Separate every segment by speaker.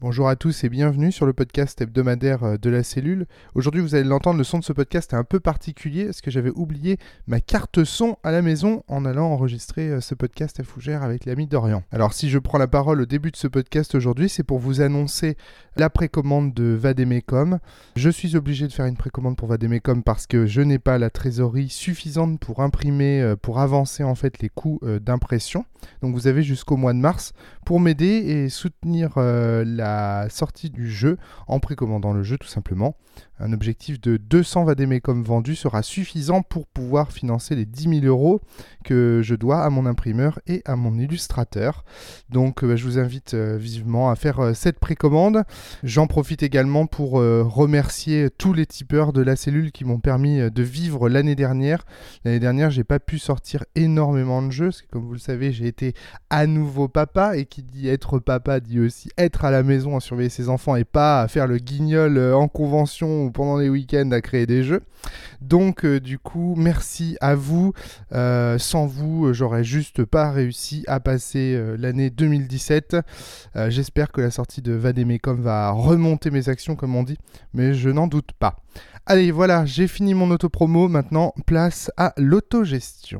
Speaker 1: Bonjour à tous et bienvenue sur le podcast hebdomadaire euh, de la cellule. Aujourd'hui, vous allez l'entendre, le son de ce podcast est un peu particulier parce que j'avais oublié ma carte son à la maison en allant enregistrer euh, ce podcast à Fougères avec l'ami Dorian. Alors, si je prends la parole au début de ce podcast aujourd'hui, c'est pour vous annoncer la précommande de Vademecum. Je suis obligé de faire une précommande pour Vademecum parce que je n'ai pas la trésorerie suffisante pour imprimer, euh, pour avancer en fait les coûts d'impression. Donc, vous avez jusqu'au mois de mars pour m'aider et soutenir la sortie du jeu en précommandant le jeu tout simplement. Un objectif de 200 Vademecum vendus sera suffisant pour pouvoir financer les 10 000 euros que je dois à mon imprimeur et à mon illustrateur. Donc euh, je vous invite euh, vivement à faire euh, cette précommande. J'en profite également pour remercier tous les tipeurs de la cellule qui m'ont permis de vivre l'année dernière. L'année dernière, j'ai pas pu sortir énormément de jeux, parce comme vous le savez, j'ai été à nouveau papa, et qui dit être papa dit aussi être à la maison à surveiller ses enfants et pas faire le guignol en convention pendant les week-ends à créer des jeux. Donc du coup, merci à vous. sans sans vous, euh, j'aurais juste pas réussi à passer euh, l'année 2017. Euh, j'espère que la sortie de Vademecum va remonter mes actions, comme on dit, mais je n'en doute pas. Allez, voilà, j'ai fini mon auto-promo. Maintenant, place à l'autogestion.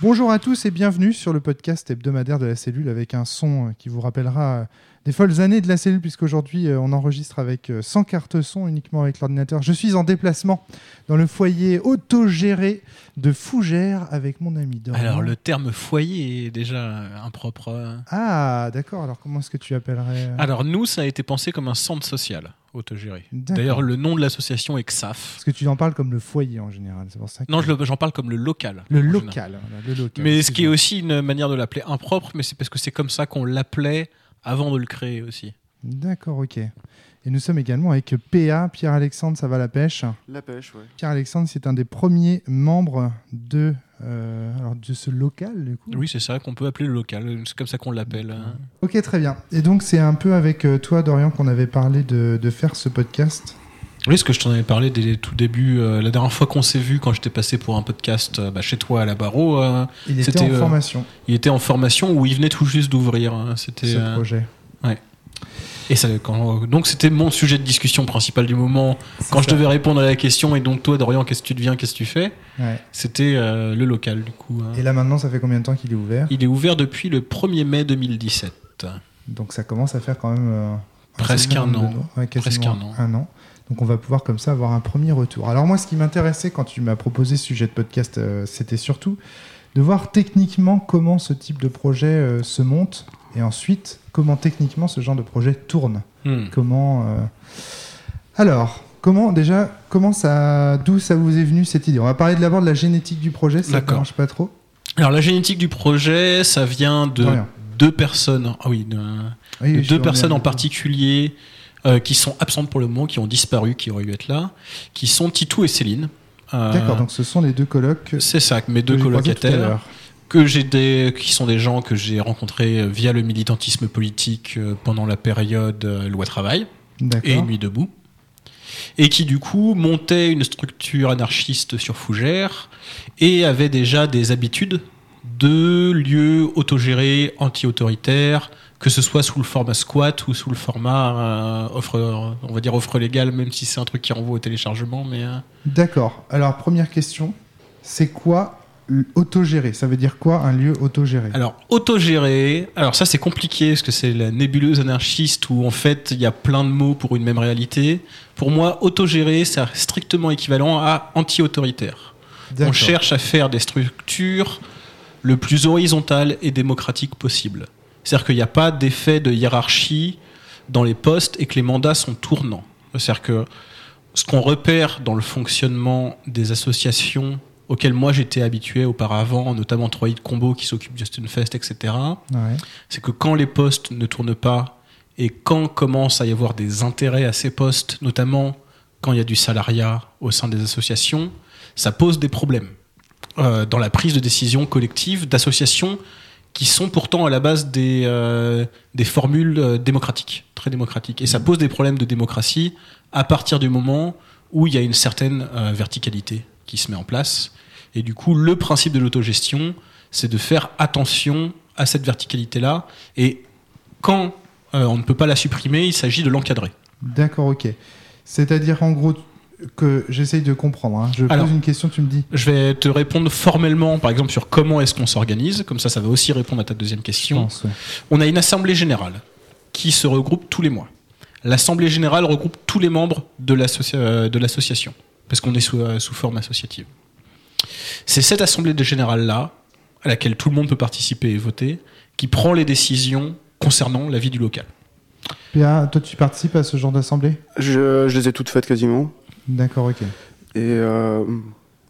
Speaker 1: Bonjour à tous et bienvenue sur le podcast hebdomadaire de la cellule avec un son qui vous rappellera des folles années de la cellule, puisqu'aujourd'hui euh, on enregistre avec 100 euh, cartes son uniquement avec l'ordinateur. Je suis en déplacement dans le foyer autogéré de Fougères avec mon ami Dorian.
Speaker 2: Alors le terme foyer est déjà impropre.
Speaker 1: Ah d'accord, alors comment est-ce que tu appellerais euh?
Speaker 2: Alors nous, ça a été pensé comme un centre social autogéré. D'ailleurs, le nom de l'association est XAF.
Speaker 1: Parce que tu en parles comme le foyer en général, c'est pour ça
Speaker 2: Non, j'en parle comme le local.
Speaker 1: Le local, le local.
Speaker 2: Mais ce qui est aussi une manière de l'appeler impropre, mais c'est parce que c'est comme ça qu'on l'appelait avant de le créer aussi.
Speaker 1: D'accord, ok. Et nous sommes également avec PA, Pierre-Alexandre, ça va la pêche
Speaker 3: La pêche, oui.
Speaker 1: Pierre-Alexandre, c'est un des premiers membres de, euh, alors de ce local, du coup
Speaker 2: Oui, c'est ça qu'on peut appeler le local, c'est comme ça qu'on l'appelle. Hein.
Speaker 1: Ok, très bien. Et donc, c'est un peu avec euh, toi, Dorian, qu'on avait parlé de, de faire ce podcast
Speaker 2: oui, ce que je t'en avais parlé dès tout début, euh, la dernière fois qu'on s'est vu, quand j'étais passé pour un podcast euh, bah, chez toi à la Barreau.
Speaker 1: Il était en formation.
Speaker 2: il était en formation où il venait tout juste d'ouvrir. Hein. c'était
Speaker 1: ce projet.
Speaker 2: Ouais. Et ça, donc c'était mon sujet de discussion principal du moment. Quand je devais répondre à la question, et donc toi, Dorian, qu'est-ce que tu deviens, qu'est-ce que tu fais? C'était le local, du coup. Hein.
Speaker 1: Et là maintenant, ça fait combien de temps qu'il est ouvert?
Speaker 2: Il est ouvert depuis le 1er mai 2017.
Speaker 1: Donc ça commence à faire quand même...
Speaker 2: Presque un an.
Speaker 1: Presque un an. Un an. Donc on va pouvoir comme ça avoir un premier retour. Alors moi, ce qui m'intéressait quand tu m'as proposé ce sujet de podcast, euh, c'était surtout de voir techniquement comment ce type de projet euh, se monte et ensuite comment techniquement ce genre de projet tourne. Hmm. Comment euh, alors comment déjà comment ça d'où ça vous est venu cette idée? On va parler d'abord de la génétique du projet, ça ne marche pas trop.
Speaker 2: Alors la génétique du projet, ça vient de deux personnes. Ah oui, de, deux personnes en particulier euh, qui sont absentes pour le moment, qui ont disparu, qui auraient dû être là, qui sont Titou et Céline.
Speaker 1: Euh, D'accord, donc ce sont les deux colocs.
Speaker 2: C'est ça, mes deux colocataires. Que j'ai des, qui sont des gens que j'ai rencontrés via le militantisme politique euh, pendant la période loi travail et nuit debout et qui du coup montaient une structure anarchiste sur Fougères et avaient déjà des habitudes de lieux autogérés, anti-autoritaires, que ce soit sous le format squat ou sous le format euh, offre, on va dire offre légale, même si c'est un truc qui renvoie au téléchargement. Mais euh.
Speaker 1: d'accord. Alors première question, c'est quoi autogéré Ça veut dire quoi un lieu autogéré?
Speaker 2: Alors autogéré, alors ça c'est compliqué parce que c'est la nébuleuse anarchiste où en fait il y a plein de mots pour une même réalité. Pour moi, autogéré, c'est strictement équivalent à anti-autoritaire. On cherche à faire des structures le plus horizontales et démocratiques possible. C'est-à-dire qu'il n'y a pas d'effet de hiérarchie dans les postes et que les mandats sont tournants. C'est-à-dire que ce qu'on repère dans le fonctionnement des associations auxquelles moi j'étais habitué auparavant, notamment Troy de Combo qui s'occupe de Justin Fest, etc., c'est que quand les postes ne tournent pas et quand commence à y avoir des intérêts à ces postes, notamment quand il y a du salariat au sein des associations, ça pose des problèmes euh, dans la prise de décision collective d'associations qui sont pourtant à la base des, euh, des formules euh, démocratiques, très démocratiques. Et ça pose des problèmes de démocratie à partir du moment où il y a une certaine euh, verticalité qui se met en place. Et du coup, le principe de l'autogestion, c'est de faire attention à cette verticalité-là. Et quand euh, on ne peut pas la supprimer, il s'agit de l'encadrer.
Speaker 1: D'accord, ok. C'est-à-dire en gros que j'essaye de comprendre. hein. Je pose une question, tu me dis.
Speaker 2: Je vais te répondre formellement, par exemple, sur comment est-ce qu'on s'organise. Comme ça, ça va aussi répondre à ta deuxième question.
Speaker 1: pense, ouais.
Speaker 2: On a une assemblée générale qui se regroupe tous les mois. L'assemblée générale regroupe tous les membres de euh, de l'association, parce qu'on est sous, euh, sous forme associative. C'est cette assemblée de générale-là, à laquelle tout le monde peut participer et voter, qui prend les décisions concernant la vie du local.
Speaker 1: PA, toi tu participes à ce genre d'assemblée?
Speaker 3: Je, je les ai toutes faites quasiment.
Speaker 1: D'accord, ok.
Speaker 3: Et euh,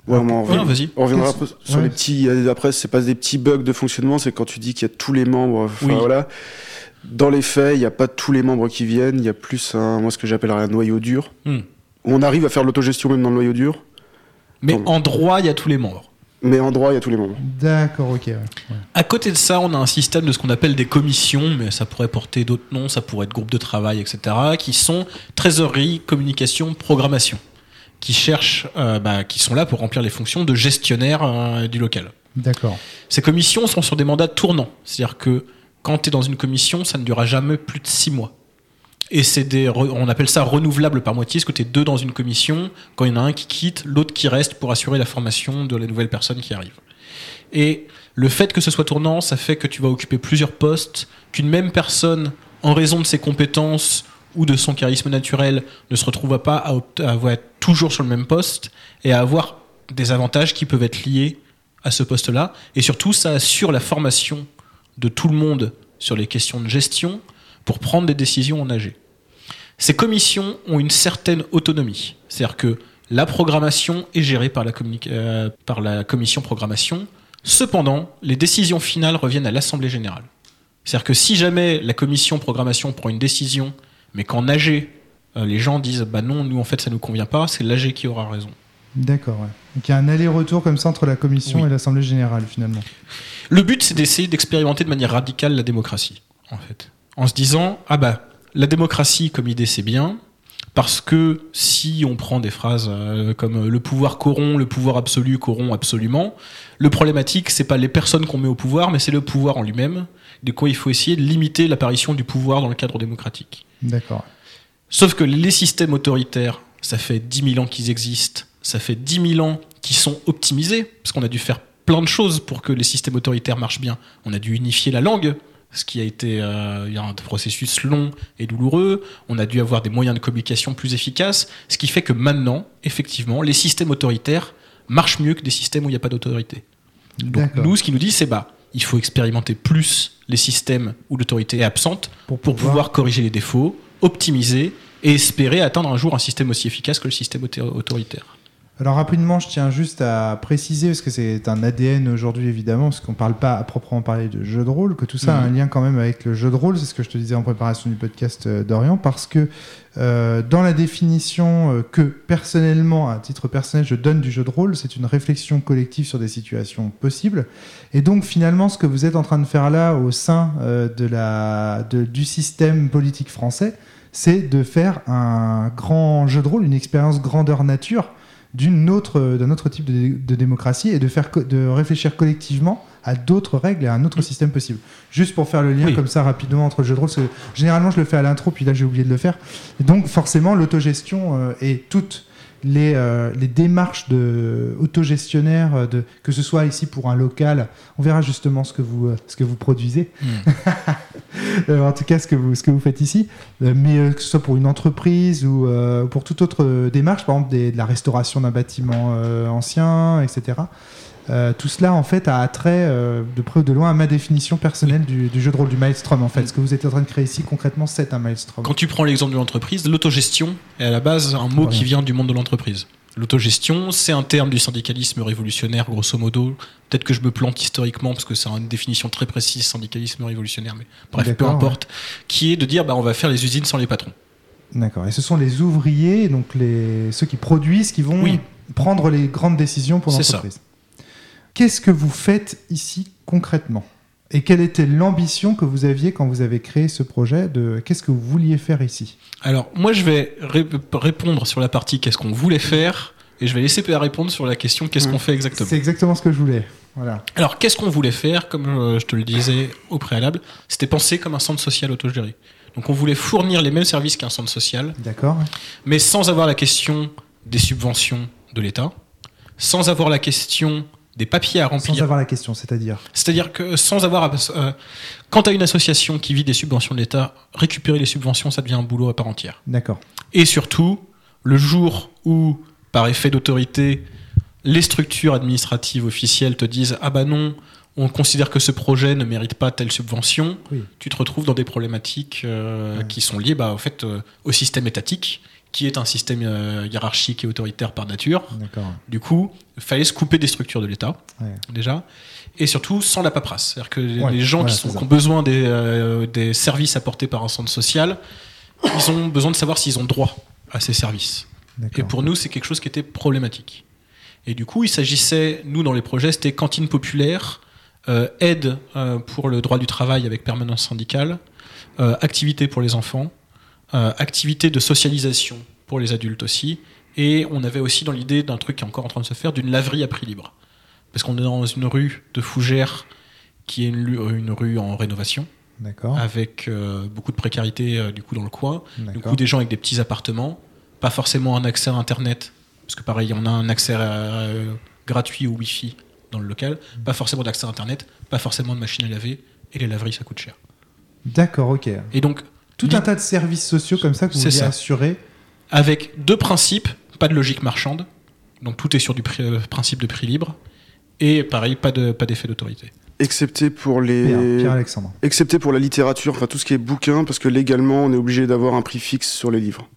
Speaker 3: ouais, on, en
Speaker 2: Ouais,
Speaker 3: revient-
Speaker 2: vas-y.
Speaker 3: on reviendra
Speaker 1: Qu'est-ce-
Speaker 3: un peu sur
Speaker 1: ouais.
Speaker 3: les petits. Après, c'est pas des petits bugs de fonctionnement, c'est quand tu dis qu'il y a tous les membres.
Speaker 2: Oui.
Speaker 3: voilà. Dans les faits, il n'y a pas tous les membres qui viennent. Il y a plus un, moi, ce que j'appellerais un noyau dur.
Speaker 2: Hmm.
Speaker 3: On arrive à faire l'autogestion même dans le noyau dur.
Speaker 2: Mais en droit, il y a tous les membres.
Speaker 3: Mais en droit, il y a tous les membres.
Speaker 1: D'accord, ok. ouais. Ouais.
Speaker 2: À côté de ça, on a un système de ce qu'on appelle des commissions, mais ça pourrait porter d'autres noms, ça pourrait être groupe de travail, etc., qui sont trésorerie, communication, programmation, qui cherchent, euh, bah, qui sont là pour remplir les fonctions de gestionnaire euh, du local.
Speaker 1: D'accord.
Speaker 2: Ces commissions sont sur des mandats tournants, c'est-à-dire que quand tu es dans une commission, ça ne durera jamais plus de six mois. Et c'est des, on appelle ça renouvelable par moitié, parce que tu es deux dans une commission, quand il y en a un qui quitte, l'autre qui reste pour assurer la formation de la nouvelle personne qui arrive. Et le fait que ce soit tournant, ça fait que tu vas occuper plusieurs postes, qu'une même personne, en raison de ses compétences ou de son charisme naturel, ne se retrouve pas à, à avoir- être toujours sur le même poste et à avoir des avantages qui peuvent être liés à ce poste-là. Et surtout, ça assure la formation de tout le monde sur les questions de gestion pour prendre des décisions en AG. Ces commissions ont une certaine autonomie. C'est-à-dire que la programmation est gérée par la, euh, par la commission programmation. Cependant, les décisions finales reviennent à l'Assemblée générale. C'est-à-dire que si jamais la commission programmation prend une décision, mais qu'en AG, euh, les gens disent bah non, nous en fait ça nous convient pas, c'est l'AG qui aura raison.
Speaker 1: D'accord, ouais. Donc il y a un aller-retour comme ça entre la commission
Speaker 2: Oui.
Speaker 1: et l'Assemblée générale finalement.
Speaker 2: Le but, c'est d'essayer d'expérimenter de manière radicale la démocratie, en fait. En se disant, ah bah, la démocratie comme idée, c'est bien, parce que si on prend des phrases euh, comme euh, le pouvoir corrompt, le pouvoir absolu corrompt absolument, le problématique, c'est pas les personnes qu'on met au pouvoir, mais c'est le pouvoir en lui-même. De quoi il faut essayer de limiter l'apparition du pouvoir dans le cadre démocratique.
Speaker 1: D'accord.
Speaker 2: Sauf que les systèmes autoritaires, ça fait 10 000 ans qu'ils existent, ça fait 10 000 ans qu'ils sont optimisés, parce qu'on a dû faire plein de choses pour que les systèmes autoritaires marchent bien. On a dû unifier la langue, ce qui a été euh, il y a un processus long et douloureux. On a dû avoir des moyens de communication plus efficaces, ce qui fait que maintenant, effectivement, les systèmes autoritaires marchent mieux que des systèmes où il n'y a pas d'autorité. Donc nous, ce qui nous dit, c'est bah, il faut expérimenter plus les systèmes où l'autorité est absente
Speaker 1: Pour
Speaker 2: pour pouvoir corriger les défauts, optimiser et espérer atteindre un jour un système aussi efficace que le système auto- autoritaire.
Speaker 1: Alors rapidement, je tiens juste à préciser, parce que c'est un ADN aujourd'hui évidemment, parce qu'on ne parle pas à proprement parler de jeu de rôle, que tout ça a un
Speaker 2: Mhm.
Speaker 1: lien quand même avec le jeu de rôle, c'est ce que je te disais en préparation du podcast euh, d'Orient, parce que euh, dans la définition euh, que personnellement, à titre personnel, je donne du jeu de rôle, c'est une réflexion collective sur des situations possibles. Et donc finalement, ce que vous êtes en train de faire là au sein de la, de- du système politique français, c'est de faire un grand jeu de rôle, une expérience grandeur nature d'une autre, d'un autre type de, de démocratie et de, faire, de réfléchir collectivement à d'autres règles et à un autre système possible. Juste pour faire le lien
Speaker 2: Oui.
Speaker 1: comme ça rapidement entre le jeu de rôle, parce que généralement je le fais à l'intro, puis là j'ai oublié de le faire. Et donc forcément l'autogestion euh, et toutes les, euh, les démarches de autogestionnaires, euh, de, que ce soit ici pour un local, on verra justement ce que vous, euh, ce que vous produisez, Euh, en tout cas ce que vous, ce que vous faites ici, mais que ce soit pour une entreprise ou pour toute autre démarche, par exemple des- de la restauration d'un bâtiment ancien, etc. Euh, tout cela en fait a attrait euh, de près ou de loin à ma définition personnelle du, du jeu de rôle du Maelstrom en fait. Ce que vous êtes en train de créer ici concrètement c'est un Maelstrom.
Speaker 2: Quand tu prends l'exemple de l'entreprise, l'autogestion est à la base un mot qui vient du monde de l'entreprise. L'autogestion, c'est un terme du syndicalisme révolutionnaire, grosso modo. Peut-être que je me plante historiquement parce que c'est une définition très précise, syndicalisme révolutionnaire, mais bref, peu importe. Qui est de dire, bah, on va faire les usines sans les patrons.
Speaker 1: D'accord. Et ce sont les ouvriers, donc les, ceux qui produisent, qui vont
Speaker 2: Oui.
Speaker 1: prendre les grandes décisions pour
Speaker 2: C'est ça.
Speaker 1: l'entreprise. Qu'est-ce que vous faites ici concrètement? Et quelle était l'ambition que vous aviez quand vous avez créé ce projet de Qu'est-ce que vous vouliez faire ici?
Speaker 2: Alors, moi, je vais ré- répondre sur la partie qu'est-ce qu'on voulait faire et je vais laisser PA répondre sur la question qu'est-ce qu'on fait exactement.
Speaker 1: C'est exactement ce que je voulais. Voilà.
Speaker 2: Alors, qu'est-ce qu'on voulait faire? Comme euh, je te le disais au préalable, c'était penser comme un centre social autogéré. Donc, on voulait fournir les mêmes services qu'un centre social,
Speaker 1: D'accord.
Speaker 2: mais sans avoir la question des subventions de l'État, sans avoir la question des papiers à
Speaker 1: Sans
Speaker 2: remplir.
Speaker 1: avoir la question, c'est-à-dire.
Speaker 2: C'est-à-dire que sans avoir à, euh, quand tu as une association qui vit des subventions de l'État, récupérer les subventions, ça devient un boulot à part entière.
Speaker 1: D'accord.
Speaker 2: Et surtout, le jour où, par effet d'autorité, les structures administratives officielles te disent Ah bah non, on considère que ce projet ne mérite pas telle subvention,
Speaker 1: Oui.
Speaker 2: tu te retrouves dans des problématiques euh,
Speaker 1: Ouais.
Speaker 2: qui sont liées bah, au, fait, euh, au système étatique, qui est un système euh, hiérarchique et autoritaire par nature. Du coup, il fallait se couper des structures de l'État,
Speaker 1: Ouais.
Speaker 2: déjà, et surtout sans la paperasse. C'est-à-dire que les-
Speaker 1: Ouais,
Speaker 2: les gens qui, sont- ont besoin des, euh, des services apportés par un centre social, ils ont besoin de savoir s'ils ont droit à ces services. Et pour nous, c'est quelque chose qui était problématique. Et du coup, il s'agissait, nous, dans les projets, c'était cantine populaire, euh, aide euh, pour le droit du travail avec permanence syndicale, activité pour les enfants, euh, activité de socialisation pour les adultes aussi. Et on avait aussi dans l'idée d'un truc qui est encore en train de se faire, d'une laverie à prix libre. Parce qu'on est dans une rue de Fougères qui est une, une rue en rénovation,
Speaker 1: D'accord.
Speaker 2: avec euh, beaucoup de précarité euh, du coup dans le coin. Du coup, des gens avec des petits appartements, pas forcément un accès à Internet, parce que pareil, on a un accès euh, gratuit au Wi-Fi dans le local,
Speaker 1: Mm.
Speaker 2: pas forcément d'accès à Internet, pas forcément de machine à laver, et les laveries, ça coûte cher.
Speaker 1: D'accord, ok.
Speaker 2: Et donc,
Speaker 1: Tout un tas de services sociaux comme ça que vous
Speaker 2: ça.
Speaker 1: assurer.
Speaker 2: avec deux principes, pas de logique marchande, donc tout est sur du prix- euh, principe de prix libre, et pareil, pas de pas d'effet d'autorité.
Speaker 3: Excepté pour les.
Speaker 1: Pierre, Pierre-Alexandre.
Speaker 3: Excepté pour la littérature, enfin tout ce qui est bouquin, parce que légalement, on est obligé d'avoir un prix fixe sur les livres.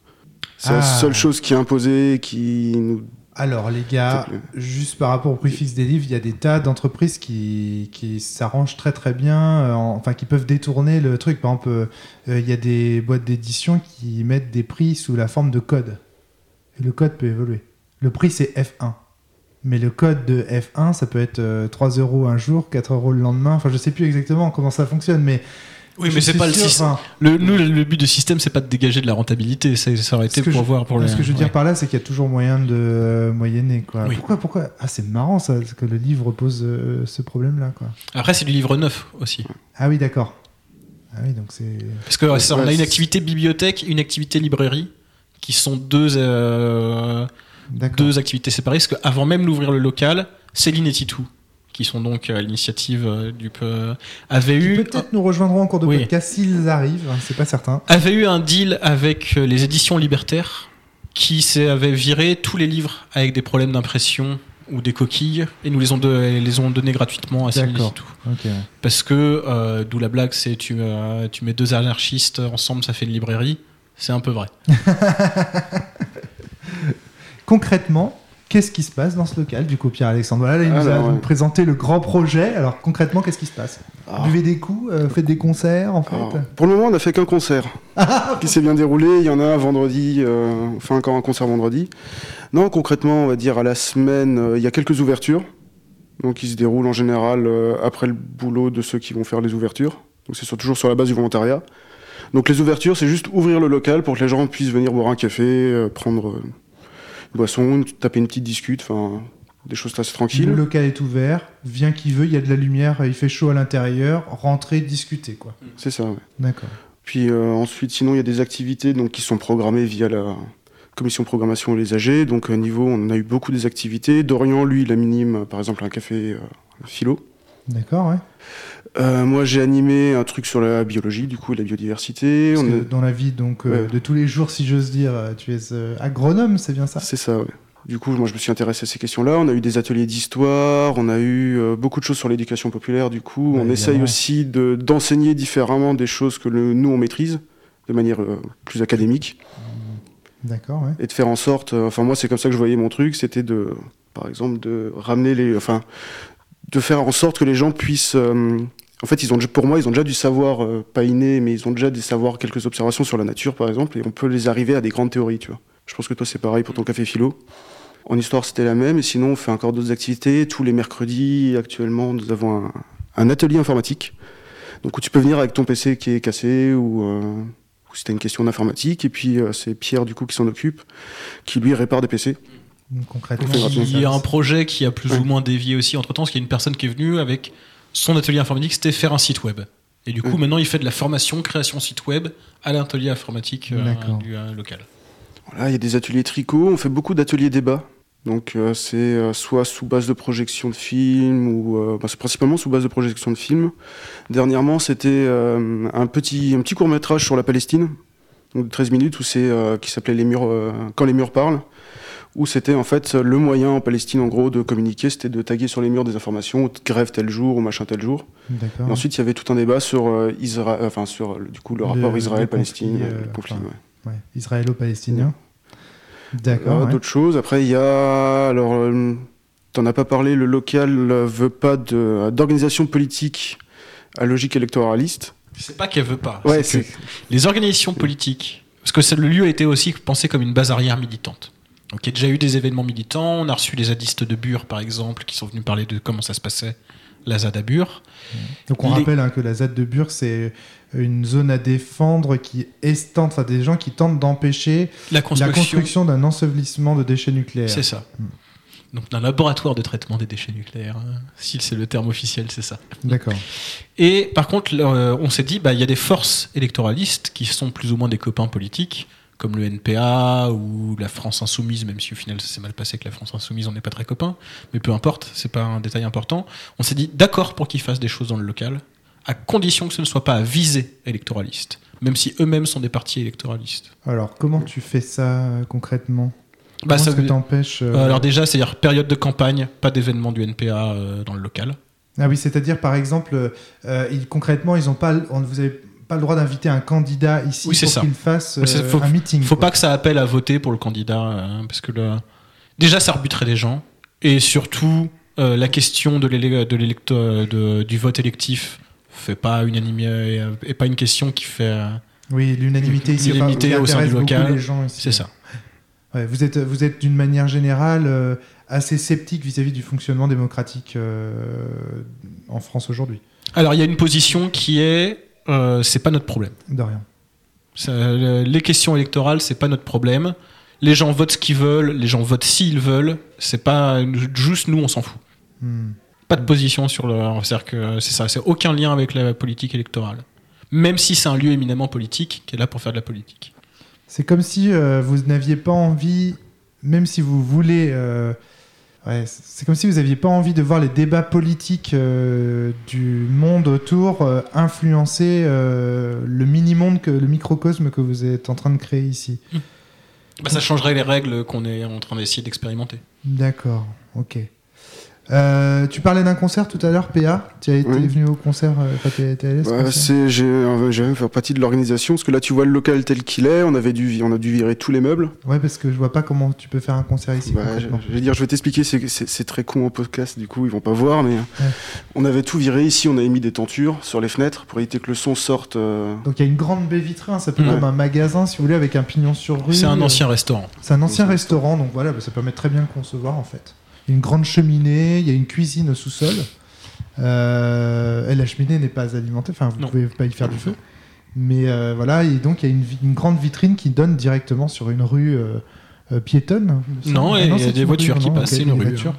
Speaker 3: C'est
Speaker 1: Ah.
Speaker 3: la seule chose qui est imposée, qui nous.
Speaker 1: Alors les gars, juste par rapport au prix fixe des livres, il y a des tas d'entreprises qui, qui s'arrangent très très bien, euh, en- enfin qui peuvent détourner le truc. Par exemple, euh, euh, il y a des boîtes d'édition qui mettent des prix sous la forme de code. Et le code peut évoluer. Le prix c'est F1. Mais le code de F1, ça peut être euh, 3 euros un jour, 4 euros le lendemain. Enfin, je sais plus exactement comment ça fonctionne, mais.
Speaker 2: Oui, mais c'est pas le système.
Speaker 1: enfin,
Speaker 2: Le, nous, le, le but du système, c'est pas de dégager de la rentabilité, ça, ça aurait
Speaker 1: Ce
Speaker 2: été
Speaker 1: que
Speaker 2: pour
Speaker 1: je-
Speaker 2: voir pour les.
Speaker 1: Ce que je veux
Speaker 2: ouais.
Speaker 1: dire par là, c'est qu'il y a toujours moyen de euh, moyenner. Quoi.
Speaker 2: Oui.
Speaker 1: Pourquoi, pourquoi? Ah, c'est marrant ça, que le livre pose euh, ce problème-là. Quoi.
Speaker 2: Après, c'est du livre neuf aussi.
Speaker 1: Ah oui, d'accord. Ah oui, donc c'est.
Speaker 2: Parce que ça, on a une activité bibliothèque, une activité librairie, qui sont deux, euh, deux activités séparées. Parce qu'avant même d'ouvrir le local, Céline et Titou, qui sont donc à l'initiative euh, du peu, avaient
Speaker 1: Qui
Speaker 2: eu.
Speaker 1: Peut-être nous rejoindront en cours de
Speaker 2: Oui.
Speaker 1: podcast s'ils arrivent, hein, c'est pas certain.
Speaker 2: avait eu un deal avec euh, les éditions libertaires qui avait viré tous les livres avec des problèmes d'impression ou des coquilles et nous les ont, de- les ont donnés gratuitement à Céline et
Speaker 1: D'accord.
Speaker 2: Titou.
Speaker 1: Ok. ouais.
Speaker 2: Parce que, euh, d'où la blague, c'est tu, euh, tu mets deux anarchistes ensemble, ça fait une librairie. C'est un peu vrai.
Speaker 1: Concrètement, qu'est-ce qui se passe dans ce local du coup, Pierre-Alexandre Voilà, là, il nous a
Speaker 3: ouais.
Speaker 1: présenté le grand projet. Alors concrètement, qu'est-ce qui se passe?
Speaker 3: Ah.
Speaker 1: Buvez des coups, euh, faites des concerts en fait?
Speaker 3: Alors, pour le moment, on n'a fait qu'un concert qui s'est bien déroulé. Il y en a un vendredi, euh, on fait encore un concert vendredi. Non, concrètement, on va dire à la semaine, euh, il y a quelques ouvertures. Donc, qui se déroulent en général euh, après le boulot de ceux qui vont faire les ouvertures. Donc, c'est toujours sur la base du volontariat. Donc, les ouvertures, c'est juste ouvrir le local pour que les gens puissent venir boire un café, euh, prendre boisson, une- taper une petite discute, enfin, des choses assez
Speaker 1: Le
Speaker 3: tranquilles.
Speaker 1: local est ouvert, vient qui veut, il y a de la lumière, il fait chaud à l'intérieur, rentrez, discutez quoi.
Speaker 3: C'est ça, ouais.
Speaker 1: D'accord.
Speaker 3: Puis euh, ensuite, sinon, il y a des activités donc, qui sont programmées via la commission de programmation et les AG. Donc, à niveau, on a eu beaucoup des activités. Dorian, lui, il anime, par exemple, un café euh, philo.
Speaker 1: D'accord, ouais.
Speaker 3: Euh, moi, j'ai animé un truc sur la biologie, du coup, et la biodiversité.
Speaker 1: Parce
Speaker 3: On
Speaker 1: que
Speaker 3: est-
Speaker 1: dans la vie donc euh,
Speaker 3: Ouais.
Speaker 1: de tous les jours, si j'ose dire, tu es euh, agronome, c'est bien ça?
Speaker 3: C'est ça, ouais. Du coup, moi, je me suis intéressé à ces questions-là. On a eu des ateliers d'histoire, on a eu beaucoup de choses sur l'éducation populaire. Du coup,
Speaker 1: Ouais,
Speaker 3: on essaye aussi de- d'enseigner différemment des choses que le- nous, on maîtrise, de manière plus académique.
Speaker 1: D'accord, ouais.
Speaker 3: et de faire en sorte, enfin moi c'est comme ça que je voyais mon truc, c'était de, par exemple, de ramener les, enfin, de faire en sorte que les gens puissent, euh, en fait ils ont, pour moi ils ont déjà du savoir, euh, pas inné, mais ils ont déjà des savoirs, quelques observations sur la nature par exemple, et on peut les arriver à des grandes théories, tu vois. Je pense que toi c'est pareil pour ton café philo. En histoire c'était la même, et sinon on fait encore d'autres activités. Tous les mercredis actuellement nous avons un, un atelier informatique, donc où tu peux venir avec ton PC qui est cassé ou euh, ou si t'as une question d'informatique, et puis euh, c'est Pierre du coup qui s'en occupe, qui lui répare des PC.
Speaker 1: Concrètement.
Speaker 2: Il y a un projet qui a plus
Speaker 3: Ouais.
Speaker 2: ou moins dévié aussi entre temps, parce qu'il y a une personne qui est venue avec son atelier informatique, c'était faire un site web. Et du coup,
Speaker 3: Ouais.
Speaker 2: maintenant, il fait de la formation, création site web à l'atelier informatique euh, du euh, local.
Speaker 3: Voilà, il y a des ateliers tricot, on fait beaucoup d'ateliers débat. Donc euh, c'est euh, soit sous base de projection de films ou euh, bah, c'est principalement sous base de projection de films. Dernièrement, c'était euh, un petit un petit court métrage sur la Palestine, donc de 13 minutes où c'est euh, qui s'appelait les murs euh, quand les murs parlent où c'était en fait le moyen en Palestine en gros de communiquer, c'était de taguer sur les murs des informations, grève tel jour ou machin tel jour. Et ensuite, il y avait tout un débat sur euh, Isra- enfin sur euh, du coup le rapport
Speaker 1: le
Speaker 3: Israël-Palestine,
Speaker 1: conflit,
Speaker 3: euh,
Speaker 1: euh,
Speaker 3: le conflit.
Speaker 1: enfin,
Speaker 3: ouais.
Speaker 1: Ouais. Israélo-palestinien. D'accord. ouais.
Speaker 3: D'autres choses. Après, il y a. Alors, euh, t'en as pas parlé, le local euh, veut pas de- d'organisation politique à logique électoraliste.
Speaker 2: C'est pas qu'elle veut pas.
Speaker 3: Ouais,
Speaker 2: c'est que
Speaker 3: c'est.
Speaker 2: les organisations politiques, parce que le lieu a été aussi pensé comme une base arrière militante. Donc il y a déjà eu des événements militants, on a reçu les zadistes de Bure par exemple, qui sont venus parler de comment ça se passait, la ZAD à Bure.
Speaker 1: Donc on
Speaker 2: Les-
Speaker 1: rappelle hein, que la ZAD de Bure, c'est une zone à défendre qui estente, enfin des gens qui tentent d'empêcher
Speaker 2: La construction,
Speaker 1: construction d'un ensevelissement de déchets nucléaires.
Speaker 2: c'est ça.
Speaker 1: Mm.
Speaker 2: Donc d'un laboratoire de traitement des déchets nucléaires, hein. si c'est le terme officiel, c'est ça.
Speaker 1: D'accord.
Speaker 2: Et par contre, on s'est dit, bah, il y a des forces électoralistes qui sont plus ou moins des copains politiques, comme le NPA ou la France Insoumise, même si au final ça s'est mal passé avec la France Insoumise, on n'est pas très copains, mais peu importe, c'est pas un détail important. On s'est dit, d'accord pour qu'ils fassent des choses dans le local, à condition que ce ne soit pas à visée électoraliste, même si eux-mêmes sont des partis électoralistes.
Speaker 1: Alors comment tu fais ça concrètement?
Speaker 2: Bah,
Speaker 1: Comment
Speaker 2: ça veut-
Speaker 1: t'empêches euh,
Speaker 2: Euh, alors déjà, c'est-à-dire période de campagne, pas d'événement du NPA euh, dans le local.
Speaker 1: Ah oui, c'est-à-dire par exemple, euh, ils- concrètement, ils ont pas, on- vous avez pas le droit d'inviter un candidat ici
Speaker 2: Oui,
Speaker 1: pour qu'il fasse
Speaker 2: Oui,
Speaker 1: euh,
Speaker 2: faut-
Speaker 1: un meeting.
Speaker 2: faut
Speaker 1: quoi.
Speaker 2: pas que ça appelle à voter pour le candidat, euh, parce que le... déjà ça arbitraient des gens, et surtout euh, la question de de du vote électif fait pas unanimité euh, et pas une question qui fait. euh,
Speaker 1: Oui, l'unanimité ici,
Speaker 2: L'unanimité au sein du local,
Speaker 1: les
Speaker 2: c'est ça.
Speaker 1: Ouais, vous êtes, vous êtes d'une manière générale assez sceptique vis-à-vis du fonctionnement démocratique en France aujourd'hui.
Speaker 2: Alors il y a une position qui est, euh, c'est pas notre problème.
Speaker 1: De rien.
Speaker 2: Ça, les questions électorales, c'est pas notre problème. Les gens votent ce qu'ils veulent, les gens votent s'ils veulent. C'est pas juste nous, on s'en fout.
Speaker 1: Hmm.
Speaker 2: Pas de position sur le. C'est-à-dire que c'est ça, c'est aucun lien avec la politique électorale. Même si c'est un lieu éminemment politique qui est là pour faire de la politique.
Speaker 1: C'est comme si euh, vous n'aviez pas envie, même si vous voulez. Ouais, c'est comme si vous n'aviez pas envie de voir les débats politiques euh, du monde autour euh, influencer euh, le mini-monde, que, le microcosme que vous êtes en train de créer ici.
Speaker 2: Bah, ça changerait les règles qu'on est en train d'essayer d'expérimenter.
Speaker 1: D'accord, ok. Euh, tu parlais d'un concert tout à l'heure, PA. Tu as été
Speaker 3: Oui.
Speaker 1: venu au concert, euh, enfin, t'es- t'es allé concert?
Speaker 3: j'ai, euh, j'ai même fait partie de l'organisation parce que là, tu vois le local tel qu'il est. On avait dû, on a dû virer tous les meubles.
Speaker 1: Ouais, parce que je vois pas comment tu peux faire un concert ici.
Speaker 3: Bah, je, vais dire, je vais t'expliquer. C'est, c'est, c'est très con en podcast, du coup, ils vont pas voir, mais
Speaker 1: Ouais.
Speaker 3: on avait tout viré. Ici, on avait mis des tentures sur les fenêtres pour éviter que le son sorte. euh,
Speaker 1: Donc il y a une grande baie vitrée, hein, ça peut être
Speaker 3: Ouais.
Speaker 1: comme un magasin si vous voulez avec un pignon sur rue.
Speaker 2: C'est un
Speaker 1: Euh,
Speaker 2: ancien restaurant.
Speaker 1: C'est un ancien restaurant, donc voilà, bah, ça permet de très bien le concevoir en fait. Il y a une grande cheminée, il y a une cuisine au sous-sol. Euh, et la cheminée n'est pas alimentée, enfin vous
Speaker 2: Non.
Speaker 1: pouvez pas y faire du feu. Mais euh, voilà, et donc il y a une, grande vitrine qui donne directement sur une rue euh, euh, piétonne.
Speaker 2: Non,
Speaker 1: semble.
Speaker 2: et il y a
Speaker 1: c'est
Speaker 2: des
Speaker 1: une
Speaker 2: voitures
Speaker 1: rue,
Speaker 2: qui
Speaker 1: non,
Speaker 2: passent, une rue,
Speaker 1: voitures.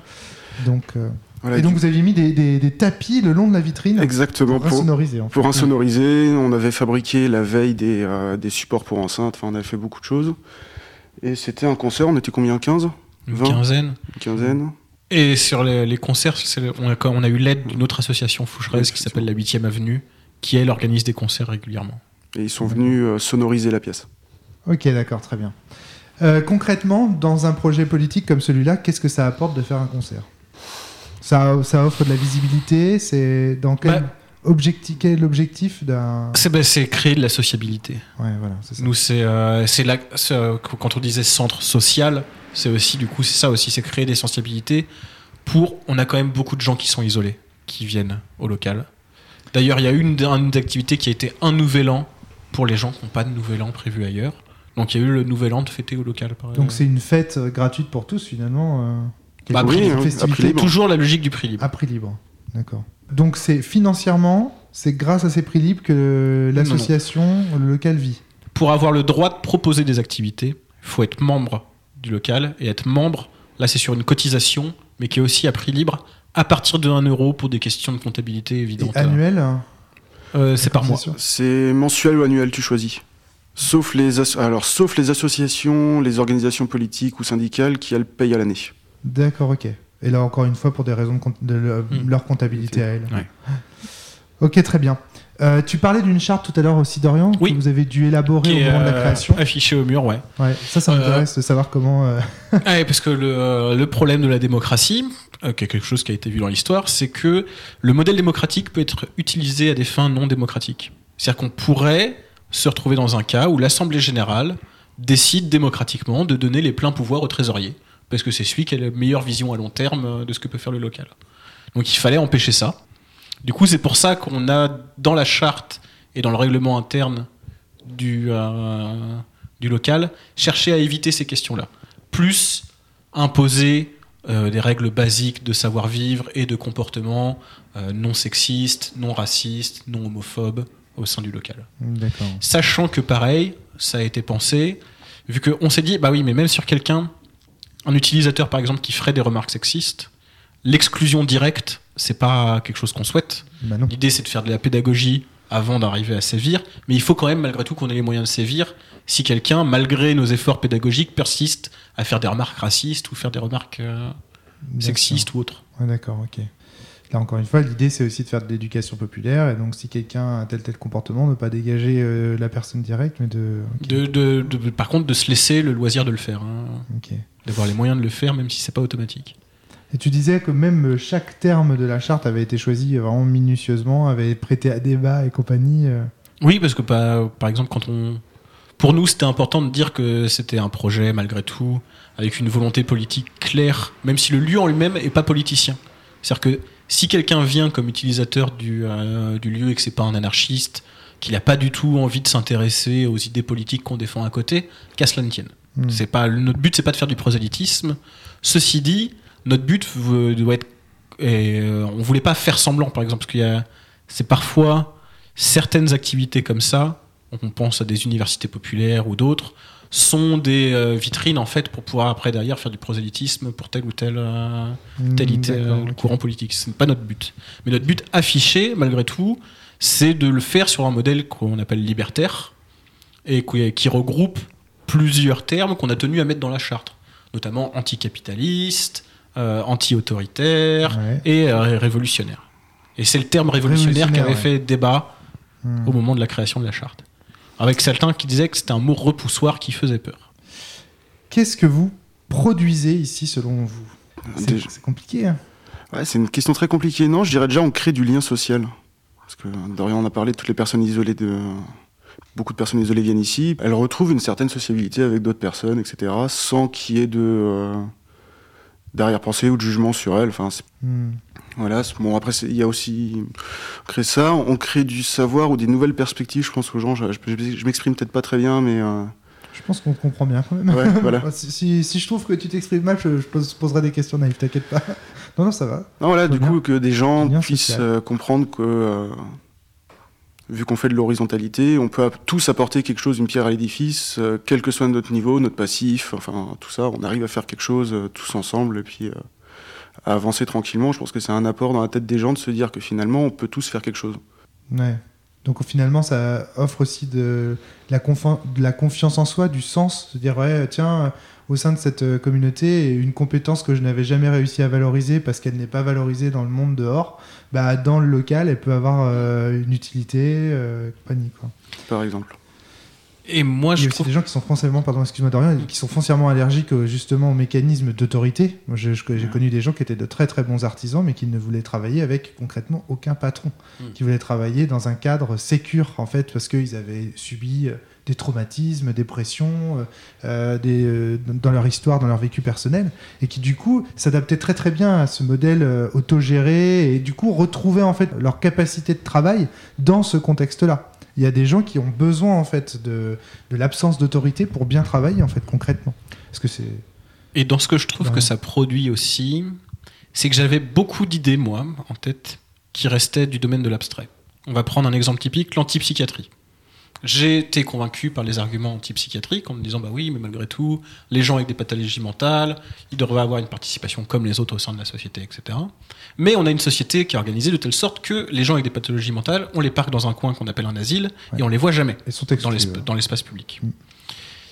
Speaker 1: Donc, euh,
Speaker 3: voilà,
Speaker 1: et donc
Speaker 3: du-
Speaker 1: vous aviez mis des, des- des tapis le long de la vitrine
Speaker 3: exactement
Speaker 1: pour
Speaker 3: pour,
Speaker 1: insonoriser. En fait.
Speaker 3: pour insonoriser. On avait fabriqué la veille des, euh, des supports pour enceintes. Enfin, on avait fait beaucoup de choses. Et c'était un concert. On était combien 15
Speaker 2: Une
Speaker 3: 20.
Speaker 2: quinzaine.
Speaker 3: Une quinzaine.
Speaker 2: Et sur les, les concerts, c'est- on a, on a eu l'aide d'une autre association foucheresse
Speaker 3: Oui,
Speaker 2: qui s'appelle la 8ème Avenue, qui elle organise des concerts régulièrement.
Speaker 3: Et ils sont venus euh, sonoriser la pièce.
Speaker 1: Ok, d'accord, très bien. Euh, concrètement, dans un projet politique comme celui-là, qu'est-ce que ça apporte de faire un concert? Ça, ça offre de la visibilité C'est dans quel,
Speaker 2: Bah-
Speaker 1: objectif, quel est l'objectif d'un...
Speaker 2: C'est c'est créer de la sociabilité.
Speaker 1: Ouais, voilà, c'est ça.
Speaker 2: Nous, c'est euh, c'est la- c'est, euh, quand on disait centre social, c'est aussi du coup c'est ça aussi, c'est créer des sensibilités. Pour, on a quand même beaucoup de gens qui sont isolés, qui viennent au local. D'ailleurs, il y a une, une activité qui a été un nouvel an pour les gens qui n'ont pas de nouvel an prévu ailleurs. Donc il y a eu le nouvel an de fêter au local. Par
Speaker 1: Donc c'est une fête euh, gratuite pour tous finalement. euh, qui est
Speaker 2: Bah,
Speaker 1: une
Speaker 2: prix
Speaker 3: libre, hein, prix libre.
Speaker 2: toujours la logique du prix libre.
Speaker 1: à prix libre. D'accord. Donc c'est financièrement, c'est grâce à ces prix libres que l'association, le local vit.
Speaker 2: Pour avoir le droit de proposer des activités, il faut être membre du local et être membre Là, c'est sur une cotisation, mais qui est aussi à prix libre à partir de 1 euro pour des questions de comptabilité
Speaker 1: Et
Speaker 2: évidentes.
Speaker 1: annuel hein,
Speaker 2: Euh, c'est par mois.
Speaker 3: C'est mensuel ou annuel, tu choisis. Sauf les, alors, sauf les associations, les organisations politiques ou syndicales qui, elles, payent à l'année.
Speaker 1: D'accord, ok. Et là, encore une fois, pour des raisons de,
Speaker 2: Hmm.
Speaker 1: leur comptabilité à elles.
Speaker 2: Ouais.
Speaker 1: Ok, très bien. Euh, tu parlais d'une charte tout à l'heure aussi, Dorian,
Speaker 2: Oui.
Speaker 1: que vous avez dû élaborer
Speaker 2: Qui
Speaker 1: au moment de la
Speaker 2: euh,
Speaker 1: création.
Speaker 2: affiché au mur, ouais.
Speaker 1: Ouais, ça, ça
Speaker 2: Euh,
Speaker 1: m'intéresse de savoir comment.
Speaker 2: ouais, parce que le, le problème de la démocratie, qui est quelque chose qui a été vu dans l'histoire, c'est que le modèle démocratique peut être utilisé à des fins non démocratiques. C'est-à-dire qu'on pourrait se retrouver dans un cas où l'Assemblée générale décide démocratiquement de donner les pleins pouvoirs au trésorier, parce que c'est celui qui a la meilleure vision à long terme de ce que peut faire le local. Donc il fallait empêcher ça. Du coup, c'est pour ça qu'on a dans la charte et dans le règlement interne du, euh, du local cherché à éviter ces questions-là plus imposer euh, des règles basiques de savoir-vivre et de comportement euh, non sexistes, non racistes, non homophobes au sein du local. Sachant que pareil, ça a été pensé, vu qu'on s'est dit, bah oui, mais même sur quelqu'un, un utilisateur par exemple qui ferait des remarques sexistes, l'exclusion directe, c'est pas quelque chose qu'on souhaite.
Speaker 1: Bah.
Speaker 2: L'idée, c'est de faire de la pédagogie avant d'arriver à sévir, mais il faut quand même, malgré tout, qu'on ait les moyens de sévir si quelqu'un, malgré nos efforts pédagogiques, persiste à faire des remarques racistes ou faire des remarques euh, sexistes ou autres.
Speaker 1: Ouais, D'accord, ok. Là, encore une fois, l'idée, c'est aussi de faire de l'éducation populaire. Et donc, si quelqu'un a tel tel comportement, ne pas dégager euh, la personne directe, mais de. ok,
Speaker 2: De, de- de- par contre, de se laisser le loisir de le faire, hein, d'avoir les moyens de le faire, même si c'est pas automatique.
Speaker 1: Et tu disais que même euh, chaque terme de la charte avait été choisi euh, vraiment minutieusement, avait prêté à débat et compagnie. euh.
Speaker 2: Oui, parce que par, par exemple, quand on. Pour nous, c'était important de dire que c'était un projet, malgré tout, avec une volonté politique claire, même si le lieu en lui-même n'est pas politicien. C'est-à-dire que si quelqu'un vient comme utilisateur du, euh, du lieu et que c'est pas un anarchiste, qu'il n'a pas du tout envie de s'intéresser aux idées politiques qu'on défend à côté, qu'à cela ne tienne.
Speaker 1: Hmm.
Speaker 2: C'est pas notre but, c'est pas de faire du prosélytisme. Ceci dit, notre but euh, doit être, et, euh, on voulait pas faire semblant, par exemple, parce qu'il y a, c'est parfois certaines activités comme ça. On pense à des universités populaires ou d'autres sont des euh, vitrines en fait pour pouvoir après derrière faire du prosélytisme pour tel ou tel euh, tel
Speaker 1: Hmm,
Speaker 2: tel, courant politique. Ce n'est pas notre but. Mais notre but affiché, malgré tout, c'est de le faire sur un modèle qu'on appelle libertaire et qui, qui regroupe plusieurs termes qu'on a tenu à mettre dans la charte, notamment anticapitaliste, euh, anti-autoritaire
Speaker 1: Ouais.
Speaker 2: et euh, révolutionnaire. Et c'est le terme révolutionnaire, qui avait
Speaker 1: ouais.
Speaker 2: fait débat
Speaker 1: Hmm.
Speaker 2: au moment de la création de la charte. Avec certains qui disaient que c'était un mot repoussoir qui faisait peur.
Speaker 1: Qu'est-ce que vous produisez ici selon vous? C'est
Speaker 3: Déjà-
Speaker 1: c'est compliqué. hein.
Speaker 3: Ouais, c'est une question très compliquée. Non, je dirais déjà on crée du lien social. Parce que Dorian en a parlé, toutes les personnes isolées de. Beaucoup de personnes isolées viennent ici. Elles retrouvent une certaine sociabilité avec d'autres personnes, etc. Sans qu'il y ait de. euh, d'arrière-pensée ou de jugement sur elles. Enfin,
Speaker 1: Hmm.
Speaker 3: voilà. Bon, après, il y a aussi. On crée ça, on crée du savoir ou des nouvelles perspectives, je pense, aux gens. Je, je- je m'exprime peut-être pas très bien, mais. euh,
Speaker 1: Je pense qu'on comprend bien quand même.
Speaker 3: ouais, voilà.
Speaker 1: Si, si- si je trouve que tu t'exprimes mal, je, je pose- poserai des questions naïves, t'inquiète pas. Non, non, ça va.
Speaker 3: Non, voilà, du
Speaker 1: bien.
Speaker 3: coup, que des gens puissent euh, comprendre que, euh, vu qu'on fait de l'horizontalité, on peut tous apporter quelque chose, une pierre à l'édifice, euh, quel que soit notre niveau, notre passif, enfin, tout ça, on arrive à faire quelque chose euh, tous ensemble, et puis euh, à avancer tranquillement. Je pense que c'est un apport dans la tête des gens de se dire que finalement, on peut tous faire quelque chose.
Speaker 1: Ouais. Donc finalement, ça offre aussi de la, de la confiance en soi, du sens, se dire ouais, tiens, au sein de cette euh, communauté, une compétence que je n'avais jamais réussi à valoriser parce qu'elle n'est pas valorisée dans le monde dehors, bah dans le local, elle peut avoir euh, une utilité, euh, compagnie quoi.
Speaker 3: Par exemple.
Speaker 2: Et moi,
Speaker 1: Il y
Speaker 2: je
Speaker 1: a aussi
Speaker 2: trouve
Speaker 1: des gens qui sont foncièrement, pardon, excuse-moi Dorian, qui sont foncièrement allergiques justement au mécanisme d'autorité. Moi, je- je- j'ai connu des gens qui étaient de très très bons artisans, mais qui ne voulaient travailler avec concrètement aucun patron,
Speaker 2: Mm.
Speaker 1: qui voulaient travailler dans un cadre sécure en fait, parce qu'ils avaient subi euh, des traumatismes, des pressions, euh, euh, des, euh, dans leur histoire, dans leur vécu personnel, et qui du coup s'adaptaient très très bien à ce modèle autogéré, et du coup retrouvaient en fait leur capacité de travail dans ce contexte-là. Il y a des gens qui ont besoin en fait de, de l'absence d'autorité pour bien travailler en fait concrètement. Parce que c'est
Speaker 2: Et dans ce que je trouve
Speaker 1: Ouais.
Speaker 2: que ça produit aussi, c'est que j'avais beaucoup d'idées, moi, en tête, qui restaient du domaine de l'abstrait. On va prendre un exemple typique, l'antipsychiatrie. J'ai été convaincu par les arguments antipsychiatriques en me disant bah oui, mais malgré tout, les gens avec des pathologies mentales, ils devraient avoir une participation comme les autres au sein de la société, etc. Mais on a une société qui est organisée de telle sorte que les gens avec des pathologies mentales, on les parque dans un coin qu'on appelle un asile et on les voit jamais
Speaker 1: Ils sont
Speaker 2: dans
Speaker 1: exclus,
Speaker 2: l'espace public.
Speaker 1: Mm.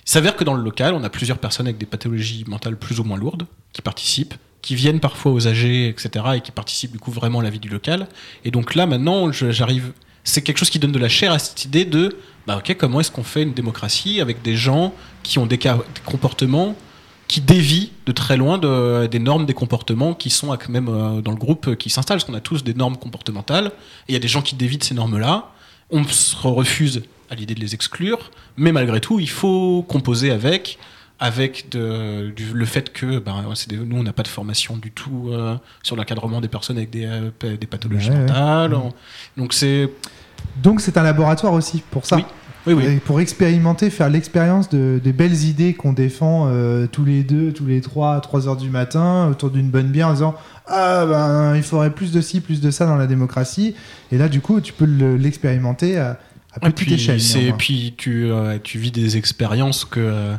Speaker 2: Il s'avère que dans le local, on a plusieurs personnes avec des pathologies mentales plus ou moins lourdes qui participent, qui viennent parfois aux âgés, etc., et qui participent du coup vraiment à la vie du local. Et donc là, maintenant, j'arrive. C'est quelque chose qui donne de la chair à cette idée de, bah ok, comment est-ce qu'on fait une démocratie avec des gens qui ont des, comportements qui dévient de très loin de- des normes des comportements qui sont même euh, dans le groupe euh, qui s'installe, parce qu'on a tous des normes comportementales, et il y a des gens qui dévient de ces normes-là. On se refuse à l'idée de les exclure, mais malgré tout, il faut composer avec, avec de- du- le fait que ben, des- nous, on n'a pas de formation du tout euh, sur l'encadrement des personnes avec des, euh, des pathologies
Speaker 1: Ouais,
Speaker 2: mentales. On- Donc c'est...
Speaker 1: Donc c'est un laboratoire aussi pour ça.
Speaker 2: Oui, Oui, oui.
Speaker 1: Et pour expérimenter, faire l'expérience de, des belles idées qu'on défend euh, tous les deux, tous les trois, à 3 heures du matin, autour d'une bonne bière, en disant Ah ben, il faudrait plus de ci, plus de ça dans la démocratie. Et là, du coup, tu peux le- l'expérimenter à, à
Speaker 2: Et
Speaker 1: petite
Speaker 2: puis,
Speaker 1: échelle. néanmoins.
Speaker 2: puis tu, euh, tu vis des expériences que. euh,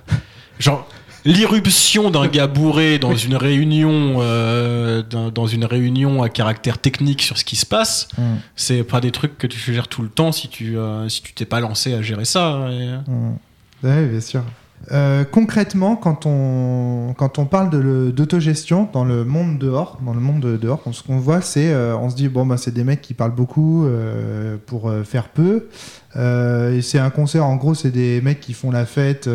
Speaker 2: genre, l'irruption d'un gars bourré dans une réunion, euh, dans, dans une réunion à caractère technique sur ce qui se passe,
Speaker 1: Hum,
Speaker 2: c'est pas des trucs que tu gères tout le temps si tu euh, si tu t'es pas lancé à gérer ça. et-
Speaker 1: hum. Ouais, bien sûr. Euh, concrètement, quand on, quand on parle d'autogestion dans le monde dehors, dans le monde de- dehors, ce qu'on voit, c'est euh, on se dit bon bah c'est des mecs qui parlent beaucoup euh, pour euh, faire peu. Euh, et c'est un concert, en gros, c'est des mecs qui font la fête,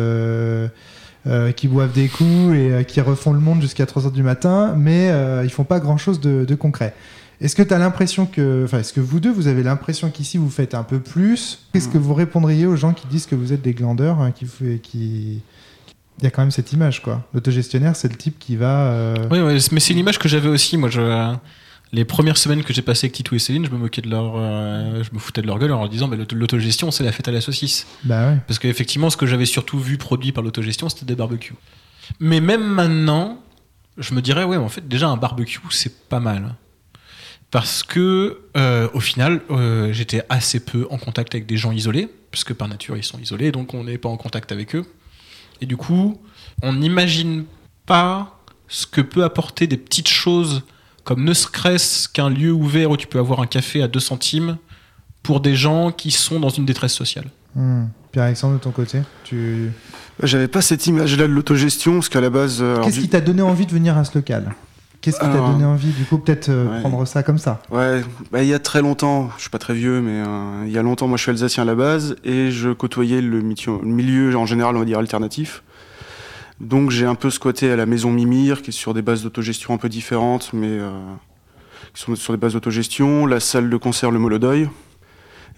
Speaker 1: euh, qui boivent des coups et euh, qui refont le monde jusqu'à 3h du matin, mais euh, ils font pas grand chose de, de concret. Est-ce que tu as l'impression que. Enfin, est-ce que vous deux, vous avez l'impression qu'ici vous faites un peu plus? Qu'est-ce que vous répondriez aux gens qui disent que vous êtes des glandeurs hein, qui, qui... Il y a quand même cette image, quoi. L'autogestionnaire, c'est le type qui va. euh,
Speaker 2: Oui, ouais, mais c'est une image que j'avais aussi. Moi, je, les premières semaines que j'ai passées avec Titou et Céline, je me moquais de leur, euh, je me foutais de leur gueule en leur disant, mais l'auto- l'autogestion, c'est la fête à la saucisse.
Speaker 1: Bah ouais.
Speaker 2: Parce qu'effectivement, ce que j'avais surtout vu produit par l'autogestion, c'était des barbecues. Mais même maintenant, je me dirais, ouais, en fait, déjà un barbecue, c'est pas mal. Parce que, euh, au final, euh, j'étais assez peu en contact avec des gens isolés, puisque par nature, ils sont isolés, donc on n'est pas en contact avec eux. Et du coup, on n'imagine pas ce que peut apporter des petites choses, comme ne serait-ce qu'un lieu ouvert où tu peux avoir un café à 2 centimes, pour des gens qui sont dans une détresse sociale.
Speaker 1: Hum. Pierre-Alexandre, de ton côté, tu...
Speaker 3: J'avais pas cette image-là de l'autogestion, parce qu'à la base. euh,
Speaker 1: qu'est-ce
Speaker 3: du-
Speaker 1: qui t'a donné envie de venir à ce local? Qu'est-ce qui t'a donné envie, du coup, peut-être euh,
Speaker 3: Ouais.
Speaker 1: prendre ça comme ça?
Speaker 3: Ouais, bah, il y a très longtemps, je suis pas très vieux, mais euh, il y a longtemps, moi je suis alsacien à la base et je côtoyais le, le milieu en général, on va dire alternatif. Donc j'ai un peu squatté à la maison Mimir, qui est sur des bases d'autogestion un peu différentes, mais euh, qui sont sur des bases d'autogestion, la salle de concert Le Molodoy, et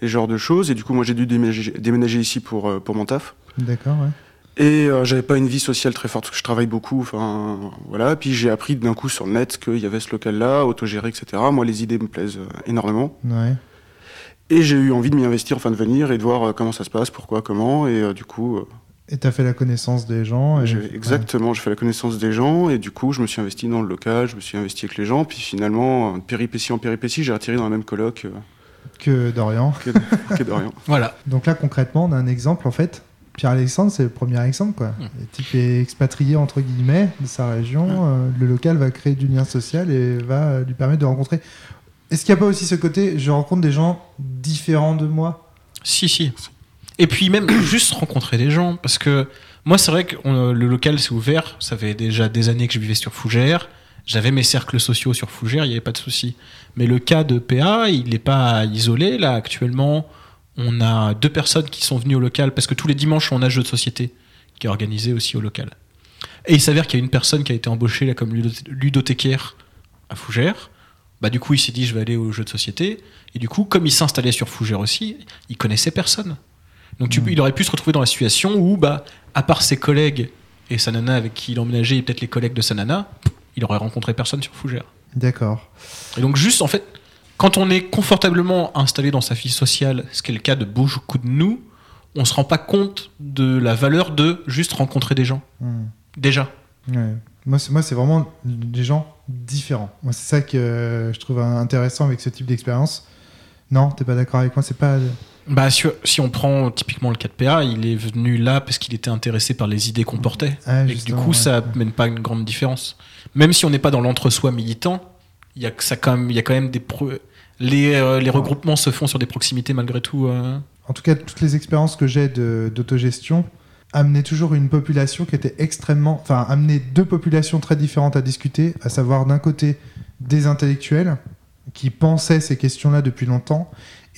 Speaker 3: ce genre de choses. Et du coup, moi j'ai dû déménager, déménager ici pour, euh, pour mon taf.
Speaker 1: D'accord, ouais.
Speaker 3: Et euh, j'avais pas une vie sociale très forte parce que je travaille beaucoup. Enfin, voilà. Puis j'ai appris d'un coup sur le net qu'il y avait ce local-là, autogéré, etc. Moi, les idées me plaisent euh, énormément.
Speaker 1: ouais.
Speaker 3: Et j'ai eu envie de m'y investir, enfin de venir et de voir comment ça se passe, pourquoi, comment. Et euh, du coup,
Speaker 1: Et t'as fait la connaissance des gens. et-
Speaker 3: j'ai- exactement, j'ai fait la connaissance des gens. Et du coup, je me suis investi dans le local, je me suis investi avec les gens. Puis finalement, euh, de péripétie en péripétie, j'ai atterri dans la même coloc euh,
Speaker 1: Que Dorian.
Speaker 3: que, rien.
Speaker 2: Voilà.
Speaker 1: Donc là, concrètement, on a un exemple, en fait. Pierre-Alexandre, c'est le premier exemple, quoi.
Speaker 2: Mm.
Speaker 1: Le type est expatrié, entre guillemets, de sa région. euh, le local va créer du lien social et va lui permettre de rencontrer... Est-ce qu'il n'y a pas aussi ce côté, je rencontre des gens différents de moi?
Speaker 2: Si, si. Et puis même juste rencontrer des gens, parce que moi c'est vrai que on- le local s'est ouvert, ça fait déjà des années que je vivais sur Fougères, j'avais mes cercles sociaux sur Fougères, il n'y avait pas de souci. Mais le cas de PA, il n'est pas isolé, là actuellement, on a deux personnes qui sont venues au local, parce que tous les dimanches on a jeu de société, qui est organisé aussi au local. Et il s'avère qu'il y a une personne qui a été embauchée là comme ludo- ludothécaire à Fougères, bah du coup il s'est dit je vais aller au jeu de société, et du coup comme il s'installait sur Fougères aussi, il connaissait personne. Donc tu,
Speaker 1: Mm.
Speaker 2: il aurait pu se retrouver dans la situation où, bah, à part ses collègues et sa nana avec qui il emménageait, et peut-être les collègues de sa nana, il aurait rencontré personne sur Fougères.
Speaker 1: D'accord.
Speaker 2: Et donc juste, en fait, quand on est confortablement installé dans sa vie sociale, ce qui est le cas de beaucoup de nous, on se rend pas compte de la valeur de juste rencontrer des gens.
Speaker 1: Mm.
Speaker 2: Déjà.
Speaker 1: Ouais. Moi, c'est, moi, c'est vraiment des gens différents. Moi, c'est ça que euh, je trouve intéressant avec ce type d'expérience. Non, t'es pas d'accord avec moi C'est pas.
Speaker 2: Bah, si, si on prend typiquement le cas de PA, il est venu là parce qu'il était intéressé par les idées qu'on portait.
Speaker 1: Ah,
Speaker 2: et du coup,
Speaker 1: ouais.
Speaker 2: ça mène pas une grande différence. Même si on n'est pas dans l'entre-soi militant, il y a ça quand même, il y a quand même des pro- les, euh, les regroupements se font sur des proximités malgré tout. euh.
Speaker 1: En tout cas, toutes les expériences que j'ai d'autogestion amenaient toujours une population qui était extrêmement. Enfin, amenaient deux populations très différentes à discuter, à savoir d'un côté des intellectuels qui pensaient ces questions-là depuis longtemps,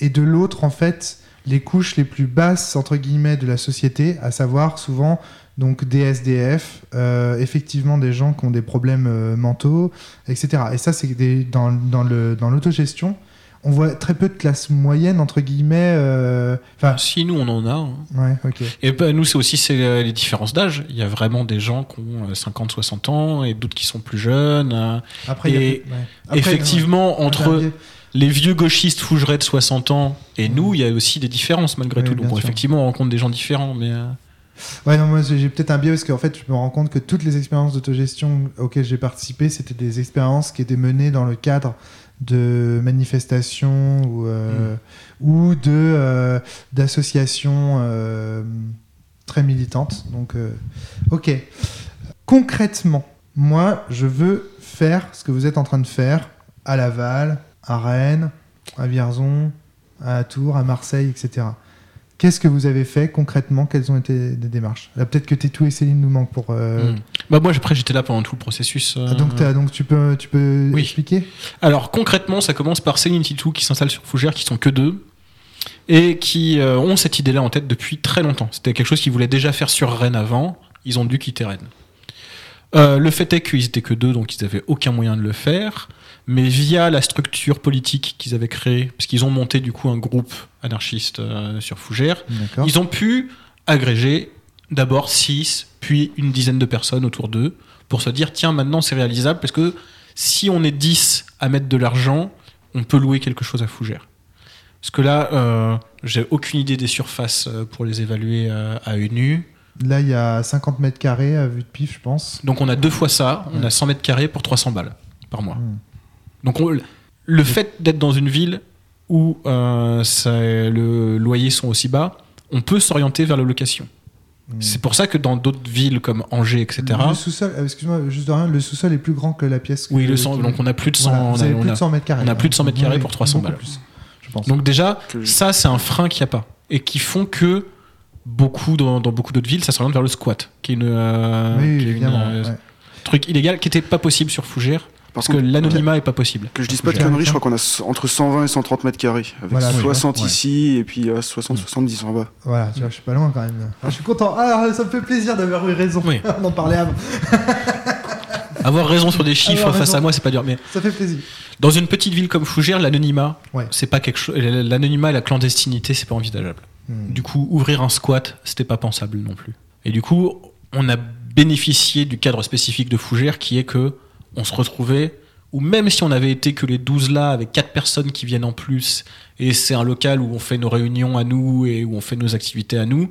Speaker 1: et de l'autre, en fait, les couches les plus basses, entre guillemets, de la société, à savoir souvent donc des SDF, euh, effectivement des gens qui ont des problèmes euh, mentaux, etc. Et ça, c'est dans, dans le- dans l'autogestion. on voit très peu de classes moyennes, entre guillemets. euh,
Speaker 2: Si nous on en a. hein.
Speaker 1: ouais, ok.
Speaker 2: Et bah, nous c'est aussi c'est, les différences d'âge. Il y a vraiment des gens qui ont euh, 50, 60 ans et d'autres qui sont plus jeunes. euh.
Speaker 1: Après, il y a
Speaker 2: Et
Speaker 1: peu- ouais. Après,
Speaker 2: Effectivement,
Speaker 1: ouais,
Speaker 2: entre. Les vieux gauchistes fougerets de 60 ans et nous, il y a aussi des différences malgré
Speaker 1: Oui,
Speaker 2: tout. Donc bon, effectivement, on rencontre des gens différents, mais euh,
Speaker 1: Ouais, non, moi j'ai peut-être un biais parce qu'en fait, je me rends compte que toutes les expériences d'autogestion auxquelles j'ai participé, c'était des expériences qui étaient menées dans le cadre de manifestations ou, euh, ou de euh, d'associations euh, très militantes. Donc, ok. Concrètement, moi, je veux faire ce que vous êtes en train de faire à Laval, à Rennes, à Vierzon, à Tours, à Marseille, etc. Qu'est-ce que vous avez fait concrètement? Quelles ont été les démarches? Là, peut-être que Tétou et Céline nous manquent pour. euh,
Speaker 2: hmm. bah moi après j'étais là pendant tout le processus. euh.
Speaker 1: ah, donc, tu peux, tu peux
Speaker 2: Oui.
Speaker 1: expliquer?
Speaker 2: Alors concrètement, ça commence par Céline Titou qui s'installe sur Fougères, qui sont que deux et qui euh, ont cette idée-là en tête depuis très longtemps. C'était quelque chose qu'ils voulaient déjà faire sur Rennes avant. Ils ont dû quitter Rennes. Le fait est qu'ils étaient que deux, donc ils n'avaient aucun moyen de le faire. Mais via la structure politique qu'ils avaient créée, parce qu'ils ont monté du coup un groupe anarchiste euh, sur Fougères, ils ont pu agréger d'abord 6, puis une dizaine de personnes autour d'eux pour se dire tiens, maintenant c'est réalisable parce que si on est 10 à mettre de l'argent, on peut louer quelque chose à Fougères. Parce que là, euh, j'ai aucune idée des surfaces euh, pour les évaluer à une nu.
Speaker 1: Là, il y a 50 mètres carrés à vue de pif, je pense.
Speaker 2: Donc on a deux fois ça, on a 100 mètres carrés pour 300 balles par mois.
Speaker 1: Hmm.
Speaker 2: Donc on- le fait d'être dans une ville où euh, le loyer sont aussi bas, on peut s'orienter vers la location.
Speaker 1: Hmm.
Speaker 2: C'est pour ça que dans d'autres villes comme Angers, etc.
Speaker 1: Le sous-sol, euh, excuse-moi, juste de rien, le sous-sol est plus grand que la pièce. que-
Speaker 2: Oui, le sang, donc on a plus de 100,
Speaker 1: Voilà,
Speaker 2: on a-
Speaker 1: plus
Speaker 2: a-
Speaker 1: de 100 mètres carrés.
Speaker 2: on a plus de 100 mètres carrés pour 300
Speaker 1: beaucoup
Speaker 2: balles.
Speaker 1: plus, je pense.
Speaker 2: Donc déjà,
Speaker 3: Que-
Speaker 2: ça c'est un frein qu'il n'y a pas et qui font que beaucoup dans, dans beaucoup d'autres villes, ça s'oriente vers le squat, qui est une, euh,
Speaker 1: oui,
Speaker 2: qui est une,
Speaker 1: évidemment.
Speaker 2: euh,
Speaker 1: ouais.
Speaker 2: truc illégal qui n'était pas possible sur Fougères
Speaker 3: Parce
Speaker 2: que l'anonymat est pas possible.
Speaker 3: Que je dise pas de conneries, je crois qu'on a entre 120 et 130 mètres carrés. Avec
Speaker 1: Voilà, oui,
Speaker 3: 60
Speaker 1: ouais.
Speaker 3: ici et puis euh, 60-70 en bas.
Speaker 1: Voilà, tu vois, je suis pas loin quand même. Ah, je suis content. Ah, ça me fait plaisir d'avoir eu raison.
Speaker 2: Oui.
Speaker 1: On en parlait avant.
Speaker 2: Avoir raison sur des chiffres
Speaker 1: Avoir
Speaker 2: face
Speaker 1: raison.
Speaker 2: à moi, c'est pas dur. Mais
Speaker 1: Ça fait plaisir.
Speaker 2: dans une petite ville comme Fougères, l'anonymat,
Speaker 1: Ouais.
Speaker 2: c'est pas quelque chose. L'anonymat et la clandestinité, c'est pas envisageable.
Speaker 1: Hmm.
Speaker 2: Du coup, ouvrir un squat, c'était pas pensable non plus. Et du coup, on a bénéficié du cadre spécifique de Fougères qui est que on se retrouvait, ou même si on avait été que les 12 là, avec 4 personnes qui viennent en plus, et c'est un local où on fait nos réunions à nous et où on fait nos activités à nous,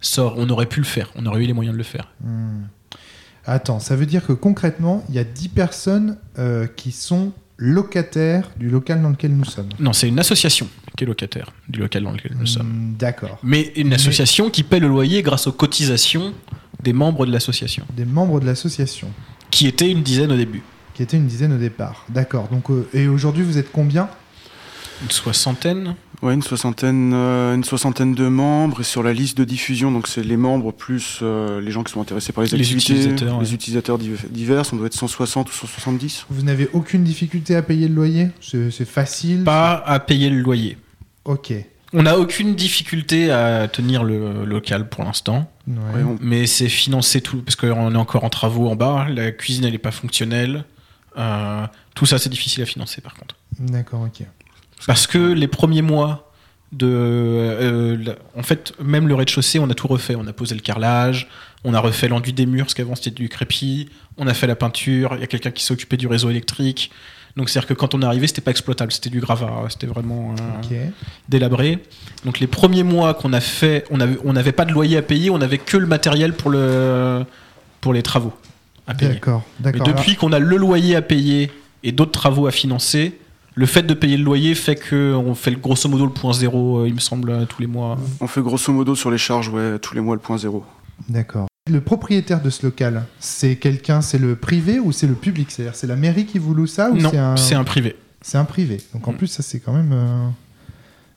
Speaker 2: ça, on aurait pu le faire, on aurait eu les moyens de le faire.
Speaker 1: Hmm. Attends, ça veut dire que concrètement, il y a 10 personnes euh, qui sont locataires du local dans lequel nous sommes.
Speaker 2: Non, c'est une association qui est locataire du local dans lequel nous sommes.
Speaker 1: Hmm, D'accord.
Speaker 2: Mais une
Speaker 1: Mais-
Speaker 2: association qui paie le loyer grâce aux cotisations des membres de l'association,
Speaker 1: Des membres de l'association,
Speaker 2: qui étaient une dizaine au début.
Speaker 1: qui étaient une dizaine au départ. D'accord. Donc, euh, et aujourd'hui, vous êtes combien?
Speaker 2: Une soixantaine
Speaker 3: Ouais, une soixantaine, euh, une soixantaine de membres et sur la liste de diffusion, donc c'est les membres plus euh, les gens qui sont intéressés par les,
Speaker 2: Les
Speaker 3: activités,
Speaker 2: utilisateurs,
Speaker 3: les
Speaker 2: ouais.
Speaker 3: utilisateurs div- divers, on doit être 160 ou 170.
Speaker 1: Vous n'avez aucune difficulté à payer le loyer? C'est c'est facile
Speaker 2: Pas à payer le loyer.
Speaker 1: Ok.
Speaker 2: On n'a aucune difficulté à tenir le local pour l'instant,
Speaker 1: Ouais.
Speaker 2: Mais c'est financé tout parce qu'on est encore en travaux en bas. La cuisine elle n'est pas fonctionnelle. Euh, tout ça c'est difficile à financer par contre.
Speaker 1: D'accord, ok.
Speaker 2: Parce que les premiers mois de, euh, la- en fait, même le rez-de-chaussée, on a tout refait. On a posé le carrelage, on a refait l'enduit des murs, parce qu'avant c'était du crépi. On a fait la peinture. Il y a quelqu'un qui s'est occupé du réseau électrique. Donc c'est-à-dire que quand on est arrivé, c'était pas exploitable, c'était du gravat, c'était vraiment euh, délabré. Donc les premiers mois qu'on a fait, on avait, on n'avait pas de loyer à payer, on avait que le matériel pour le, pour les travaux à payer.
Speaker 1: D'accord.
Speaker 2: Mais
Speaker 1: D'accord.
Speaker 2: depuis qu'on a le loyer à payer et d'autres travaux à financer, le fait de payer le loyer fait que on fait grosso modo le point zéro, euh, il me semble, tous les mois.
Speaker 3: On fait grosso modo sur les charges, ouais, tous les mois le point zéro.
Speaker 1: D'accord. Le propriétaire de ce local, c'est quelqu'un, c'est le privé ou c'est le public? C'est-à-dire, c'est la mairie qui vous loue ça ou
Speaker 2: non,
Speaker 1: c'est un...
Speaker 2: c'est un privé.
Speaker 1: c'est un privé. Donc en
Speaker 2: Mm.
Speaker 1: plus, ça c'est quand même. euh,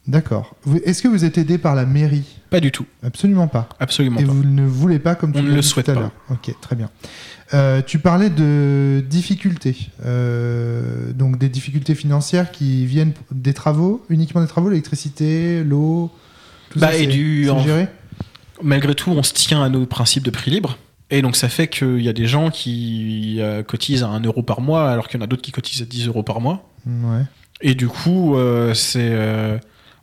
Speaker 1: D'accord. Est-ce que vous êtes aidé par la mairie?
Speaker 2: Pas du tout,
Speaker 1: Absolument pas.
Speaker 2: absolument
Speaker 1: Et
Speaker 2: pas.
Speaker 1: vous ne voulez pas comme tu
Speaker 2: On ne le souhaite
Speaker 1: tout à
Speaker 2: pas.
Speaker 1: Ok, très bien. Euh, tu parlais de difficultés, euh, donc des difficultés financières qui viennent des travaux, uniquement des travaux, l'électricité, l'eau, tout
Speaker 2: Bah,
Speaker 1: ça.
Speaker 2: et du- en- Malgré tout, on se tient à nos principes de prix libre. Et donc ça fait qu'il y a des gens qui euh, cotisent à 1 euro par mois, alors qu'il y en a d'autres qui cotisent à 10 euros par mois.
Speaker 1: Ouais.
Speaker 2: Et du coup, euh, c'est, euh,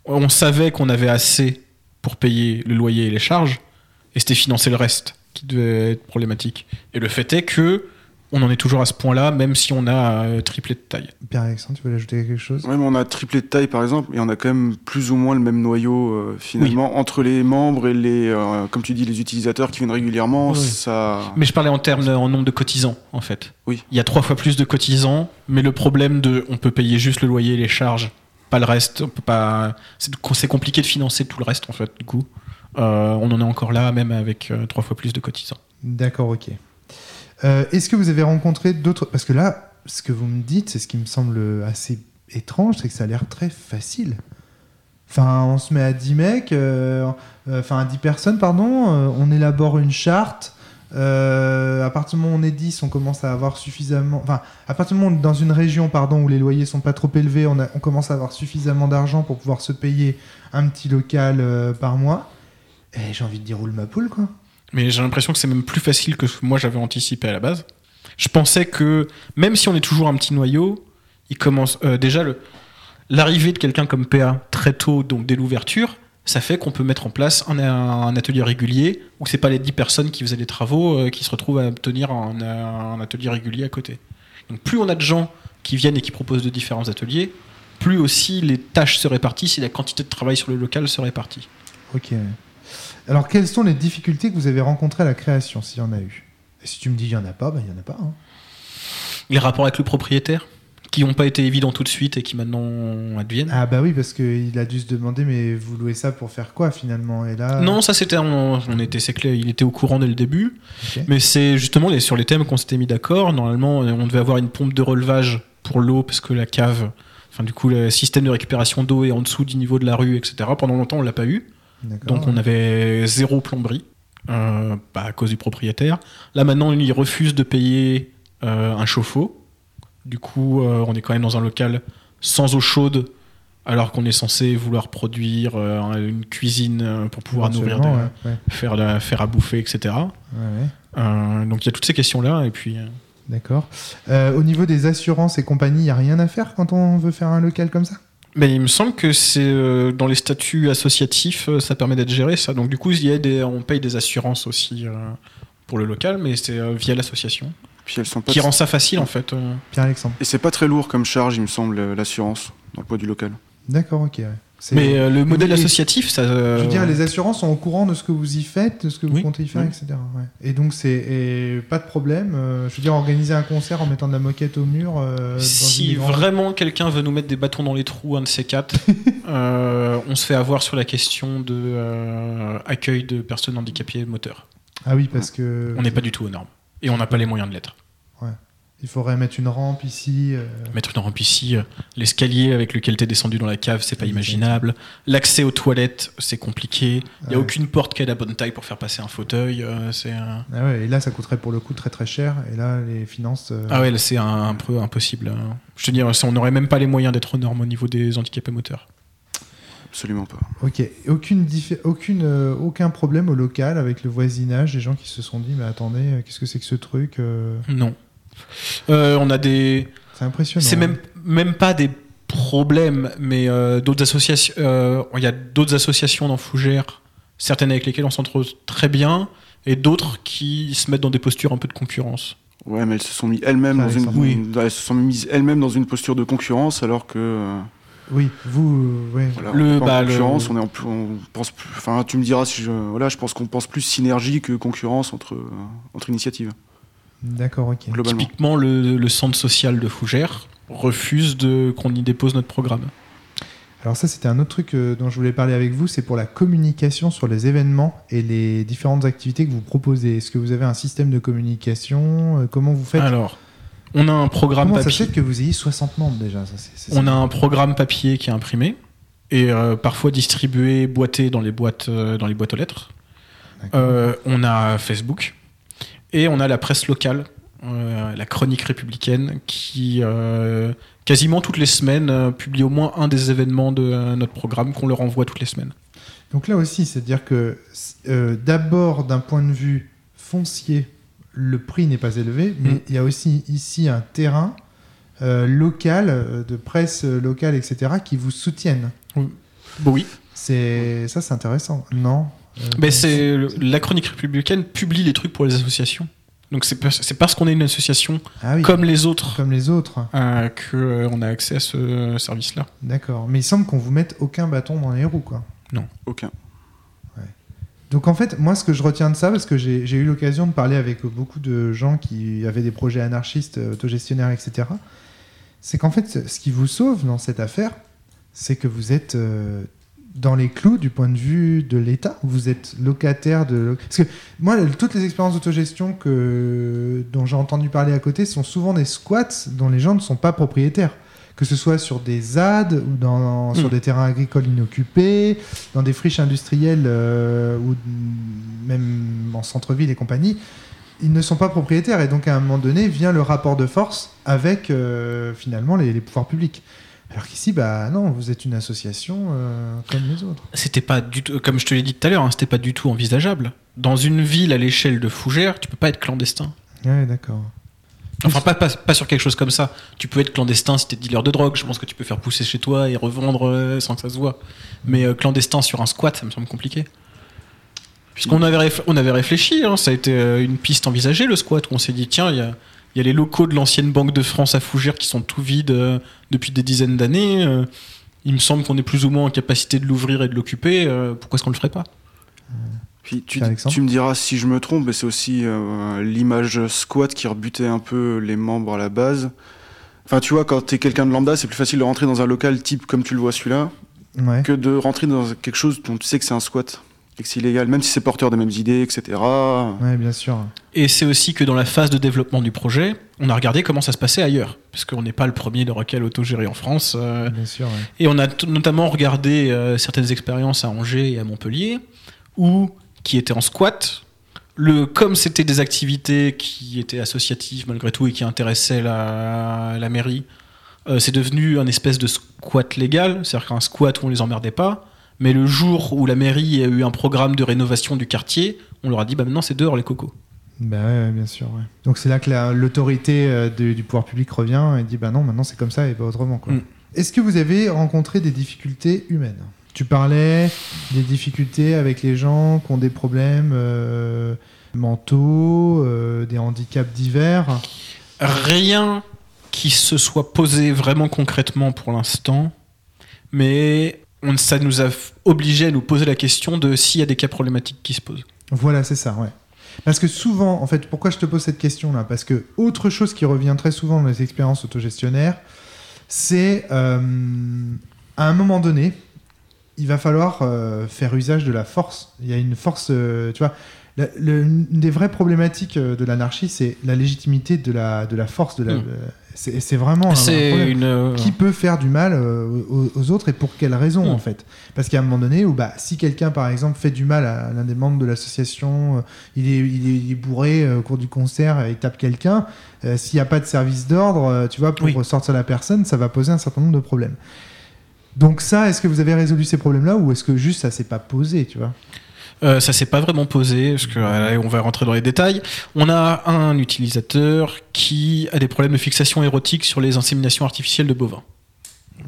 Speaker 2: on savait qu'on avait assez pour payer le loyer et les charges, et c'était financer le reste qui devait être problématique. Et le fait est que on en est toujours à ce point-là, même si on a euh, triplé de taille.
Speaker 1: Pierre-Alexandre, tu voulais ajouter quelque chose?
Speaker 3: Ouais, mais on a triplé de taille par exemple, et on a quand même plus ou moins le même noyau euh, finalement entre les membres et les, euh, comme tu dis, les utilisateurs qui viennent régulièrement.
Speaker 2: Oui.
Speaker 3: Ça,
Speaker 2: Mais je parlais en termes de- en nombre de cotisants, en fait.
Speaker 3: Oui.
Speaker 2: Il y a trois fois plus de cotisants, mais le problème de, on peut payer juste le loyer et les charges, pas le reste. On peut pas. C'est c'est compliqué de financer tout le reste, en fait. Du coup, Euh, on en est encore là, même avec euh, trois fois plus de cotisants.
Speaker 1: D'accord, ok. Euh, Est-ce que vous avez rencontré d'autres Parce que là, ce que vous me dites, c'est ce qui me semble assez étrange, c'est que ça a l'air très facile. Enfin, on se met à 10 mecs, euh, euh, enfin à 10 personnes, pardon, on élabore une charte. à partir du moment où on est 10, on commence à avoir suffisamment. Enfin, à partir du moment où on est dans une région, pardon, où les loyers sont pas trop élevés, on, commence à avoir suffisamment d'argent pour pouvoir se payer un petit local par mois. Et j'ai envie de dire roule ma poule, quoi.
Speaker 2: Mais j'ai l'impression que c'est même plus facile que ce que moi j'avais anticipé à la base. Je pensais que même si on est toujours un petit noyau, il commence euh, déjà le l'arrivée de quelqu'un comme PA très tôt, donc dès l'ouverture, ça fait qu'on peut mettre en place un, atelier régulier où c'est pas les 10 personnes qui faisaient les travaux euh, qui se retrouvent à obtenir un, un atelier régulier à côté. Donc plus on a de gens qui viennent et qui proposent de différents ateliers, plus aussi les tâches se répartissent et la quantité de travail sur le local se répartit.
Speaker 1: Ok. Alors, quelles sont les difficultés que vous avez rencontrées à la création, s'il y en a eu? Et si tu me dis il n'y en a pas, ben, il n'y en a pas. hein.
Speaker 2: Les rapports avec le propriétaire, qui n'ont pas été évidents tout de suite et qui maintenant adviennent.
Speaker 1: Ah bah oui, parce qu'il a dû se demander, mais vous louez ça pour faire quoi finalement? Et là,
Speaker 2: Non, ça c'était, on, on était, c'est clair, il était au courant dès le début. Mais c'est justement les, sur les thèmes qu'on s'était mis d'accord. Normalement, on devait avoir une pompe de relevage pour l'eau parce que la cave, enfin du coup, le système de récupération d'eau est en dessous du niveau de la rue, etc. Pendant longtemps, on l'a pas eu. Donc on avait zéro plomberie euh, bah, à cause du propriétaire. Là maintenant, il refuse de payer euh, un chauffe-eau. Du coup, euh, on est quand même dans un local sans eau chaude, alors qu'on est censé vouloir produire une cuisine pour pouvoir nourrir,
Speaker 1: Éventuellement,
Speaker 2: des-
Speaker 1: ouais, ouais,
Speaker 2: faire, de- faire à bouffer, etc.
Speaker 1: ouais,
Speaker 2: donc il y a toutes ces questions-là. Et puis,
Speaker 1: D'accord. Au niveau des assurances et compagnie, il n'y a rien à faire quand on veut faire un local comme ça?
Speaker 2: Mais il me semble que c'est euh, dans les statuts associatifs, euh, ça permet d'être géré ça. Donc du coup, il y a des, on paye des assurances aussi euh, pour le local, mais c'est via l'association.
Speaker 3: puis elles sont pas.
Speaker 2: qui rend ça facile en fait. euh.
Speaker 1: Pierre-Alexandre.
Speaker 3: Et c'est pas très lourd comme charge, il me semble, l'assurance dans le poids du local.
Speaker 1: D'accord, ok. ouais.
Speaker 2: Mais euh, le modèle
Speaker 1: Et-
Speaker 2: associatif, ça. euh,
Speaker 1: Je veux dire, les assurances sont au courant de ce que vous y faites, de ce que vous
Speaker 2: Oui,
Speaker 1: comptez y faire,
Speaker 3: oui.
Speaker 1: etc. ouais. Et donc, c'est pas de problème. euh, je veux dire, organiser un concert en mettant de la moquette au mur. euh, dans
Speaker 2: Si vraiment quelqu'un veut nous mettre des bâtons dans les trous, un de ces quatre, euh, on se fait avoir sur la question de euh, accueil de personnes handicapées moteurs.
Speaker 1: Ah oui, parce que.
Speaker 2: On n'est pas du tout aux normes. Et on n'a pas les moyens de l'être.
Speaker 1: Il faudrait mettre une rampe ici. euh,
Speaker 2: Mettre une rampe ici, euh, l'escalier avec lequel t'es descendu dans la cave, c'est pas imaginable. L'accès aux toilettes, c'est compliqué. Il n'y a
Speaker 1: Ouais.
Speaker 2: aucune porte qui a la bonne taille pour faire passer un fauteuil. euh, c'est
Speaker 1: Ah ouais, et là, ça coûterait pour le coup très très cher. Et là, les finances. euh,
Speaker 2: Ah ouais, c'est un, un peu impossible. hein. Je te dis, on n'aurait même pas les moyens d'être aux normes au niveau des handicapés moteurs.
Speaker 3: Absolument pas.
Speaker 1: Ok. Aucune aucune, euh, aucun problème au local avec le voisinage, des gens qui se sont dit, mais attendez, qu'est-ce que c'est que ce truc euh,
Speaker 2: Non. Euh, on a des.
Speaker 1: C'est impressionnant.
Speaker 2: C'est même, même pas des problèmes, mais euh, d'autres associations. euh, Il y a d'autres associations dans Fougères, certaines avec lesquelles on s'entend très bien, et d'autres qui se mettent dans des postures un peu de concurrence.
Speaker 3: Ouais, mais elles se sont mis elles-mêmes dans une.
Speaker 2: Oui.
Speaker 3: elles se sont mises elles-mêmes dans une posture de concurrence, alors que
Speaker 1: Oui, vous, ouais.
Speaker 3: voilà,
Speaker 2: Le-
Speaker 3: on
Speaker 2: bah,
Speaker 3: en
Speaker 2: le-
Speaker 3: concurrence, on est en plus, on pense plus. Enfin, tu me diras si je, voilà, je pense qu'on pense plus synergie que concurrence entre entre initiatives
Speaker 1: D'accord, ok.
Speaker 3: globalement.
Speaker 2: Typiquement, le, le centre social de Fougères, refusent de, qu'on y dépose notre programme.
Speaker 1: Alors ça, c'était un autre truc euh, dont je voulais parler avec vous, c'est pour la communication sur les événements et les différentes activités que vous proposez. Est-ce que vous avez un système de communication Euh, Comment vous faites?
Speaker 2: Alors, on a un programme
Speaker 1: Comment ça
Speaker 2: papier.
Speaker 1: fait que vous ayez 60 membres déjà ça, c'est- c'est-
Speaker 2: On a un programme papier qui est imprimé et euh, parfois distribué, boîté dans les boîtes, euh, dans les boîtes aux lettres. Euh, on a Facebook et on a la presse locale, euh, la chronique républicaine, qui euh, quasiment toutes les semaines euh, publie au moins un des événements de notre programme qu'on leur envoie toutes les semaines.
Speaker 1: Donc là aussi, c'est-à-dire que d'abord, d'un point de vue foncier, le prix n'est pas élevé, mais
Speaker 2: Mm.
Speaker 1: il y a aussi ici un terrain euh, local, de presse locale, etc., qui vous soutiennent.
Speaker 2: Oui,
Speaker 1: C'est ça, c'est intéressant, non?
Speaker 2: Mais c'est la chronique républicaine publie les trucs pour les associations. Donc c'est parce, qu'on est une association
Speaker 1: ah oui,
Speaker 2: comme les autres
Speaker 1: comme les autres.
Speaker 2: euh, que euh, on a accès à ce service-là.
Speaker 1: D'accord. Mais il semble qu'on vous mette aucun bâton dans les roues, quoi.
Speaker 3: Aucun.
Speaker 1: Donc en fait, moi ce que je retiens de ça, parce que j'ai eu l'occasion de parler avec beaucoup de gens qui avaient des projets anarchistes, euh, autogestionnaires, etc., c'est qu'en fait, ce qui vous sauve dans cette affaire, c'est que vous êtes euh, dans les clous du point de vue de l'État. Vous êtes locataire de... Parce que moi, toutes les expériences d'autogestion que... dont j'ai entendu parler à côté sont souvent des squats dont les gens ne sont pas propriétaires. Que ce soit sur des ZAD ou dans, sur
Speaker 2: Mm.
Speaker 1: des terrains agricoles inoccupés, dans des friches industrielles euh, ou même en centre-ville et compagnie, ils ne sont pas propriétaires. Et donc à un moment donné vient le rapport de force avec euh, finalement les, les pouvoirs publics. Alors qu'ici, bah non, vous êtes une association euh, comme les autres.
Speaker 2: C'était pas du tout, comme je te l'ai dit tout à l'heure, hein, c'était pas du tout envisageable. Dans une ville à l'échelle de Fougères, tu peux pas être clandestin.
Speaker 1: Ouais, d'accord.
Speaker 2: Enfin, pas, pas, pas sur quelque chose comme ça. Tu peux être clandestin si t'es dealer de drogue. Je pense que tu peux faire pousser chez toi et revendre euh, sans que ça se voit. Mais euh, clandestin sur un squat, ça me semble compliqué. Puisqu'on avait, on avait réfléchi, hein, ça a été une piste envisagée, le squat, où on s'est dit, tiens, il y a, il y a les locaux de l'ancienne Banque de France à Fougères qui sont tout vides euh, depuis des dizaines d'années. euh, il me semble qu'on est plus ou moins en capacité de l'ouvrir et de l'occuper. euh, pourquoi est-ce qu'on le ferait pas?
Speaker 3: Puis tu, tu me diras si je me trompe, mais c'est aussi euh, l'image squat qui rebutait un peu les membres à la base. Enfin, tu vois, quand t'es quelqu'un de lambda, c'est plus facile de rentrer dans un local type comme tu le vois celui-là,
Speaker 1: Ouais.
Speaker 3: que de rentrer dans quelque chose dont tu sais que c'est un squat et que c'est illégal, même si c'est porteur des mêmes idées, etc.
Speaker 1: Ouais, bien sûr.
Speaker 2: Et c'est aussi que dans la phase de développement du projet, on a regardé comment ça se passait ailleurs. Parce qu'on n'est pas le premier de requel autogéré en France. euh,
Speaker 1: Bien sûr. ouais.
Speaker 2: Et on a notamment regardé euh, certaines expériences à Angers et à Montpellier, où, qui étaient en squat, le, comme c'était des activités qui étaient associatives malgré tout et qui intéressaient la, la mairie, euh, c'est devenu un espèce de squat légal, c'est-à-dire qu'un squat où on les emmerdait pas. Mais le jour où la mairie a eu un programme de rénovation du quartier, on leur a dit bah maintenant c'est dehors les cocos.
Speaker 1: Ouais, ouais, bien sûr. ouais. Donc c'est là que la- l'autorité euh, du pouvoir public revient et dit bah non, maintenant c'est comme ça et pas autrement. quoi.
Speaker 2: Mm.
Speaker 1: Est-ce que vous avez rencontré des difficultés humaines? Tu parlais des difficultés avec les gens qui ont des problèmes euh, mentaux, euh, des handicaps divers?
Speaker 2: Rien qui se soit posé vraiment concrètement pour l'instant, mais on, ça nous a f- obligé à nous poser la question de s'il y a des cas problématiques qui se posent.
Speaker 1: Voilà, c'est ça, ouais. Parce que souvent, en fait, pourquoi je te pose cette question-là? Parce que autre chose qui revient très souvent dans les expériences autogestionnaires, c'est euh, à un moment donné, il va falloir euh, faire usage de la force. Il y a une force, euh, tu vois. la- le- une des vraies problématiques de l'anarchie, c'est la légitimité de la, de la force. De la,
Speaker 2: Mm.
Speaker 1: C'est vraiment un-
Speaker 2: une. euh,
Speaker 1: qui peut faire du mal euh, aux, aux autres et pour quelle raison
Speaker 2: Mm.
Speaker 1: en fait? Parce qu'à un moment donné où bah, si quelqu'un par exemple fait du mal à l'un des membres de l'association, euh, il, est, il, est, il est bourré au cours du concert, et il tape quelqu'un, euh, s'il n'y a pas de service d'ordre, tu vois, pour
Speaker 2: Oui.
Speaker 1: sortir la personne, ça va poser un certain nombre de problèmes. Donc ça, est-ce que vous avez résolu ces problèmes-là ou est-ce que juste ça s'est pas posé, tu vois?
Speaker 2: Euh, ça s'est pas vraiment posé, parce que euh, on va rentrer dans les détails. On a un utilisateur qui a des problèmes de fixation érotique sur les inséminations artificielles de bovins,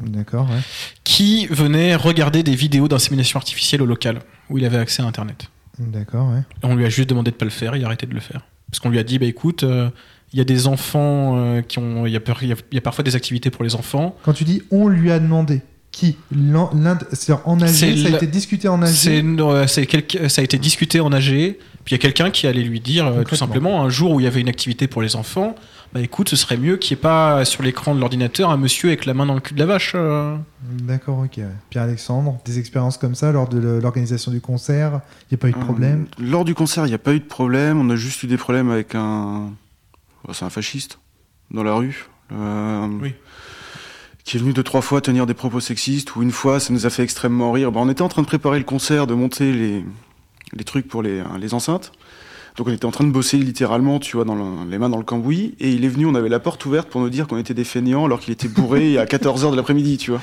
Speaker 1: D'accord, ouais.
Speaker 2: qui venait regarder des vidéos d'insémination artificielle au local, où il avait accès à Internet.
Speaker 1: D'accord, ouais.
Speaker 2: On lui a juste demandé de pas le faire, il a arrêté de le faire. Parce qu'on lui a dit, bah écoute, euh, il y a des enfants euh, qui ont, y, il y a parfois des activités pour les enfants.
Speaker 1: Quand tu dis on lui a demandé, qui C'est-à-dire en AG,
Speaker 2: C'est
Speaker 1: ça a été discuté en AG
Speaker 2: euh, ça a été discuté en AG, puis il y a quelqu'un qui allait lui dire, euh, tout simplement, un jour où il y avait une activité pour les enfants, bah écoute, ce serait mieux qu'il n'y ait pas sur l'écran de l'ordinateur un monsieur avec la main dans le cul de la vache. euh.
Speaker 1: D'accord, ok. Pierre-Alexandre, des expériences comme ça lors de l'organisation du concert Il n'y a pas eu de problème?
Speaker 3: Euh, Lors du concert, il n'y a pas eu de problème. On a juste eu des problèmes avec un. C'est un fasciste dans la rue. euh,
Speaker 2: Oui.
Speaker 3: Qui est venu deux, trois fois tenir des propos sexistes, ou une fois, ça nous a fait extrêmement rire. Bah, on était en train de préparer le concert, de monter les, les trucs pour les, les enceintes. Donc on était en train de bosser littéralement, tu vois, dans le- les mains dans le cambouis. Et il est venu, on avait la porte ouverte pour nous dire qu'on était des feignants alors qu'il était bourré à 14h de l'après-midi, tu vois.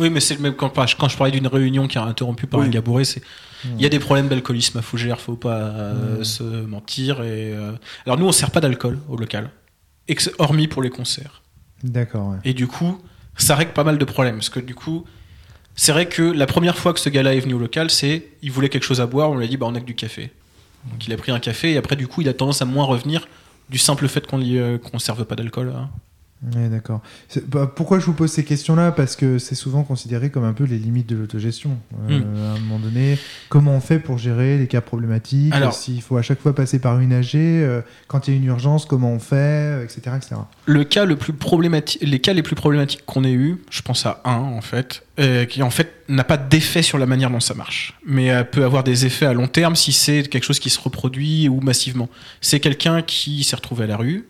Speaker 2: Oui, mais c'est le même quand, quand je parlais d'une réunion qui a interrompu par
Speaker 3: Oui.
Speaker 2: un gars bourré, c'est il y a des problèmes d'alcoolisme à Fougères, faut pas euh, se mentir. Et, euh, Alors nous, on sert pas d'alcool au local, ex- hormis pour les concerts.
Speaker 1: D'accord.
Speaker 2: Et du coup, ça règle pas mal de problèmes. Parce que du coup, c'est vrai que la première fois que ce gars-là est venu au local, c'est il voulait quelque chose à boire, on lui a dit bah on a que du café. Donc il a pris un café et après du coup il a tendance à moins revenir du simple fait qu'on lui euh, serve pas d'alcool. hein.
Speaker 1: Ouais, d'accord. Bah, pourquoi je vous pose ces questions-là? Parce que c'est souvent considéré comme un peu les limites de l'autogestion. Euh, À un moment donné, comment on fait pour gérer les cas problématiques?
Speaker 2: Alors-
Speaker 1: S'il faut à chaque fois passer par une AG, euh, quand il y a une urgence, comment on fait, euh, etc. etc.
Speaker 2: Le cas le plus problématique, les cas les plus problématiques qu'on ait eu, je pense à un en fait, euh, qui en fait n'a pas d'effet sur la manière dont ça marche, mais euh, peut avoir des effets à long terme si c'est quelque chose qui se reproduit ou massivement. C'est quelqu'un qui s'est retrouvé à la rue,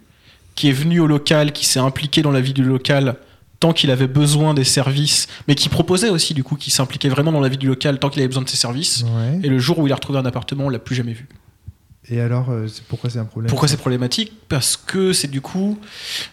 Speaker 2: qui est venu au local, qui s'est impliqué dans la vie du local tant qu'il avait besoin des services, mais qui proposait aussi du coup, qui s'impliquait vraiment dans la vie du local tant qu'il avait besoin de ses services.
Speaker 1: Ouais.
Speaker 2: Et le jour où il a retrouvé un appartement, on l'a plus jamais vu.
Speaker 1: Et alors, euh, pourquoi c'est un problème?
Speaker 2: Pourquoi c'est problématique? Parce que c'est du coup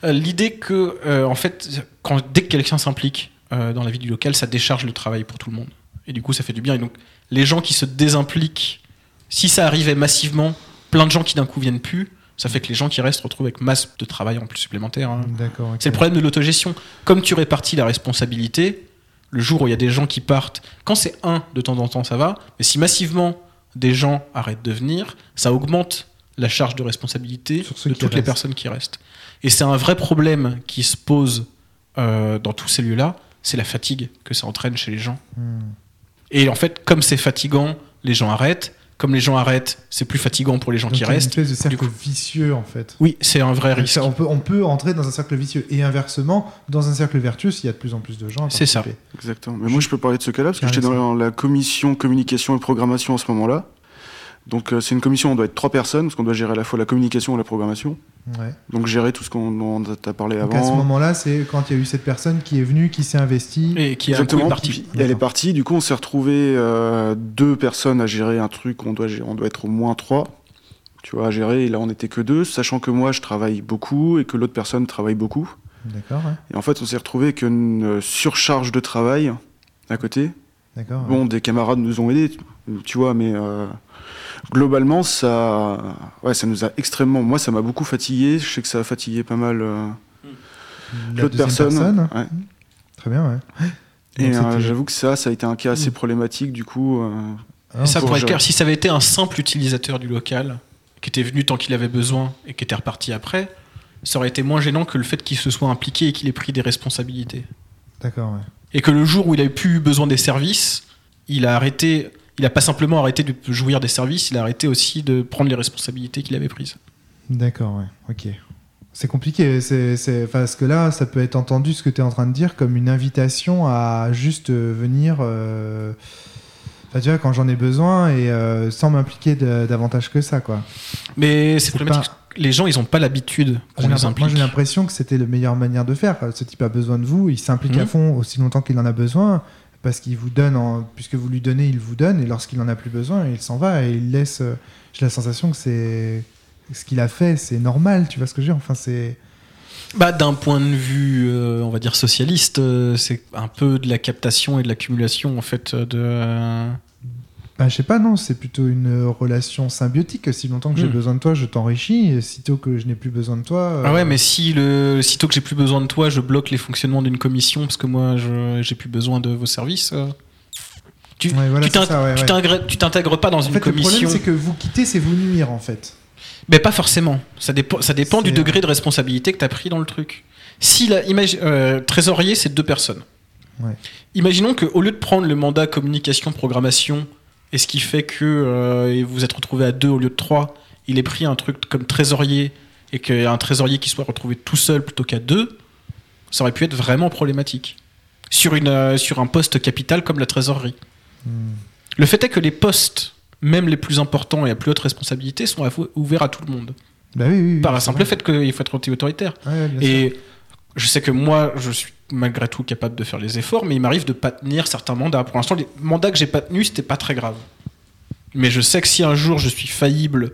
Speaker 2: euh, l'idée que, euh, en fait, quand, dès que quelqu'un s'implique dans la vie du local, ça décharge le travail pour tout le monde. Et du coup, ça fait du bien. Et donc, les gens qui se désimpliquent, si ça arrivait massivement, plein de gens qui d'un coup viennent plus, ça fait que les gens qui restent retrouvent avec masse de travail en plus supplémentaire. hein.
Speaker 1: D'accord.
Speaker 2: C'est le problème de l'autogestion. Comme tu répartis la responsabilité, le jour où il y a des gens qui partent, quand c'est un de temps en temps, ça va. Mais si massivement des gens arrêtent de venir, ça augmente la charge de responsabilité
Speaker 1: Sur
Speaker 2: de toutes les personnes qui restent. Et c'est un vrai problème qui se pose euh, dans tous ces lieux-là, c'est la fatigue que ça entraîne chez les gens.
Speaker 1: Hmm.
Speaker 2: Et en fait, comme c'est fatigant, les gens arrêtent. Comme les gens arrêtent, c'est plus fatigant pour les gens
Speaker 1: Donc,
Speaker 2: qui
Speaker 1: une
Speaker 2: restent.
Speaker 1: espèce de cercle
Speaker 2: coup-
Speaker 1: vicieux en fait.
Speaker 2: Oui, c'est un vrai risque.
Speaker 1: Ça, on, peut, on peut entrer dans un cercle vicieux et inversement dans un cercle vertueux s'il y a de plus en plus de gens.
Speaker 2: C'est ça.
Speaker 3: Exactement. Mais moi, je peux parler de ce cas-là parce que
Speaker 1: Ah,
Speaker 3: j'étais dans la commission communication et programmation à ce moment-là. Donc, euh, c'est une commission, on doit être trois personnes parce qu'on doit gérer à la fois la communication et la programmation.
Speaker 1: Ouais.
Speaker 3: Donc, gérer tout ce qu'on dont on t'a parlé
Speaker 1: Donc à ce
Speaker 3: avant.
Speaker 1: moment-là, c'est quand il y a eu cette personne qui est venue, qui s'est investie.
Speaker 2: Et qui a un coup
Speaker 3: Exactement.
Speaker 2: est parti.
Speaker 3: Puis, elle est partie. Du coup, on s'est retrouvé euh, deux personnes à gérer un truc. On doit, on doit être au moins trois. Tu vois, à gérer. Et là, on n'était que deux, sachant que moi, je travaille beaucoup et que l'autre personne travaille beaucoup.
Speaker 1: D'accord, ouais.
Speaker 3: Et en fait, on s'est retrouvé avec une euh, surcharge de travail à côté.
Speaker 1: D'accord. ouais.
Speaker 3: Bon, des camarades nous ont aidés, tu- tu vois, mais euh, globalement, ça, ouais, ça nous a extrêmement. Moi, ça m'a beaucoup fatigué. Je sais que ça a fatigué pas mal euh,
Speaker 1: La
Speaker 3: l'autre
Speaker 1: deuxième
Speaker 3: personne.
Speaker 1: personne.
Speaker 3: ouais.
Speaker 1: Très bien, ouais.
Speaker 3: Et euh, j'avoue que ça, ça a été un cas assez problématique, du coup. euh,
Speaker 1: Ah,
Speaker 2: Et ça,
Speaker 3: pour
Speaker 2: pour être clair, si ça avait été un simple utilisateur du local, qui était venu tant qu'il avait besoin et qui était reparti après, ça aurait été moins gênant que le fait qu'il se soit impliqué et qu'il ait pris des responsabilités.
Speaker 1: D'accord, ouais.
Speaker 2: Et que le jour où il plus eu besoin des services, il a arrêté. Il a pas simplement arrêté de jouir des services, il a arrêté aussi de prendre les responsabilités qu'il avait prises.
Speaker 1: D'accord, ouais. Ok. C'est compliqué, c'est, c'est- parce que là, ça peut être entendu ce que tu es en train de dire comme une invitation à juste euh, venir. euh, tu vois, quand j'en ai besoin et euh, sans m'impliquer de- davantage que ça, quoi.
Speaker 2: Mais c'est
Speaker 1: C'est
Speaker 2: problématique.
Speaker 1: pas-
Speaker 2: Les gens, ils ont pas l'habitude qu'on
Speaker 1: J'ai
Speaker 2: les
Speaker 1: l'impression-
Speaker 2: implique.
Speaker 1: Moi, j'ai l'impression que c'était la meilleure manière de faire. Ce type a besoin de vous, il s'implique à fond aussi longtemps qu'il en a besoin, parce qu'il vous donne, puisque vous lui donnez, il vous donne, et lorsqu'il en a plus besoin, il s'en va et il laisse. euh, J'ai la sensation que c'est ce qu'il a fait, c'est normal. Tu vois ce que je veux dire? Enfin, c'est.
Speaker 2: Bah, d'un point de vue, euh, on va dire socialiste, euh, c'est un peu de la captation et de l'accumulation en fait de. Euh,
Speaker 1: Ben, je sais pas, non, c'est plutôt une relation symbiotique. Si longtemps que j'ai
Speaker 2: Hmm.
Speaker 1: besoin de toi, je t'enrichis. Et sitôt que je n'ai plus besoin de toi. euh,
Speaker 2: Ah ouais, mais si le sitôt que j'ai plus besoin de toi, je bloque les fonctionnements d'une commission parce que moi, je j'ai plus besoin de vos services. euh, Tu
Speaker 1: Ouais, voilà,
Speaker 2: t'intègres pas dans
Speaker 1: En
Speaker 2: une
Speaker 1: fait, le problème,
Speaker 2: commission.
Speaker 1: c'est que vous quitter, c'est vous nuire, en fait.
Speaker 2: Mais pas forcément. Ça dépend, ça dépend du degré de responsabilité que tu as pris dans le truc. Si la euh, trésorier, c'est deux personnes. Imaginons qu'au lieu de prendre le mandat communication, programmation, et ce qui fait que euh, vous êtes retrouvé à deux au lieu de trois, il ait pris un truc comme trésorier et qu'il y a un trésorier qui soit retrouvé tout seul plutôt qu'à deux, ça aurait pu être vraiment problématique. Sur, une, euh, sur un poste capital comme la trésorerie.
Speaker 1: Hmm.
Speaker 2: Le fait est que les postes, même les plus importants et à plus haute responsabilité, sont ouverts à tout le monde.
Speaker 1: Bah oui, oui, oui,
Speaker 2: Par un simple
Speaker 1: vrai.
Speaker 2: fait qu'il faut être autoritaire.
Speaker 1: Ouais, ouais, bien sûr.
Speaker 2: Je sais que moi, je suis malgré tout capable de faire les efforts, mais il m'arrive de pas tenir certains mandats. Pour l'instant, les mandats que j'ai pas tenus, c'était pas très grave. Mais je sais que si un jour je suis faillible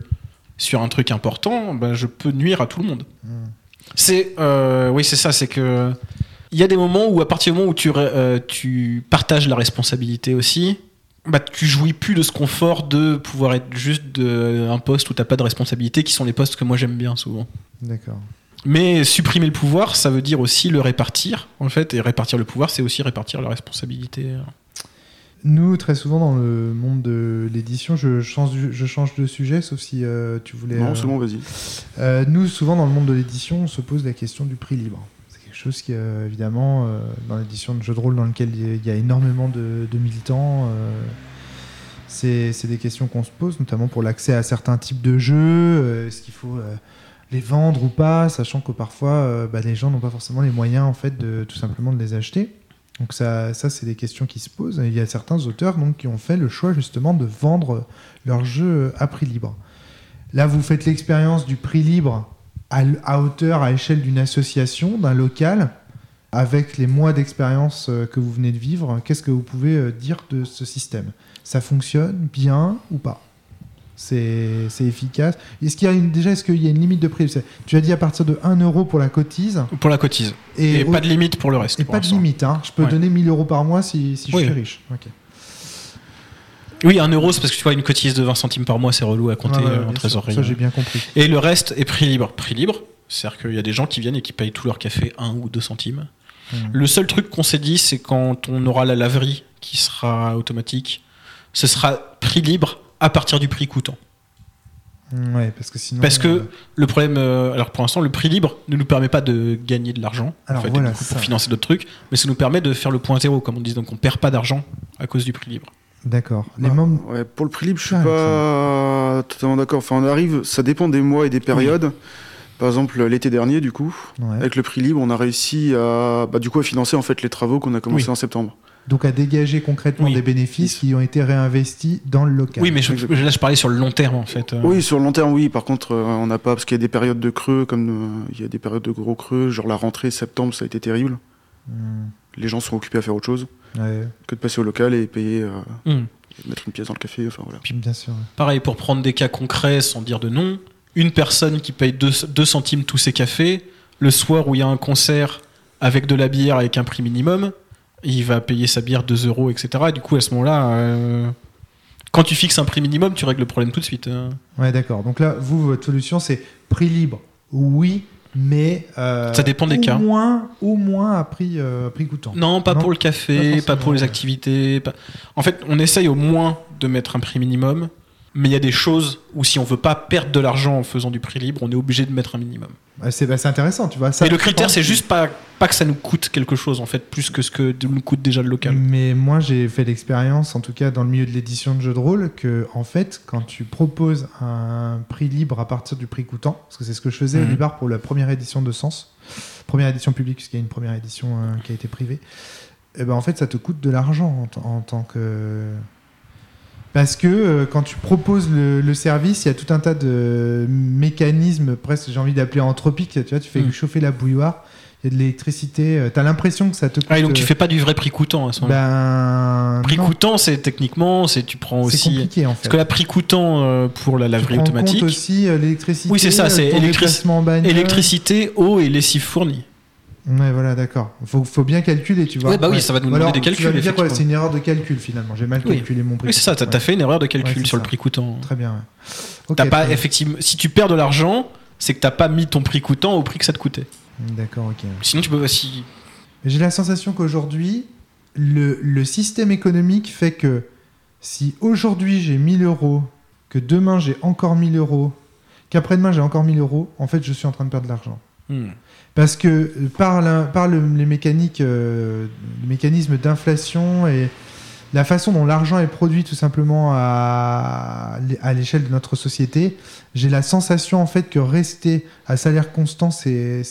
Speaker 2: sur un truc important, ben, je peux nuire à tout le monde.
Speaker 1: Hmm.
Speaker 2: C'est, euh, oui, c'est ça, c'est que il y a des moments où à partir du moment où tu, euh, tu partages la responsabilité aussi, bah, tu jouis plus de ce confort de pouvoir être juste de, un poste où t'as pas de responsabilité, qui sont les postes que moi j'aime bien souvent.
Speaker 1: D'accord.
Speaker 2: Mais supprimer le pouvoir, ça veut dire aussi le répartir, en fait, et répartir le pouvoir, c'est aussi répartir la responsabilité.
Speaker 1: Nous, très souvent dans le monde de l'édition, je change, du- je change de sujet, sauf si euh, tu voulais.
Speaker 3: Non,
Speaker 1: euh,
Speaker 3: c'est bon, vas-y.
Speaker 1: Euh, nous, souvent dans le monde de l'édition, on se pose la question du prix libre. C'est quelque chose qui, euh, évidemment, euh, dans l'édition de jeux de rôle dans lequel il y a- énormément de, de militants, euh, c'est des questions qu'on se pose, notamment pour l'accès à certains types de jeux. Est-ce qu'il faut euh, les vendre ou pas, sachant que parfois euh, bah, les gens n'ont pas forcément les moyens en fait de tout simplement de les acheter. Donc ça, c'est des questions qui se posent. Il y a certains auteurs qui ont fait le choix justement de vendre leurs jeux à prix libre. Là, vous faites l'expérience du prix libre à, à hauteur, à échelle d'une association, d'un local, avec les mois d'expérience euh, que vous venez de vivre. Qu'est-ce que vous pouvez euh, dire de ce système? Ça fonctionne bien ou pas? C'est efficace. Est-ce qu'il y a une, déjà est-ce qu'il y a une limite de prix? Tu as dit à partir de 1 euro pour la cotise
Speaker 2: Pour la cotise.
Speaker 1: et,
Speaker 2: Et,
Speaker 1: au-
Speaker 2: pas de limite pour le reste.
Speaker 1: et pas de limite. Hein. Je peux
Speaker 2: Ouais.
Speaker 1: donner 1000 euros par mois si, si je suis riche. Ok.
Speaker 2: Oui, un euro, c'est parce que tu vois, une cotise de 20 centimes par mois, c'est relou à compter
Speaker 1: Ouais, ouais,
Speaker 2: euh, en trésorerie.
Speaker 1: Ça j'ai bien compris.
Speaker 2: Et le reste est prix libre. Prix libre, c'est-à-dire qu'il y a des gens qui viennent et qui payent tout leur café 1 ou 2 centimes.
Speaker 1: Mhm.
Speaker 2: Le seul truc qu'on s'est dit, c'est quand on aura la laverie qui sera automatique, ce sera prix libre à partir du prix coûtant.
Speaker 1: Ouais, parce que sinon.
Speaker 2: Parce que
Speaker 1: euh,
Speaker 2: le problème, euh, alors pour l'instant, le prix libre ne nous permet pas de gagner de l'argent en fait,
Speaker 1: voilà,
Speaker 2: pour financer d'autres trucs, mais ça nous permet de faire le point zéro, comme on dit, donc on perd pas d'argent à cause du prix libre.
Speaker 1: D'accord. Les
Speaker 3: Bah,
Speaker 1: membres.
Speaker 3: Ouais, pour le prix libre, je suis
Speaker 1: Ouais,
Speaker 3: pas totalement d'accord. Enfin, on arrive, ça dépend des mois et des périodes. Par exemple, l'été dernier, du coup,
Speaker 1: Ouais.
Speaker 3: avec le prix libre, on a réussi à, bah, du coup, à financer en fait les travaux qu'on a commencé
Speaker 2: Oui.
Speaker 3: en septembre.
Speaker 1: Donc à dégager concrètement
Speaker 2: Oui.
Speaker 1: des bénéfices qui ont été réinvestis dans le local.
Speaker 2: Oui, mais je- là je parlais sur le long terme en fait. euh.
Speaker 3: Oui, sur le long terme, oui. Par contre, euh, on n'a pas parce qu'il y a des périodes de creux, comme euh, il y a des périodes de gros creux, genre la rentrée septembre, ça a été terrible.
Speaker 1: Hmm.
Speaker 3: Les gens sont occupés à faire autre chose
Speaker 1: Ouais,
Speaker 3: que de passer au local et payer, euh,
Speaker 2: Hmm.
Speaker 3: mettre une pièce dans le café. Enfin voilà.
Speaker 1: bien sûr. ouais.
Speaker 2: Pareil, pour prendre des cas concrets sans dire de nom, une personne qui paye 2 centimes tous ses cafés, le soir où il y a un concert avec de la bière avec un prix minimum, il va payer sa bière 2 euros, etc. Et du coup, à ce moment-là, euh, quand tu fixes un prix minimum, tu règles le problème tout de suite. hein.
Speaker 1: Ouais, d'accord. Donc là, vous, votre solution, c'est prix libre. Oui, mais. euh,
Speaker 2: Ça dépend des
Speaker 1: au
Speaker 2: cas.
Speaker 1: Moins, au moins à prix, euh, prix coûtant.
Speaker 2: Non, pas
Speaker 1: Non,
Speaker 2: pour le café, pas, pour les activités. pas- En fait, on essaye au moins de mettre un prix minimum, mais il y a des choses où si on veut pas perdre de l'argent en faisant du prix libre, on est obligé de mettre un minimum.
Speaker 1: C'est bah, intéressant, tu vois. Ça,
Speaker 2: et le critère, c'est juste pas, pas que ça nous coûte quelque chose, en fait, plus que ce que nous coûte déjà le local.
Speaker 1: Mais moi, j'ai fait l'expérience, en tout cas dans le milieu de l'édition de jeux de rôle, que en fait, quand tu proposes un prix libre à partir du prix coûtant, parce que c'est ce que je faisais au
Speaker 2: Mhm.
Speaker 1: Libar pour la première édition de Sens, première édition publique, puisqu'il y a une première édition euh, qui a été privée, et ben en fait, ça te coûte de l'argent en tant que. Parce que euh, quand tu proposes le, le service, il y a tout un tas de mécanismes, presque j'ai envie d'appeler anthropiques. Tu vois, tu fais
Speaker 2: Mhm.
Speaker 1: chauffer la bouilloire, il y a de l'électricité, tu as l'impression que ça te coûte.
Speaker 2: Ah, et donc tu
Speaker 1: euh,
Speaker 2: fais pas du vrai prix coûtant à ce moment-là.
Speaker 1: ben,
Speaker 2: prix
Speaker 1: non,
Speaker 2: coûtant, c'est techniquement, c'est tu prends
Speaker 1: c'est
Speaker 2: aussi.
Speaker 1: compliqué en fait.
Speaker 2: Parce que la prix coûtant euh, pour la laverie automatique,
Speaker 1: compte aussi euh, l'électricité.
Speaker 2: Oui, c'est ça,
Speaker 1: euh,
Speaker 2: c'est électrici- électricité, eau et lessive fournie.
Speaker 1: Ouais, voilà, d'accord. Faut, faut bien calculer, tu vois.
Speaker 2: Ouais, bah oui, ça va nous
Speaker 1: Ou
Speaker 2: demander
Speaker 1: alors,
Speaker 2: des
Speaker 1: Tu vas
Speaker 2: calculs,
Speaker 1: c'est une erreur de calcul finalement. J'ai mal
Speaker 2: Oui.
Speaker 1: calculé mon prix.
Speaker 2: Oui, c'est ça, t'as
Speaker 1: Ouais.
Speaker 2: t'as fait une erreur de calcul sur le prix coûtant.
Speaker 1: Très bien. ouais. Ok,
Speaker 2: T'as pas
Speaker 1: bien.
Speaker 2: effectivement. Si tu perds de l'argent, c'est que t'as pas mis ton prix coûtant au prix que ça te coûtait.
Speaker 1: D'accord, ok.
Speaker 2: Sinon, tu peux aussi.
Speaker 1: J'ai la sensation qu'aujourd'hui, le, le système économique fait que si aujourd'hui j'ai 1000 euros, que demain j'ai encore 1000 euros, qu'après-demain j'ai encore 1000 euros, en fait je suis en train de perdre de l'argent.
Speaker 2: Hmm.
Speaker 1: Parce que euh, par, la- par le- les mécaniques, euh, le mécanisme d'inflation et la façon dont l'argent est produit tout simplement à, à l'échelle de notre société, j'ai la sensation en fait que rester à salaire constant, c'est.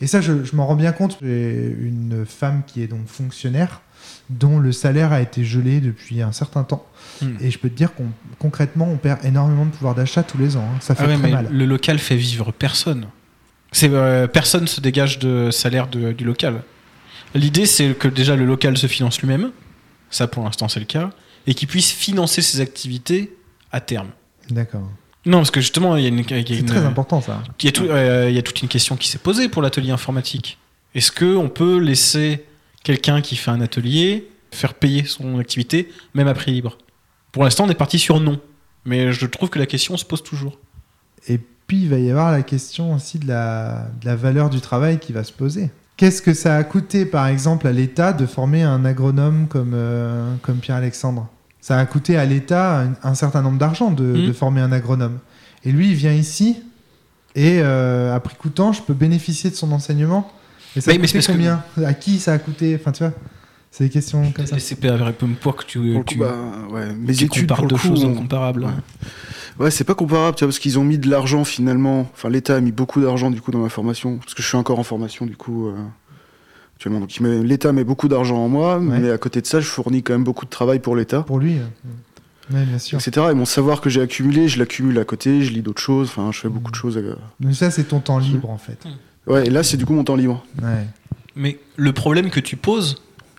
Speaker 1: Et ça, je, je m'en rends bien compte. J'ai une femme qui est donc fonctionnaire, dont le salaire a été gelé depuis un certain temps.
Speaker 2: Hmm.
Speaker 1: Et je peux te dire qu'on concrètement, on perd énormément de pouvoir d'achat tous les ans. hein. Ça fait
Speaker 2: Ah ouais,
Speaker 1: très mal.
Speaker 2: le local fait vivre personne. C'est euh, personne se dégage de salaire de- du local. L'idée, c'est que déjà le local se finance lui-même. Ça, pour l'instant, c'est le cas, et qu'il puisse financer ses activités à terme.
Speaker 1: D'accord.
Speaker 2: Non, parce que justement, il y a une,
Speaker 1: C'est très important ça.
Speaker 2: il y a tout- euh, il y a toute une question qui s'est posée pour l'atelier informatique. Est-ce que on peut laisser quelqu'un qui fait un atelier faire payer son activité, même à prix libre? Pour l'instant, on est parti sur non, mais je trouve que la question se pose toujours.
Speaker 1: Et puis, il va y avoir la question aussi de la, de la valeur du travail qui va se poser. Qu'est-ce que ça a coûté, par exemple, à l'État de former un agronome comme, euh, comme Pierre-Alexandre? Ça a coûté à l'État un, un certain nombre d'argent de,
Speaker 2: Mhm.
Speaker 1: de former un agronome. Et lui, il vient ici, et euh, à prix coûtant, je peux bénéficier de son enseignement. Et ça
Speaker 2: Mais-
Speaker 1: a
Speaker 2: mais que-
Speaker 1: combien? À qui ça a coûté? Enfin, tu vois, c'est des questions comme ça.
Speaker 2: C'est pas pour que tu,
Speaker 3: Pour le coup,
Speaker 2: tu,
Speaker 3: bah, ouais, mes
Speaker 2: tu
Speaker 3: études,
Speaker 2: compares
Speaker 3: pour
Speaker 2: deux
Speaker 3: coup,
Speaker 2: choses incomparables.
Speaker 3: Ouais. Ouais, c'est pas comparable, tu vois, parce qu'ils ont mis de l'argent finalement. Enfin, l'État a mis beaucoup d'argent du coup dans ma formation, parce que je suis encore en formation du coup. euh, actuellement. Donc, l'État met beaucoup d'argent en moi,
Speaker 1: Ouais.
Speaker 3: mais à côté de ça, je fournis quand même beaucoup de travail pour l'État,
Speaker 1: Pour lui, euh, ouais, bien sûr.
Speaker 3: etc. Et mon savoir que j'ai accumulé, je l'accumule à côté, je lis d'autres choses. Enfin, je fais beaucoup de choses. euh.
Speaker 1: Donc ça, c'est ton temps libre, en fait.
Speaker 3: Ouais, et là, c'est du coup mon temps libre.
Speaker 1: Ouais.
Speaker 2: Mais le problème que tu poses,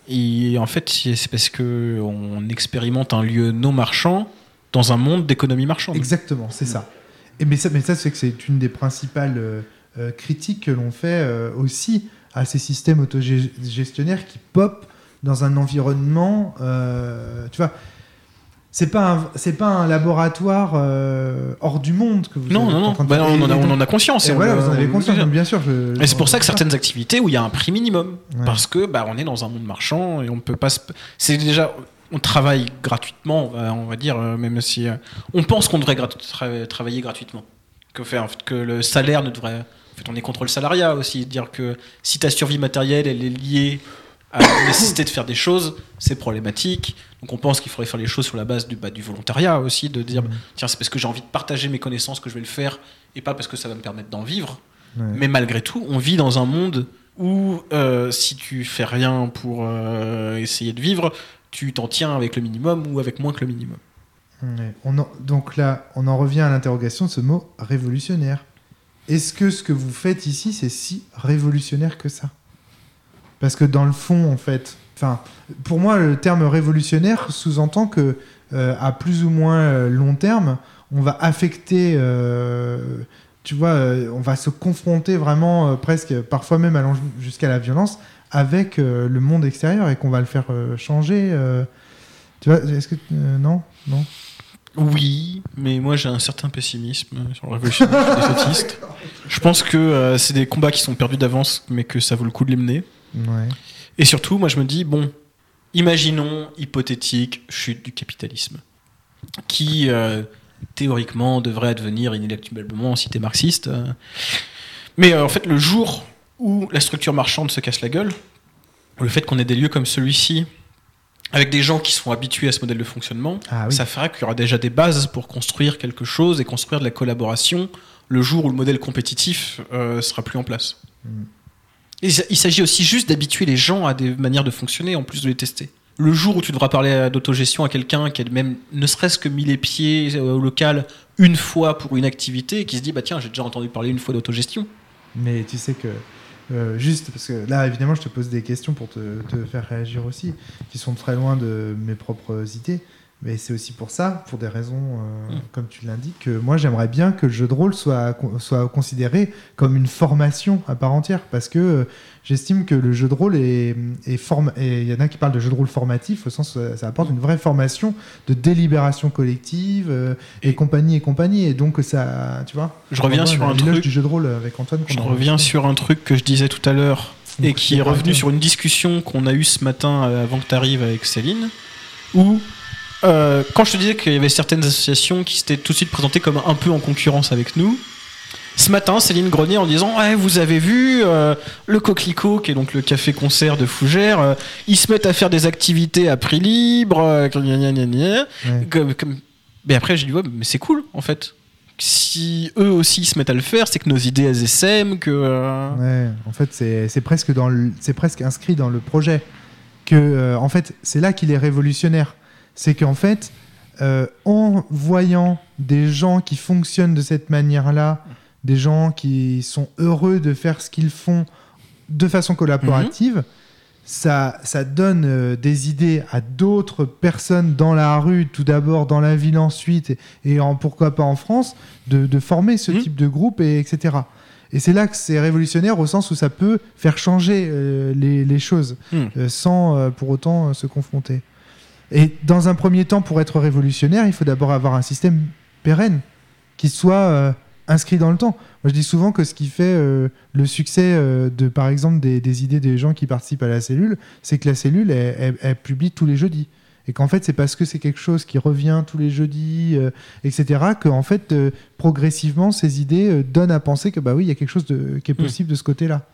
Speaker 2: il- en fait, c'est parce que on expérimente un lieu non marchand dans un monde d'économie marchande.
Speaker 1: Exactement, c'est ça. Et mais ça, mais ça c'est que c'est une des principales euh, euh, critiques que l'on fait euh, aussi à ces systèmes autogestionnaires qui pop dans un environnement. tu vois, c'est pas un, c'est pas un laboratoire euh, hors du monde que vous
Speaker 2: Non, non, non. Bah, on, en a,
Speaker 1: Et
Speaker 2: on
Speaker 1: donc-
Speaker 2: en a conscience.
Speaker 1: et voilà, vous en avez conscience, bien sûr. je-
Speaker 2: Et c'est pour ça que certaines activités où il y a un prix minimum.
Speaker 1: Ouais.
Speaker 2: Parce que bah, on est dans un monde marchand et on peut pas. se- C'est déjà. On travaille gratuitement, on va, dire, euh, même si. euh, on pense qu'on devrait grat- tra- travailler gratuitement. Que, faire, que le salaire ne devrait. En fait, on est contre le salariat aussi. Dire que si ta survie matérielle elle est liée à la nécessité de faire des choses, c'est problématique. Donc on pense qu'il faudrait faire les choses sur la base du, bah, du volontariat aussi, de dire
Speaker 1: Mhm.
Speaker 2: tiens, c'est parce que j'ai envie de partager mes connaissances que je vais le faire et pas parce que ça va me permettre d'en vivre.
Speaker 1: Ouais.
Speaker 2: Mais malgré tout, on vit dans un monde où euh, si tu fais rien pour euh, essayer de vivre, tu t'en tiens avec le minimum ou avec moins que le minimum.
Speaker 1: Ouais. On en- donc là, on en revient à l'interrogation de ce mot révolutionnaire. Est-ce que ce que vous faites ici, c'est si révolutionnaire que ça? Parce que dans le fond, en fait, enfin, pour moi, le terme révolutionnaire sous-entend que euh, à plus ou moins euh, long terme, on va affecter, euh, tu vois, euh, on va se confronter vraiment presque, parfois même allant ju- jusqu'à la violence, avec le monde extérieur et qu'on va le faire changer. tu vois, est-ce que non, non?
Speaker 2: Oui, mais moi j'ai un certain pessimisme sur la révolution je suis défaitiste. Je pense que euh, c'est des combats qui sont perdus d'avance, mais que ça vaut le coup de les mener.
Speaker 1: Ouais.
Speaker 2: Et surtout, moi je me dis, bon, imaginons hypothétique chute du capitalisme, qui euh, théoriquement devrait advenir inéluctablement si t'es marxiste. euh. Mais euh, en fait, le jour où la structure marchande se casse la gueule, le fait qu'on ait des lieux comme celui-ci, avec des gens qui sont habitués à ce modèle de fonctionnement,
Speaker 1: Ah oui.
Speaker 2: ça fera qu'il y aura déjà des bases pour construire quelque chose et construire de la collaboration le jour où le modèle compétitif sera plus en place.
Speaker 1: Mm.
Speaker 2: Il s'agit aussi juste d'habituer les gens à des manières de fonctionner en plus de les tester. Le jour où tu devras parler d'autogestion à quelqu'un qui a même ne serait-ce que mis les pieds euh, au local une fois pour une activité et qui se dit bah tiens j'ai déjà entendu parler une fois d'autogestion.
Speaker 1: Mais tu sais que, euh, juste parce que là, évidemment, je te pose des questions pour te faire réagir aussi, qui sont très loin de mes propres idées. Mais c'est aussi pour ça, pour des raisons, euh,
Speaker 2: Mm.
Speaker 1: comme tu l'indiques, que moi j'aimerais bien que le jeu de rôle soit, soit considéré comme une formation à part entière. Parce que euh, j'estime que le jeu de rôle est, est form... et il y en a qui parlent de jeu de rôle formatif, au sens où ça, ça apporte une vraie formation de délibération collective euh, et,
Speaker 2: Et-
Speaker 1: compagnie et compagnie. Et donc ça, tu vois,
Speaker 2: Je reviens sur un truc.
Speaker 1: du jeu de rôle avec Antoine.
Speaker 2: Je reviens sur un truc que je disais tout à l'heure et qui est revenu sur une discussion qu'on a eue ce matin euh, avant que tu arrives avec Céline, où euh, quand je te disais qu'il y avait certaines associations qui s'étaient tout de suite présentées comme un peu en concurrence avec nous, Ce matin, Céline Grenier en disant Vous avez vu euh, le Coquelicot, qui est donc le café-concert de Fougères, euh, ils se mettent à faire des activités à prix libre. euh, gna gna gna gna.
Speaker 1: Ouais.
Speaker 2: Comme- comme- Mais après, j'ai dit Ouais, mais c'est cool en fait. Si eux aussi se mettent à le faire, c'est que nos idées elles essaiment, que. euh,
Speaker 1: Ouais, en fait, c'est presque, dans le- c'est presque inscrit dans le projet. Que, euh, en fait, c'est là qu'il est révolutionnaire. C'est qu'en fait, euh, en voyant des gens qui fonctionnent de cette manière-là, des gens qui sont heureux de faire ce qu'ils font de façon collaborative, ça, ça donne euh, des idées à d'autres personnes dans la rue, tout d'abord dans la ville ensuite, et, et en, pourquoi pas en France, de, de former ce
Speaker 2: Mhm.
Speaker 1: type de groupe, et, etc. Et c'est là que c'est révolutionnaire au sens où ça peut faire changer euh, les, les choses euh, sans pour autant se confronter. Et dans un premier temps, pour être révolutionnaire, il faut d'abord avoir un système pérenne qui soit euh, inscrit dans le temps. Moi, je dis souvent que ce qui fait euh, le succès euh, de, par exemple, des, des idées des gens qui participent à la cellule, c'est que la cellule, elle, elle- elle publie tous les jeudis. Et qu'en fait, c'est parce que c'est quelque chose qui revient tous les jeudis, etc., qu'en fait, euh, progressivement, ces idées donnent à penser que, bah oui, il y a quelque chose de, qui est
Speaker 2: Mm.
Speaker 1: possible de ce côté-là.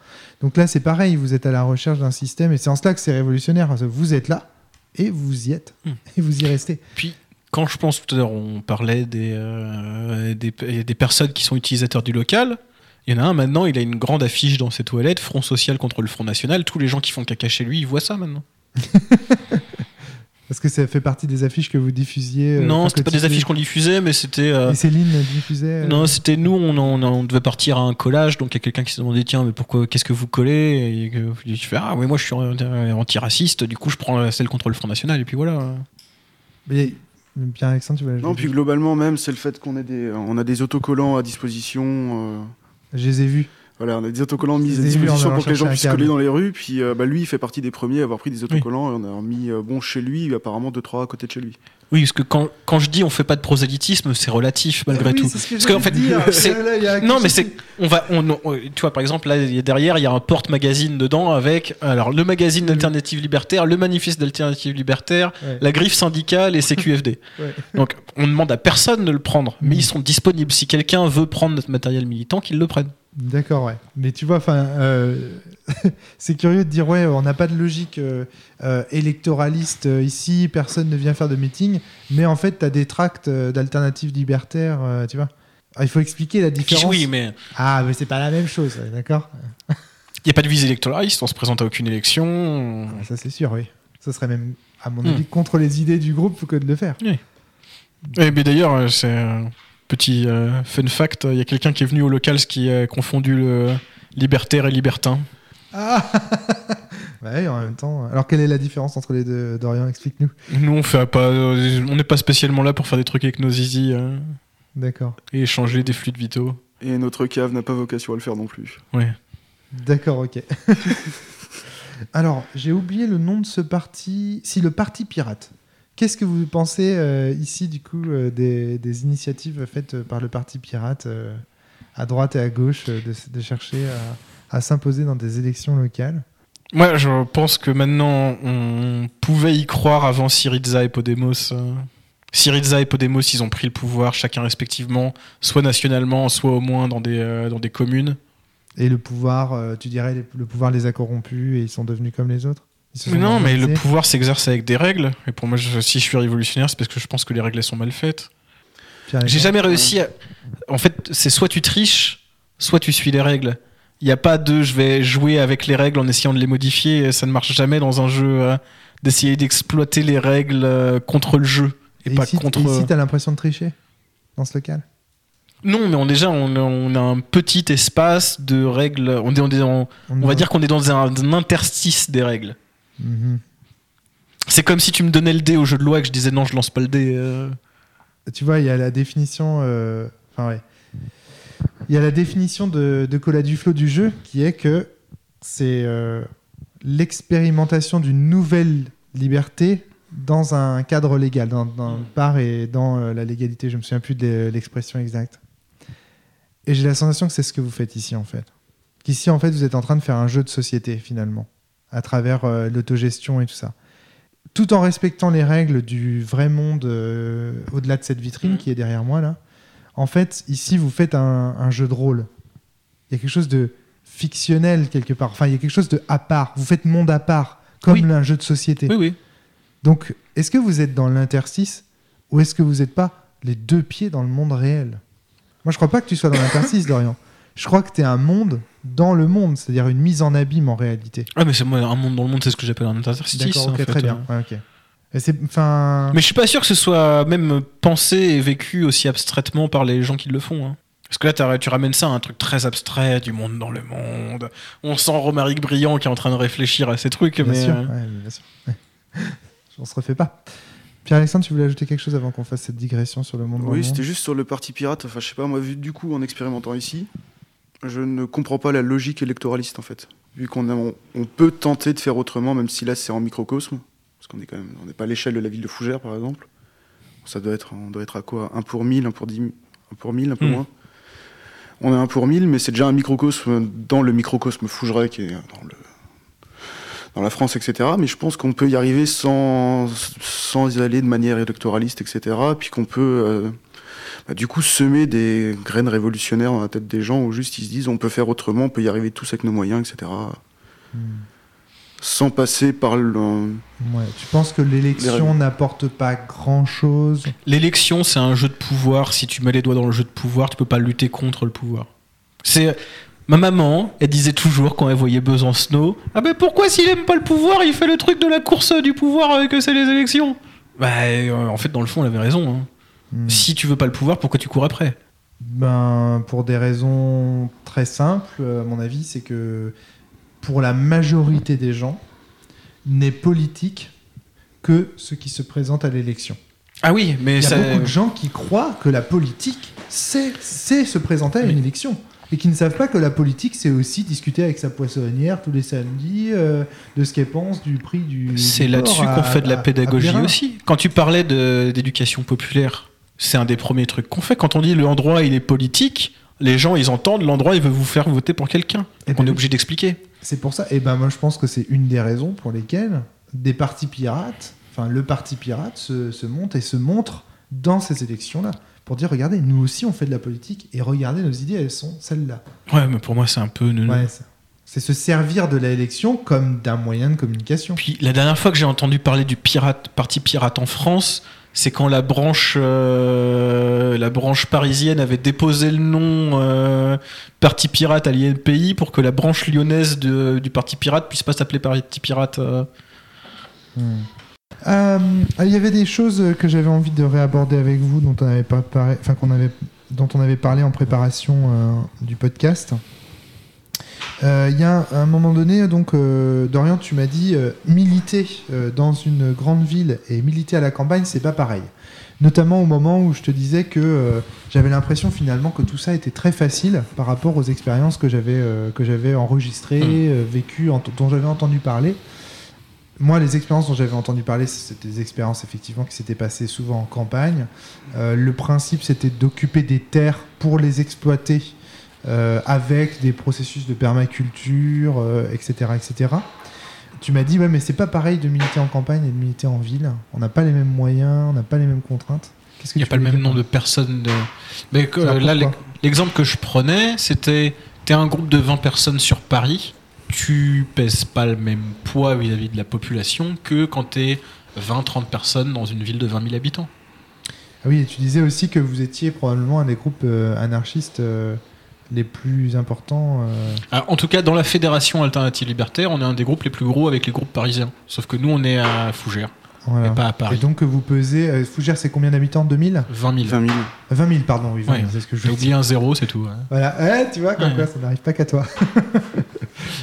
Speaker 1: Donc là, c'est pareil, vous êtes à la recherche d'un système, et c'est en cela que c'est révolutionnaire. que Vous êtes là, et vous y êtes,
Speaker 2: Mm.
Speaker 1: et vous y restez.
Speaker 2: Puis, quand je pense tout à l'heure, on parlait des, euh, des, des personnes qui sont utilisateurs du local. Il y en a un maintenant, il a une grande affiche dans ses toilettes, Front social contre le Front national. Tous les gens qui font caca chez lui, ils voient ça maintenant.
Speaker 1: Parce que ça fait partie des affiches que vous diffusiez. euh,
Speaker 2: non, c'était pas des affiches qu'on diffusait, mais c'était. euh,
Speaker 1: Et Céline diffusait. euh,
Speaker 2: Non, c'était nous, on, on- on devait partir à un collage, donc il y a quelqu'un qui se demandait tiens, mais pourquoi, qu'est-ce que vous collez? Et je fais ah, oui, moi je suis antiraciste, du coup je prends celle contre le Front National, et puis voilà.
Speaker 1: mais- Pierre-Alexandre, tu voulais
Speaker 3: Non, puis globalement même, c'est le fait qu'on ait des, on a des autocollants à disposition. euh,
Speaker 1: Je les ai vus.
Speaker 3: Voilà, on a des autocollants mis à disposition pour que les gens puissent coller dans les rues. Puis euh, bah, lui, il fait partie des premiers à avoir pris des autocollants et on a mis euh, bon chez lui, apparemment deux trois à côté de chez lui.
Speaker 2: Oui, parce que quand, quand je dis on fait pas de prosélytisme, c'est relatif malgré
Speaker 1: Oui,
Speaker 2: tout.
Speaker 1: ce que
Speaker 2: Parce qu'en fait,
Speaker 1: Là, il y a
Speaker 2: Non, mais c'est on va on, on- tu vois par exemple là derrière il y a un porte-magazine dedans avec alors le magazine d'alternative libertaire, le manifeste d'alternative libertaire,
Speaker 1: Ouais.
Speaker 2: la griffe syndicale et CQFD.
Speaker 1: Ouais.
Speaker 2: Donc on demande à personne de le prendre, mais
Speaker 1: Mm.
Speaker 2: ils sont disponibles si quelqu'un veut prendre notre matériel militant qu'il le prenne.
Speaker 1: D'accord, ouais. Mais tu vois, enfin, euh, c'est curieux de dire, ouais, on n'a pas de logique euh, euh, électoraliste ici, personne ne vient faire de meeting, mais en fait, tu as des tracts d'alternatives libertaires, tu vois. Alors, il faut expliquer la différence.
Speaker 2: Oui, mais
Speaker 1: Ah, mais c'est pas la même chose, ouais, d'accord
Speaker 2: il n'y a pas de visée électoraliste, on se présente à aucune élection.
Speaker 1: Ah, Ça, c'est sûr, oui. Ça serait même, à mon
Speaker 2: Hmm.
Speaker 1: avis, contre les idées du groupe que de le faire.
Speaker 2: Et mais d'ailleurs, c'est petit euh, fun fact, il y a quelqu'un qui est venu au local ce qui a confondu le libertaire et libertin.
Speaker 1: Ah Ouais, en même temps. Alors, quelle est la différence entre les deux, Dorian? Explique-nous.
Speaker 2: Nous, on fait pas, euh, on n'est pas spécialement là pour faire des trucs avec nos zizi euh,
Speaker 1: D'accord.
Speaker 2: et échanger des fluides vitaux.
Speaker 3: Et notre cave n'a pas vocation à le faire non plus.
Speaker 2: Ouais.
Speaker 1: D'accord, ok. Alors, j'ai oublié le nom de ce parti. Si, le Parti Pirate. Qu'est-ce que vous pensez euh, ici, du coup, euh, des, des initiatives faites par le Parti Pirate, euh, à droite et à gauche, de, de chercher à, à s'imposer dans des élections locales?
Speaker 2: Moi, je pense que maintenant, on pouvait y croire avant Syriza et Podemos. Syriza et Podemos, ils ont pris le pouvoir chacun respectivement, soit nationalement, soit au moins dans des, dans des communes.
Speaker 1: Et le pouvoir, tu dirais, les- le pouvoir les a corrompus et ils sont devenus comme les autres?
Speaker 2: Mais non, mais le pouvoir s'exerce avec des règles. Et pour moi, je- si je suis révolutionnaire, c'est parce que je pense que les règles elles sont mal faites. J'ai jamais réussi à. En fait, c'est soit tu triches, soit tu suis les règles. Il n'y a pas de je vais jouer avec les règles en essayant de les modifier. Ça ne marche jamais dans un jeu euh, d'essayer d'exploiter les règles euh, contre le jeu et,
Speaker 1: Et
Speaker 2: pas
Speaker 1: ici,
Speaker 2: contre.
Speaker 1: et ici, t'as l'impression de tricher dans ce local?
Speaker 2: Non, mais on déjà on, a- on a un petit espace de règles. On, est, on, est dans- on va dire qu'on est dans un, un interstice des règles.
Speaker 1: Mhm.
Speaker 2: C'est comme si tu me donnais le dé au jeu de loi et que je disais non, je lance pas le dé. euh.
Speaker 1: tu vois, il y a la définition. euh, Enfin, ouais. Il y a la définition de, de Cola Duflo du jeu qui est que c'est euh, l'expérimentation d'une nouvelle liberté dans un cadre légal, dans, dans le part et dans la légalité. Je me souviens plus de l'expression exacte. Et j'ai la sensation que c'est ce que vous faites ici, en fait. Qu'ici, en fait, vous êtes en train de faire un jeu de société, finalement, à travers euh, l'autogestion et tout ça tout en respectant les règles du vrai monde euh, au-delà de cette vitrine
Speaker 2: Mhm.
Speaker 1: qui est derrière moi là, En fait, ici, vous faites un, un jeu de rôle. Il y a quelque chose de fictionnel quelque part. Enfin, il y a quelque chose de à part. Vous faites monde à part, comme
Speaker 2: Oui.
Speaker 1: un jeu de société.
Speaker 2: Oui, oui.
Speaker 1: Donc, est-ce que vous êtes dans l'interstice ou est-ce que vous n'êtes pas les deux pieds dans le monde réel? Moi, je crois pas que tu sois dans l'interstice, Dorian. Je crois que tu es un monde dans le monde, c'est-à-dire une mise en abîme en réalité.
Speaker 2: Ah, mais c'est moi, un monde dans le monde, c'est ce que j'appelle un interstice.
Speaker 1: D'accord,
Speaker 2: en
Speaker 1: ok,
Speaker 2: fait,
Speaker 1: très bien.
Speaker 2: euh.
Speaker 1: Ouais. Et
Speaker 2: Mais je suis pas sûr que ce soit même pensé et vécu aussi abstraitement par les gens qui le font. hein. Parce que là, tu ramènes ça à un truc très abstrait, du monde dans le monde. On sent Romaric Brillant qui est en train de réfléchir à ces trucs.
Speaker 1: bien
Speaker 2: mais,
Speaker 1: sûr,
Speaker 2: euh,
Speaker 1: ouais, bien sûr. Ouais. On se refait pas. Pierre-Alexandre, tu voulais ajouter quelque chose avant qu'on fasse cette digression sur le monde dans le
Speaker 3: Oui,
Speaker 1: monde?
Speaker 3: c'était juste sur le parti pirate. Enfin, je sais pas, moi, vu du coup, en expérimentant ici, je ne comprends pas la logique électoraliste, en fait. Vu qu'on a- on, on peut tenter de faire autrement, même si là, c'est en microcosme. Parce qu'on est quand même, on n'est pas à l'échelle de la ville de Fougères, par exemple. Ça doit être, on doit être à quoi? Un pour 1000, un pour 10 000, un pour 1000, un peu
Speaker 2: Hmm.
Speaker 3: moins? On est un pour 1000, mais c'est déjà un microcosme dans le microcosme Fougeray, qui est dans le dans la France, etc. Mais je pense qu'on peut y arriver sans, sans y aller de manière électoraliste, etc. Puis qu'on peut, euh, bah, du coup, semer des graines révolutionnaires dans la tête des gens où juste ils se disent on peut faire autrement, on peut y arriver tous avec nos moyens, etc. Sans passer par le.
Speaker 1: Ouais. Tu penses que l'élection n'apporte pas grand-chose?
Speaker 2: L'élection, c'est un jeu de pouvoir. Si tu mets les doigts dans le jeu de pouvoir, tu peux pas lutter contre le pouvoir. C'est ma maman, elle disait toujours quand elle voyait Besancenot, ah ben pourquoi s'il aime pas le pouvoir, il fait le truc de la course du pouvoir euh, que c'est les élections? Bah euh, en fait dans le fond, elle avait raison. hein.
Speaker 1: Hmm.
Speaker 2: Si tu veux pas le pouvoir, pourquoi tu cours après?
Speaker 1: Ben, pour des raisons très simples, euh, à mon avis, c'est que pour la majorité des gens, n'est politique que ce qui se présente à l'élection.
Speaker 2: Ah oui, mais
Speaker 1: Il y a
Speaker 2: ça.
Speaker 1: beaucoup de gens qui croient que la politique, c'est se présenter à une élection. Et qui ne savent pas que la politique, c'est aussi discuter avec sa poissonnière tous les samedis euh, de ce qu'elle pense du prix du.
Speaker 2: C'est là-dessus qu'on fait de la pédagogie aussi. Quand tu parlais d'éducation populaire, c'est un des premiers trucs qu'on fait. Quand on dit l'endroit il est politique, les gens ils entendent l'endroit il veut vous faire voter pour quelqu'un.
Speaker 1: Et
Speaker 2: Donc on
Speaker 1: ben
Speaker 2: est obligé d'expliquer.
Speaker 1: C'est pour ça, et ben moi je pense que c'est une des raisons pour lesquelles des partis pirates, enfin le parti pirate se, se monte et se montre dans ces élections-là. Pour dire, regardez, nous aussi on fait de la politique et regardez, nos idées elles sont celles-là.
Speaker 2: Ouais, mais pour moi c'est un peu.
Speaker 1: Ouais, c'est- c'est se servir de l'élection comme d'un moyen de communication.
Speaker 2: Puis la dernière fois que j'ai entendu parler du pirate, parti pirate en France, c'est quand la branche, euh, la branche parisienne avait déposé le nom euh, parti pirate à l'INPI pour que la branche lyonnaise de- du parti pirate puisse pas s'appeler parti pirate. euh.
Speaker 1: Euh, Il y avait des choses que j'avais envie de réaborder avec vous dont on avait parlé, en préparation du podcast. Euh, Il y a un moment donné, donc euh, Dorian, tu m'as dit euh, militer dans une grande ville et militer à la campagne, c'est pas pareil. Notamment au moment où je te disais que euh, j'avais l'impression finalement que tout ça était très facile par rapport aux expériences que j'avais euh, que j'avais enregistrées, euh, vécues, dont j'avais entendu parler. Moi, les expériences dont j'avais entendu parler, c'était des expériences effectivement qui s'étaient passées souvent en campagne. Le principe, c'était d'occuper des terres pour les exploiter euh, avec des processus de permaculture, euh, etc., etc. Tu m'as dit, ouais, mais c'est pas pareil de militer en campagne et de militer en ville. On n'a pas les mêmes moyens, on n'a pas les mêmes contraintes.
Speaker 2: Il n'y a pas le même nombre de personnes. De... Mais que,
Speaker 1: Alors,
Speaker 2: là,
Speaker 1: pourquoi
Speaker 2: l'ex- l'exemple que je prenais, c'était t'es un groupe de 20 personnes sur Paris, tu pèses pas le même poids vis-à-vis de la population que quand t'es 20-30 personnes dans une ville de 20 000 habitants.
Speaker 1: Ah oui, et tu disais aussi que vous étiez probablement un des groupes euh, anarchistes euh, les plus importants. euh,
Speaker 2: Alors, en tout cas, dans la fédération alternative libertaire, on est un des groupes les plus gros avec les groupes parisiens. Sauf que nous, on est à Fougères,
Speaker 1: voilà.
Speaker 2: et pas à
Speaker 1: Et
Speaker 2: Paris.
Speaker 1: donc que vous pesez. euh, Fougères, c'est combien d'habitants? 2000
Speaker 2: 20 000.
Speaker 1: 20
Speaker 3: 20 000.
Speaker 1: 000, pardon, oui, 20 000,
Speaker 2: Ouais.
Speaker 1: c'est ce que je dire.
Speaker 2: oublié un zéro, c'est tout. hein.
Speaker 1: Voilà, Ouais, tu vois, comme
Speaker 2: Ouais.
Speaker 1: quoi, ça n'arrive pas qu'à toi.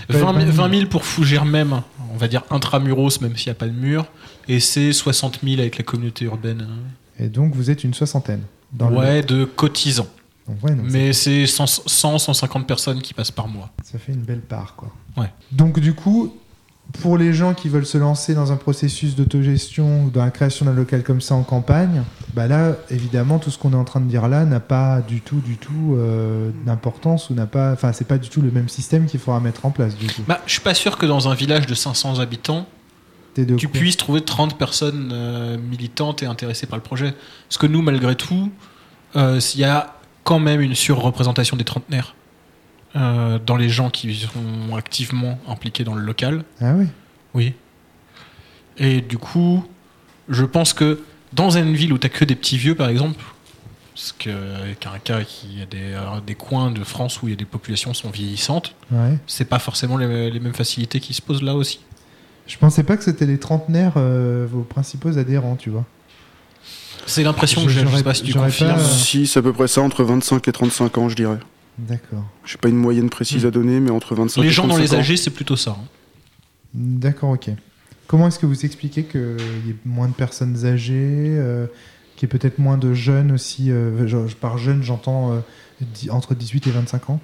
Speaker 2: 20
Speaker 1: Ouais,
Speaker 2: 000, 20 000 pour Fougères même, on va dire intramuros, même s'il n'y a pas de mur. Et c'est 60 000 avec la communauté urbaine. hein.
Speaker 1: Et donc vous êtes une soixantaine. Dans le-
Speaker 2: Ouais, de cotisants.
Speaker 1: Donc, ouais, donc
Speaker 2: Mais c'est 100, 100, 150 personnes qui passent par mois.
Speaker 1: ça, fait une belle part, quoi.
Speaker 2: Ouais.
Speaker 1: Donc du coup, pour les gens qui veulent se lancer dans un processus d'autogestion ou dans la création d'un local comme ça en campagne, bah là, évidemment, tout ce qu'on est en train de dire là n'a pas du tout, du tout euh, d'importance ou n'a pas, enfin, c'est pas du tout le même système qu'il faudra mettre en place du coup.
Speaker 2: Bah, je suis pas sûr que dans un village de 500 habitants,
Speaker 1: de
Speaker 2: tu puisses trouver 30 personnes euh, militantes et intéressées par le projet. Parce que nous, malgré tout, euh, il y a quand même une surreprésentation des trentenaires euh, dans les gens qui sont activement impliqués dans le local.
Speaker 1: Ah oui.
Speaker 2: Oui. Et du coup, je pense que dans une ville où t'as que des petits vieux, par exemple, parce un cas qui a des, euh, des coins de France où il y a des populations qui sont vieillissantes,
Speaker 1: Ouais.
Speaker 2: c'est pas forcément les, les mêmes facilités qui se posent là aussi.
Speaker 1: Je pensais pas que c'était les trentenaires euh, vos principaux adhérents, tu vois.
Speaker 2: C'est l'impression que j'ai, je sais pas si tu confirmes.
Speaker 1: pas-
Speaker 3: Si, c'est à peu près ça, entre 25 et 35 ans, je dirais.
Speaker 1: D'accord.
Speaker 3: J'ai pas une moyenne précise
Speaker 2: Hmm.
Speaker 3: à donner, mais entre 25
Speaker 2: Les
Speaker 3: et
Speaker 2: gens dans
Speaker 3: 35
Speaker 2: les
Speaker 3: ans.
Speaker 2: âgés, c'est plutôt ça. hein.
Speaker 1: D'accord, ok. Comment est-ce que vous expliquez qu'il y ait moins de personnes âgées, euh, qu'il y ait peut-être moins de jeunes aussi euh, Par jeunes, j'entends euh, entre 18 et 25 ans?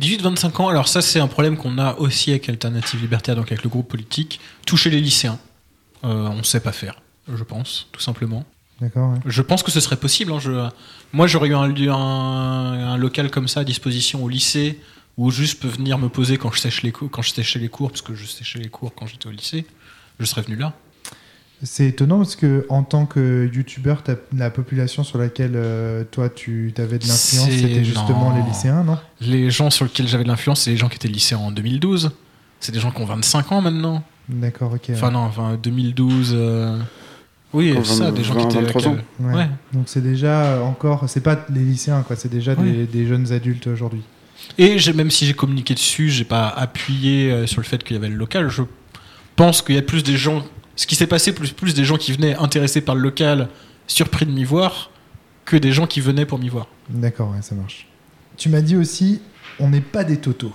Speaker 2: 18-25 ans, alors ça c'est un problème qu'on a aussi avec Alternative Libertaire, donc avec le groupe politique. Toucher les lycéens, euh, on sait pas faire, je pense, tout simplement.
Speaker 1: D'accord, ouais.
Speaker 2: Je pense que ce serait possible. hein, je- Moi j'aurais eu un, lieu- un, un local comme ça à disposition au lycée où juste je peux venir me poser quand je sèche les cours, quand je séchais les cours, parce que je séchais les cours quand j'étais au lycée. Je serais venu là.
Speaker 1: C'est étonnant parce que en tant que youtubeur, la population sur laquelle euh, toi tu avais de l'influence, c'était justement
Speaker 2: non.
Speaker 1: les lycéens, non?
Speaker 2: Les gens sur lesquels j'avais de l'influence, c'est les gens qui étaient lycéens en 2012. C'est des gens qui ont 25 ans maintenant.
Speaker 1: D'accord, ok.
Speaker 2: Enfin non, enfin 2012. euh, Oui,
Speaker 3: Quand
Speaker 2: ça, des gens qui étaient.
Speaker 3: 23 ans.
Speaker 1: Ouais.
Speaker 2: Ouais.
Speaker 1: Donc c'est déjà encore, c'est pas les lycéens quoi, c'est déjà des,
Speaker 2: Ouais.
Speaker 1: des jeunes adultes aujourd'hui.
Speaker 2: Et même si j'ai communiqué dessus, j'ai pas appuyé euh, sur le fait qu'il y avait le local. Je pense qu'il y a plus des gens. Ce qui s'est passé, plus, plus des gens qui venaient intéressés par le local, surpris de m'y voir, que des gens qui venaient pour m'y voir.
Speaker 1: D'accord, ouais, ça marche. Tu m'as dit aussi, on n'est pas des totos.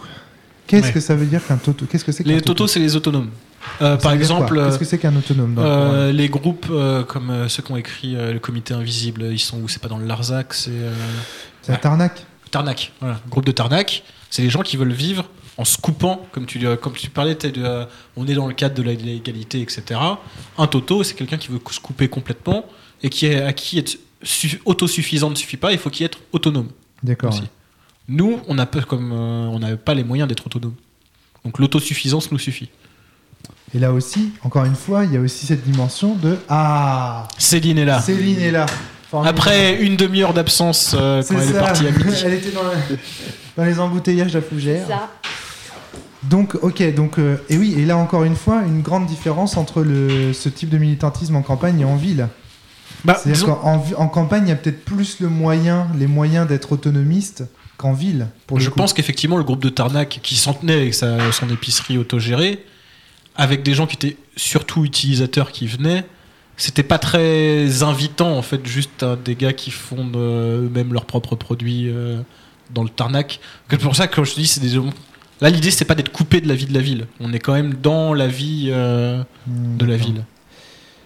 Speaker 1: Qu'est-ce
Speaker 2: Ouais.
Speaker 1: que ça veut dire qu'un toto Qu'est-ce que c'est
Speaker 2: Les
Speaker 1: toto?
Speaker 2: totos, c'est les autonomes. Euh, par exemple,
Speaker 1: qu'est-ce que c'est qu'un autonome dans
Speaker 2: euh, les groupes euh, comme ceux qui ont écrit le Comité Invisible, ils sont où? C'est pas dans le Larzac, c'est.
Speaker 1: C'est Tarnac.
Speaker 2: Tarnac, voilà, groupe de Tarnac, c'est les gens qui veulent vivre en se coupant, comme tu, comme tu parlais, de, on est dans le cadre de la l'égalité, etc. Un toto, c'est quelqu'un qui veut se couper complètement et qui est, à qui être su- autosuffisant ne suffit pas, il faut qu'il être autonome
Speaker 1: D'accord. ouais.
Speaker 2: Nous, on n'a pas, comme, on n'a pas les moyens d'être autonome. Donc l'autosuffisance nous suffit.
Speaker 1: Et là aussi, encore une fois, il y a aussi cette dimension de ah,
Speaker 2: Céline est là.
Speaker 1: Céline est là. Formidable.
Speaker 2: Après une demi-heure d'absence euh, quand elle est partie à midi.
Speaker 1: Elle était dans, le- dans les embouteillages de la fougère.
Speaker 4: Ça.
Speaker 1: Donc, ok, donc, euh, et oui, et là encore une fois, une grande différence entre le, ce type de militantisme en campagne et en ville.
Speaker 2: Bah,
Speaker 1: C'est-à-dire
Speaker 2: disons-
Speaker 1: qu'en en campagne, il y a peut-être plus le moyen, les moyens d'être autonomiste qu'en ville. Pour le
Speaker 2: je
Speaker 1: coup.
Speaker 2: pense qu'effectivement, le groupe de Tarnac, qui s'en tenait avec sa- son épicerie autogérée, avec des gens qui étaient surtout utilisateurs qui venaient, c'était pas très invitant, en fait, juste hein, des gars qui font euh, eux-mêmes leurs propres produits euh, dans le Tarnac. C'est pour ça que, comme je te dis, c'est des. Là, l'idée, c'est pas d'être coupé de la vie de la ville. On est quand même dans la vie euh, de la ville.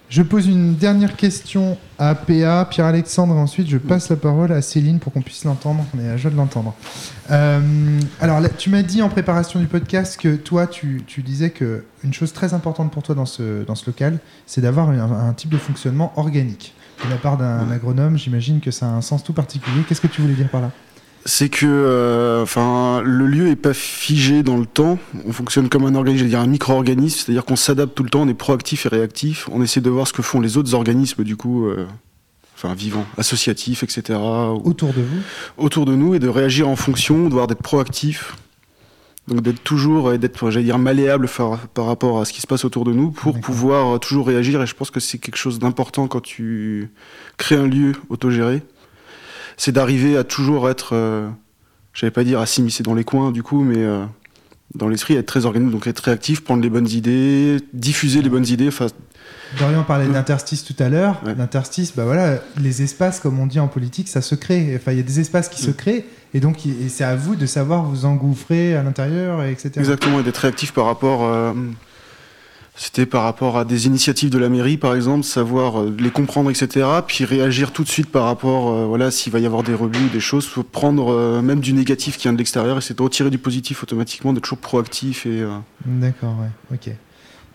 Speaker 1: Je pose une dernière question à PA, Pierre-Alexandre, et ensuite je passe la parole à Céline pour qu'on puisse l'entendre. On est à joie de l'entendre. Euh, alors, là, tu m'as dit en préparation du podcast que toi, tu, tu disais que une chose très importante pour toi dans ce, dans ce local, c'est d'avoir un, un type de fonctionnement organique. De la part d'un agronome, j'imagine que ça a un sens tout particulier. Qu'est-ce que tu voulais dire par là?
Speaker 3: C'est que euh, enfin, le lieu est pas figé dans le temps. On fonctionne comme un organisme, dire un micro-organisme, c'est-à-dire qu'on s'adapte tout le temps, on est proactif et réactif. On essaie de voir ce que font les autres organismes, du coup, euh, enfin vivants, associatifs, etc., ou-
Speaker 1: Autour de vous
Speaker 3: autour de nous et de réagir en fonction, de voir d'être proactif. Donc d'être toujours, et d'être, j'allais dire, malléable par, par rapport à ce qui se passe autour de nous pour pouvoir toujours réagir. Et je pense que c'est quelque chose d'important quand tu crées un lieu autogéré. C'est d'arriver à toujours être, euh, j'allais pas dire à s'immiscer dans les coins du coup, mais euh, dans l'esprit, être très organisé, donc être réactif, prendre les bonnes idées, diffuser les bonnes idées. Enfin,
Speaker 1: Dorian parlait d'interstice tout à l'heure.
Speaker 3: Ouais.
Speaker 1: L'interstice, bah voilà, les espaces, comme on dit en politique, ça se crée. Enfin, il y a des espaces qui se
Speaker 3: Mm.
Speaker 1: créent, et donc et c'est à vous de savoir vous engouffrer à l'intérieur, et etc.
Speaker 3: Exactement, et d'être réactif par rapport. euh, C'était par rapport à des initiatives de la mairie, par exemple, savoir euh, les comprendre, etc. Puis réagir tout de suite par rapport, euh, voilà, s'il va y avoir des rebuts ou des choses, faut prendre euh, même du négatif qui vient de l'extérieur et c'est de retirer du positif automatiquement, d'être toujours proactif et. euh,
Speaker 1: D'accord, ouais, ok.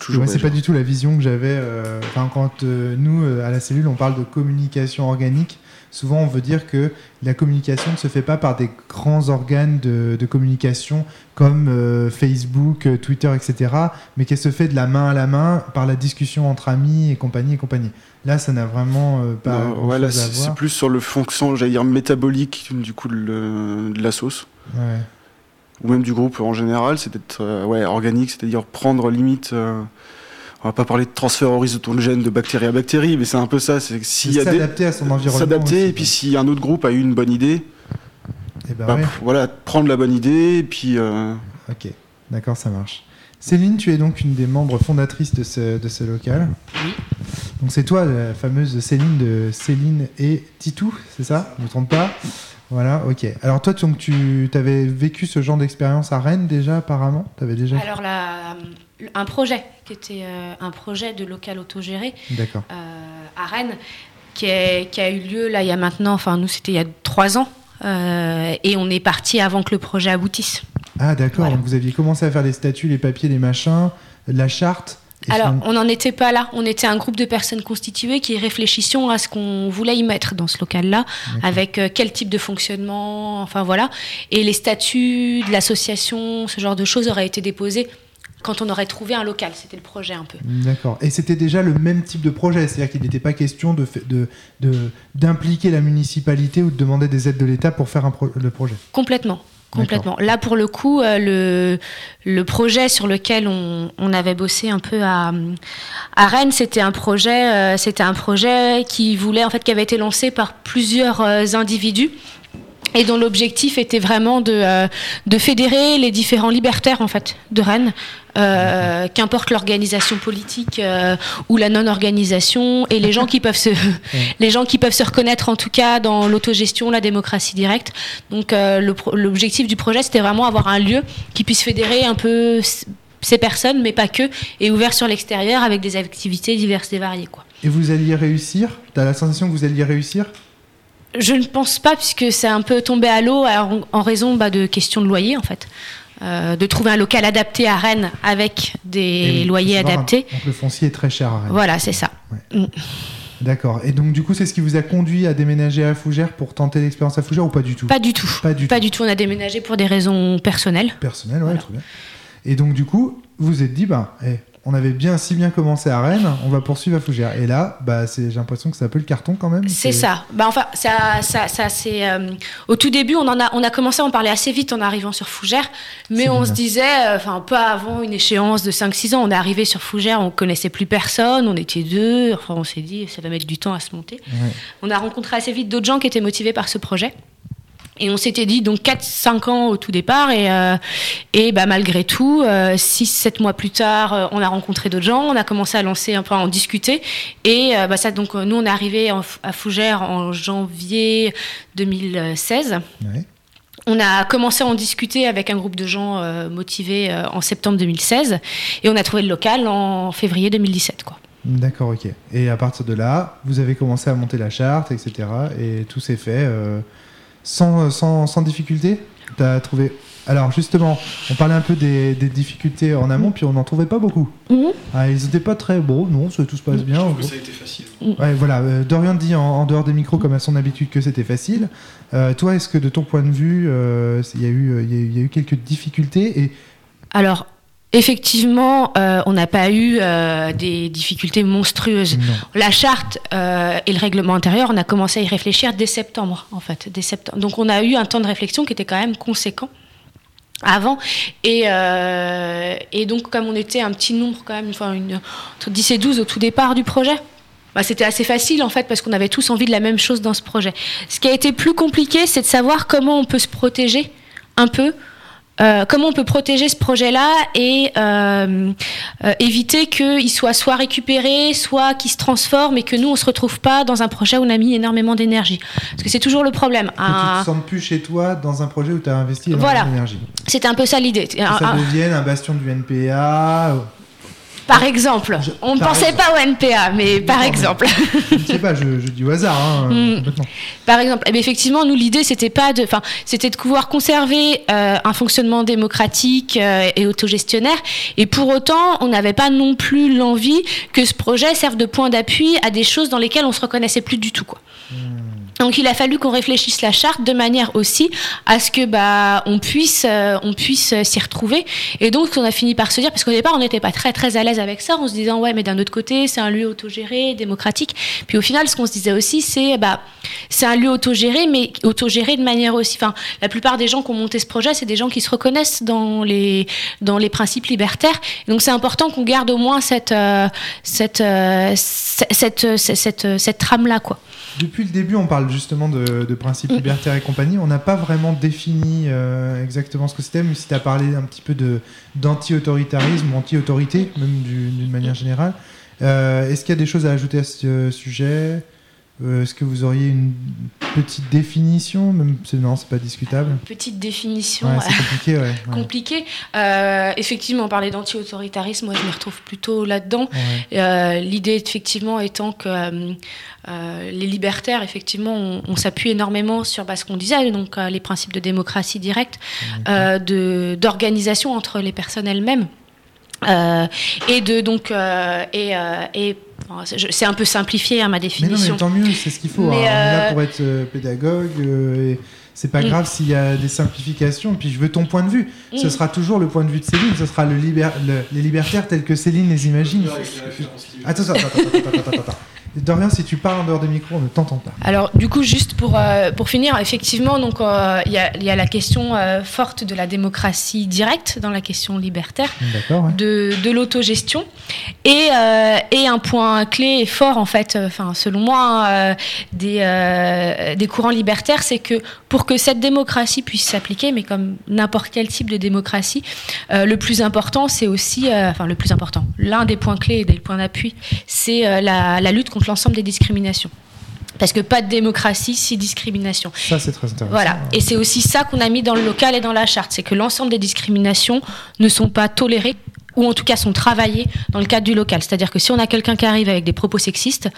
Speaker 3: Toujours.
Speaker 1: C'est pas du tout la vision que j'avais. Enfin, quand nous, à la cellule, on parle de communication organique, souvent on veut dire que la communication ne se fait pas par des grands organes de, de communication comme euh, Facebook, euh, Twitter, etc., mais qu'elle se fait de la main à la main par la discussion entre amis et compagnie et compagnie. Là, ça n'a vraiment euh, pas.
Speaker 3: Non, ouais, là, c'est plus sur le fonction, j'allais dire métabolique du coup de, le- de la sauce
Speaker 1: Ouais.
Speaker 3: ou même du groupe en général, c'est d'être euh, ouais, organique, c'est-à-dire prendre limite. On va pas parler de transfert horizontal de gènes de bactérie à bactérie, mais c'est un peu ça. C'est que s'il y a des
Speaker 1: S'adapter à son environnement.
Speaker 3: s'adapter
Speaker 1: aussi,
Speaker 3: et puis si un autre groupe a eu une bonne idée,
Speaker 1: Eh ben
Speaker 3: bah,
Speaker 1: ouais.
Speaker 3: pff, voilà, prendre la bonne idée et puis euh,
Speaker 1: Ok, d'accord, ça marche. Céline, tu es donc une des membres fondatrices de ce, de ce local.
Speaker 4: Oui.
Speaker 1: Donc c'est toi, la fameuse Céline de Céline et Titou, c'est ça? Je ne me trompe pas? Voilà, ok. Alors toi, donc, tu avais vécu ce genre d'expérience à Rennes déjà, apparemment? T'avais déjà...
Speaker 4: Alors, la- un projet qui était euh, un projet de local autogéré euh, à Rennes qui, est- qui a eu lieu là il y a maintenant, enfin nous c'était il y a trois ans euh, et on est parti avant que le projet aboutisse.
Speaker 1: Ah d'accord,
Speaker 4: Voilà.
Speaker 1: donc vous aviez commencé à faire les statuts, les papiers, les machins, la charte. Et
Speaker 4: Alors, on n'en était pas là. On était un groupe de personnes constituées qui réfléchissions à ce qu'on voulait y mettre dans ce local-là, avec euh, quel type de fonctionnement, enfin voilà. Et les statuts de l'association, ce genre de choses auraient été déposés quand on aurait trouvé un local. C'était le projet un peu.
Speaker 1: D'accord. Et c'était déjà le même type de projet, c'est-à-dire qu'il n'était pas question de- d'impliquer la municipalité ou de demander des aides de l'État pour faire un pro- le projet.
Speaker 4: Complètement. Complètement. Là, pour le coup, euh, le, projet sur lequel on, avait bossé un peu à, à Rennes, c'était un projet, euh, c'était un projet qui voulait, en fait, qui avait été lancé par plusieurs euh, individus et dont l'objectif était vraiment de, euh, de fédérer les différents libertaires en fait de Rennes, euh, qu'importe l'organisation politique euh, ou la non-organisation, et les gens qui peuvent se, les gens qui peuvent se reconnaître en tout cas dans l'autogestion, la démocratie directe. Donc l'objectif du projet, c'était vraiment avoir un lieu qui puisse fédérer un peu ces personnes, mais pas que, et ouvert sur l'extérieur avec des activités diverses et variées. Quoi.
Speaker 1: Et vous alliez réussir? T'as la sensation que vous alliez réussir?
Speaker 4: Je ne pense pas, puisque c'est un peu tombé à l'eau en, raison bah, de questions de loyer, en fait. Euh, de trouver un local adapté à Rennes avec des
Speaker 1: oui,
Speaker 4: loyers adaptés.
Speaker 1: Donc le foncier est très cher à Rennes.
Speaker 4: Voilà, c'est ça.
Speaker 1: D'accord. Et donc du coup, c'est ce qui vous a conduit à déménager à Fougères pour tenter l'expérience à Fougères ou pas du tout?
Speaker 4: Pas du tout.
Speaker 1: Pas du
Speaker 4: Pas
Speaker 1: tout.
Speaker 4: du tout. On a déménagé pour des raisons personnelles.
Speaker 1: Personnel, ouais,
Speaker 4: Voilà.
Speaker 1: très bien. Et donc du coup, vous vous êtes dit, bah, eh, on avait bien si bien commencé à Rennes, on va poursuivre à Fougères. Et là, bah, c'est, j'ai l'impression que c'est un peu le carton quand même.
Speaker 4: C'est ça. Bah, enfin, ça, ça, ça c'est. euh, au tout début, on, en a, on a commencé à en parler assez vite en arrivant sur Fougères, mais on
Speaker 1: bien.
Speaker 4: se disait, euh, enfin, pas avant une échéance de 5-6 ans, on est arrivé sur Fougères, on connaissait plus personne, on était deux, enfin, on s'est dit, ça va mettre du temps à se monter.
Speaker 1: Ouais.
Speaker 4: On a rencontré assez vite d'autres gens qui étaient motivés par ce projet. Et on s'était dit donc 4-5 ans au tout départ et, euh, et bah, malgré tout, 6-7 mois plus tard, euh, on a rencontré d'autres gens, on a commencé à lancer un peu, à en discuter. Et euh, bah, ça, donc, euh, nous, on est arrivé à Fougères en janvier 2016.
Speaker 1: Ouais.
Speaker 4: On a commencé à en discuter avec un groupe de gens euh, motivés euh, en septembre 2016 et on a trouvé le local en février 2017. Quoi.
Speaker 1: D'accord, ok. Et à partir de là, vous avez commencé à monter la charte, etc. Et tout s'est fait euh, sans, sans, sans difficulté T'as trouvé... Alors justement, on parlait un peu des, des difficultés en amont, puis on n'en trouvait pas beaucoup. Ah, ils n'étaient pas très beaux, non, ça, tout se passe bien. en gros.
Speaker 2: ça a été facile.
Speaker 1: Ouais, voilà. euh, Dorian dit en, en dehors des micros, comme à son habitude, que c'était facile. Euh, toi, est-ce que de ton point de vue, euh, il y, a eu, euh, il y a eu- il y a eu quelques difficultés et
Speaker 4: Alors, effectivement, euh, on n'a pas eu euh, des difficultés monstrueuses.
Speaker 1: non.
Speaker 4: La charte euh, et le règlement intérieur, on a commencé à y réfléchir dès septembre, en fait. Dès septembre. Donc, on a eu un temps de réflexion qui était quand même conséquent avant. Et, euh, et donc, comme on était un petit nombre, quand même, enfin, une, entre 10 et 12 au tout départ du projet, bah, c'était assez facile, en fait, parce qu'on avait tous envie de la même chose dans ce projet. Ce qui a été plus compliqué, c'est de savoir comment on peut se protéger un peu. Euh, comment on peut protéger ce projet-là et euh, euh, éviter qu'il soit soit récupéré, soit qu'il se transforme et que nous, on se retrouve pas dans un projet où on a mis énormément d'énergie. Parce que c'est toujours le problème.
Speaker 1: Que tu
Speaker 4: Un-
Speaker 1: te sentes plus chez toi dans un projet où tu as investi énormément
Speaker 4: Voilà.
Speaker 1: d'énergie.
Speaker 4: C'était un peu ça l'idée.
Speaker 1: Ça devienne un bastion du NPA.
Speaker 4: Par exemple, on ne pensait pas au NPA, mais par exemple.
Speaker 1: je ne sais pas, je, dis au hasard. Hein,
Speaker 4: mm. Par exemple, eh effectivement, nous l'idée c'était pas de, enfin, c'était de pouvoir conserver euh, un fonctionnement démocratique euh, et autogestionnaire, et pour autant, on n'avait pas non plus l'envie que ce projet serve de point d'appui à des choses dans lesquelles on se reconnaissait plus du tout, quoi. Mm. Donc il a fallu qu'on réfléchisse la charte de manière aussi à ce que bah on puisse euh, on puisse s'y retrouver. Et donc on a fini par se dire parce qu'au départ on n'était pas très très à l'aise avec ça en se disant ouais mais d'un autre côté c'est un lieu autogéré démocratique. Puis au final ce qu'on se disait aussi c'est bah c'est un lieu autogéré mais autogéré de manière aussi enfin la plupart des gens qui ont monté ce projet c'est des gens qui se reconnaissent dans les dans les principes libertaires. Donc c'est important qu'on garde au moins cette euh, cette, euh, cette, cette, cette, cette trame là quoi.
Speaker 1: Depuis le début, on parle justement de, principes mm. libertaires et compagnie. On n'a pas vraiment défini euh, exactement ce que c'était, mais si tu as parlé un petit peu d'anti-autoritarisme anti-autorité, même d'une manière générale. Euh, est-ce qu'il y a des choses à ajouter à ce sujet? Euh, est-ce que vous auriez une petite définition Même, Non, c'est pas discutable.
Speaker 4: Petite définition.
Speaker 1: c'est compliqué, ouais.
Speaker 4: compliqué. Euh, effectivement, on parlait d'anti-autoritarisme. Moi, je me retrouve plutôt là-dedans. Euh, l'idée, effectivement, étant que les libertaires, effectivement, on, s'appuie énormément sur bah, ce qu'on disait, donc les principes de démocratie directe, d'organisation entre les personnes elles-mêmes. Et de donc et, et c'est un peu simplifié à hein, ma définition.
Speaker 1: Mais non, mais tant mieux, c'est ce qu'il faut. Hein. On est là pour être euh, pédagogue. Euh, et c'est pas mm. grave s'il y a des simplifications. Puis je veux ton point de vue. Ce mm. sera toujours le point de vue de Céline. Ce sera le, les libertaires tels que Céline les imagine. Attends, attends, attends, attends, attends. Dorian, si tu parles en dehors des micros, on ne t'entend pas.
Speaker 4: Alors, du coup, juste pour, euh, pour finir, effectivement, euh, il y, a, y, a la question euh, forte de la démocratie directe dans la question libertaire, de, de l'autogestion, et, et un point clé et fort, en fait, enfin, selon moi, des, des courants libertaires, c'est que pour que cette démocratie puisse s'appliquer, mais comme n'importe quel type de démocratie, le plus important, c'est aussi, enfin, le plus important, l'un des points clés et des points d'appui, c'est la, la lutte contre l'ensemble des discriminations. Parce que pas de démocratie, si discrimination.
Speaker 1: Ça, c'est très intéressant.
Speaker 4: Voilà. Et c'est aussi ça qu'on a mis dans le local et dans la charte. C'est que l'ensemble des discriminations ne sont pas tolérées ou en tout cas sont travaillées dans le cadre du local. C'est-à-dire que si on a quelqu'un qui arrive avec des propos sexistes,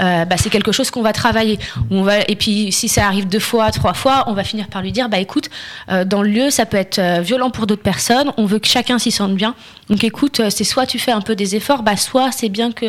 Speaker 4: euh, bah, c'est quelque chose qu'on va travailler. On va, et puis si ça arrive deux fois, trois fois, on va finir par lui dire, bah écoute, euh, dans le lieu, ça peut être euh, violent pour d'autres personnes, on veut que chacun s'y sente bien. Donc écoute, c'est soit tu fais un peu des efforts, bah, soit c'est bien que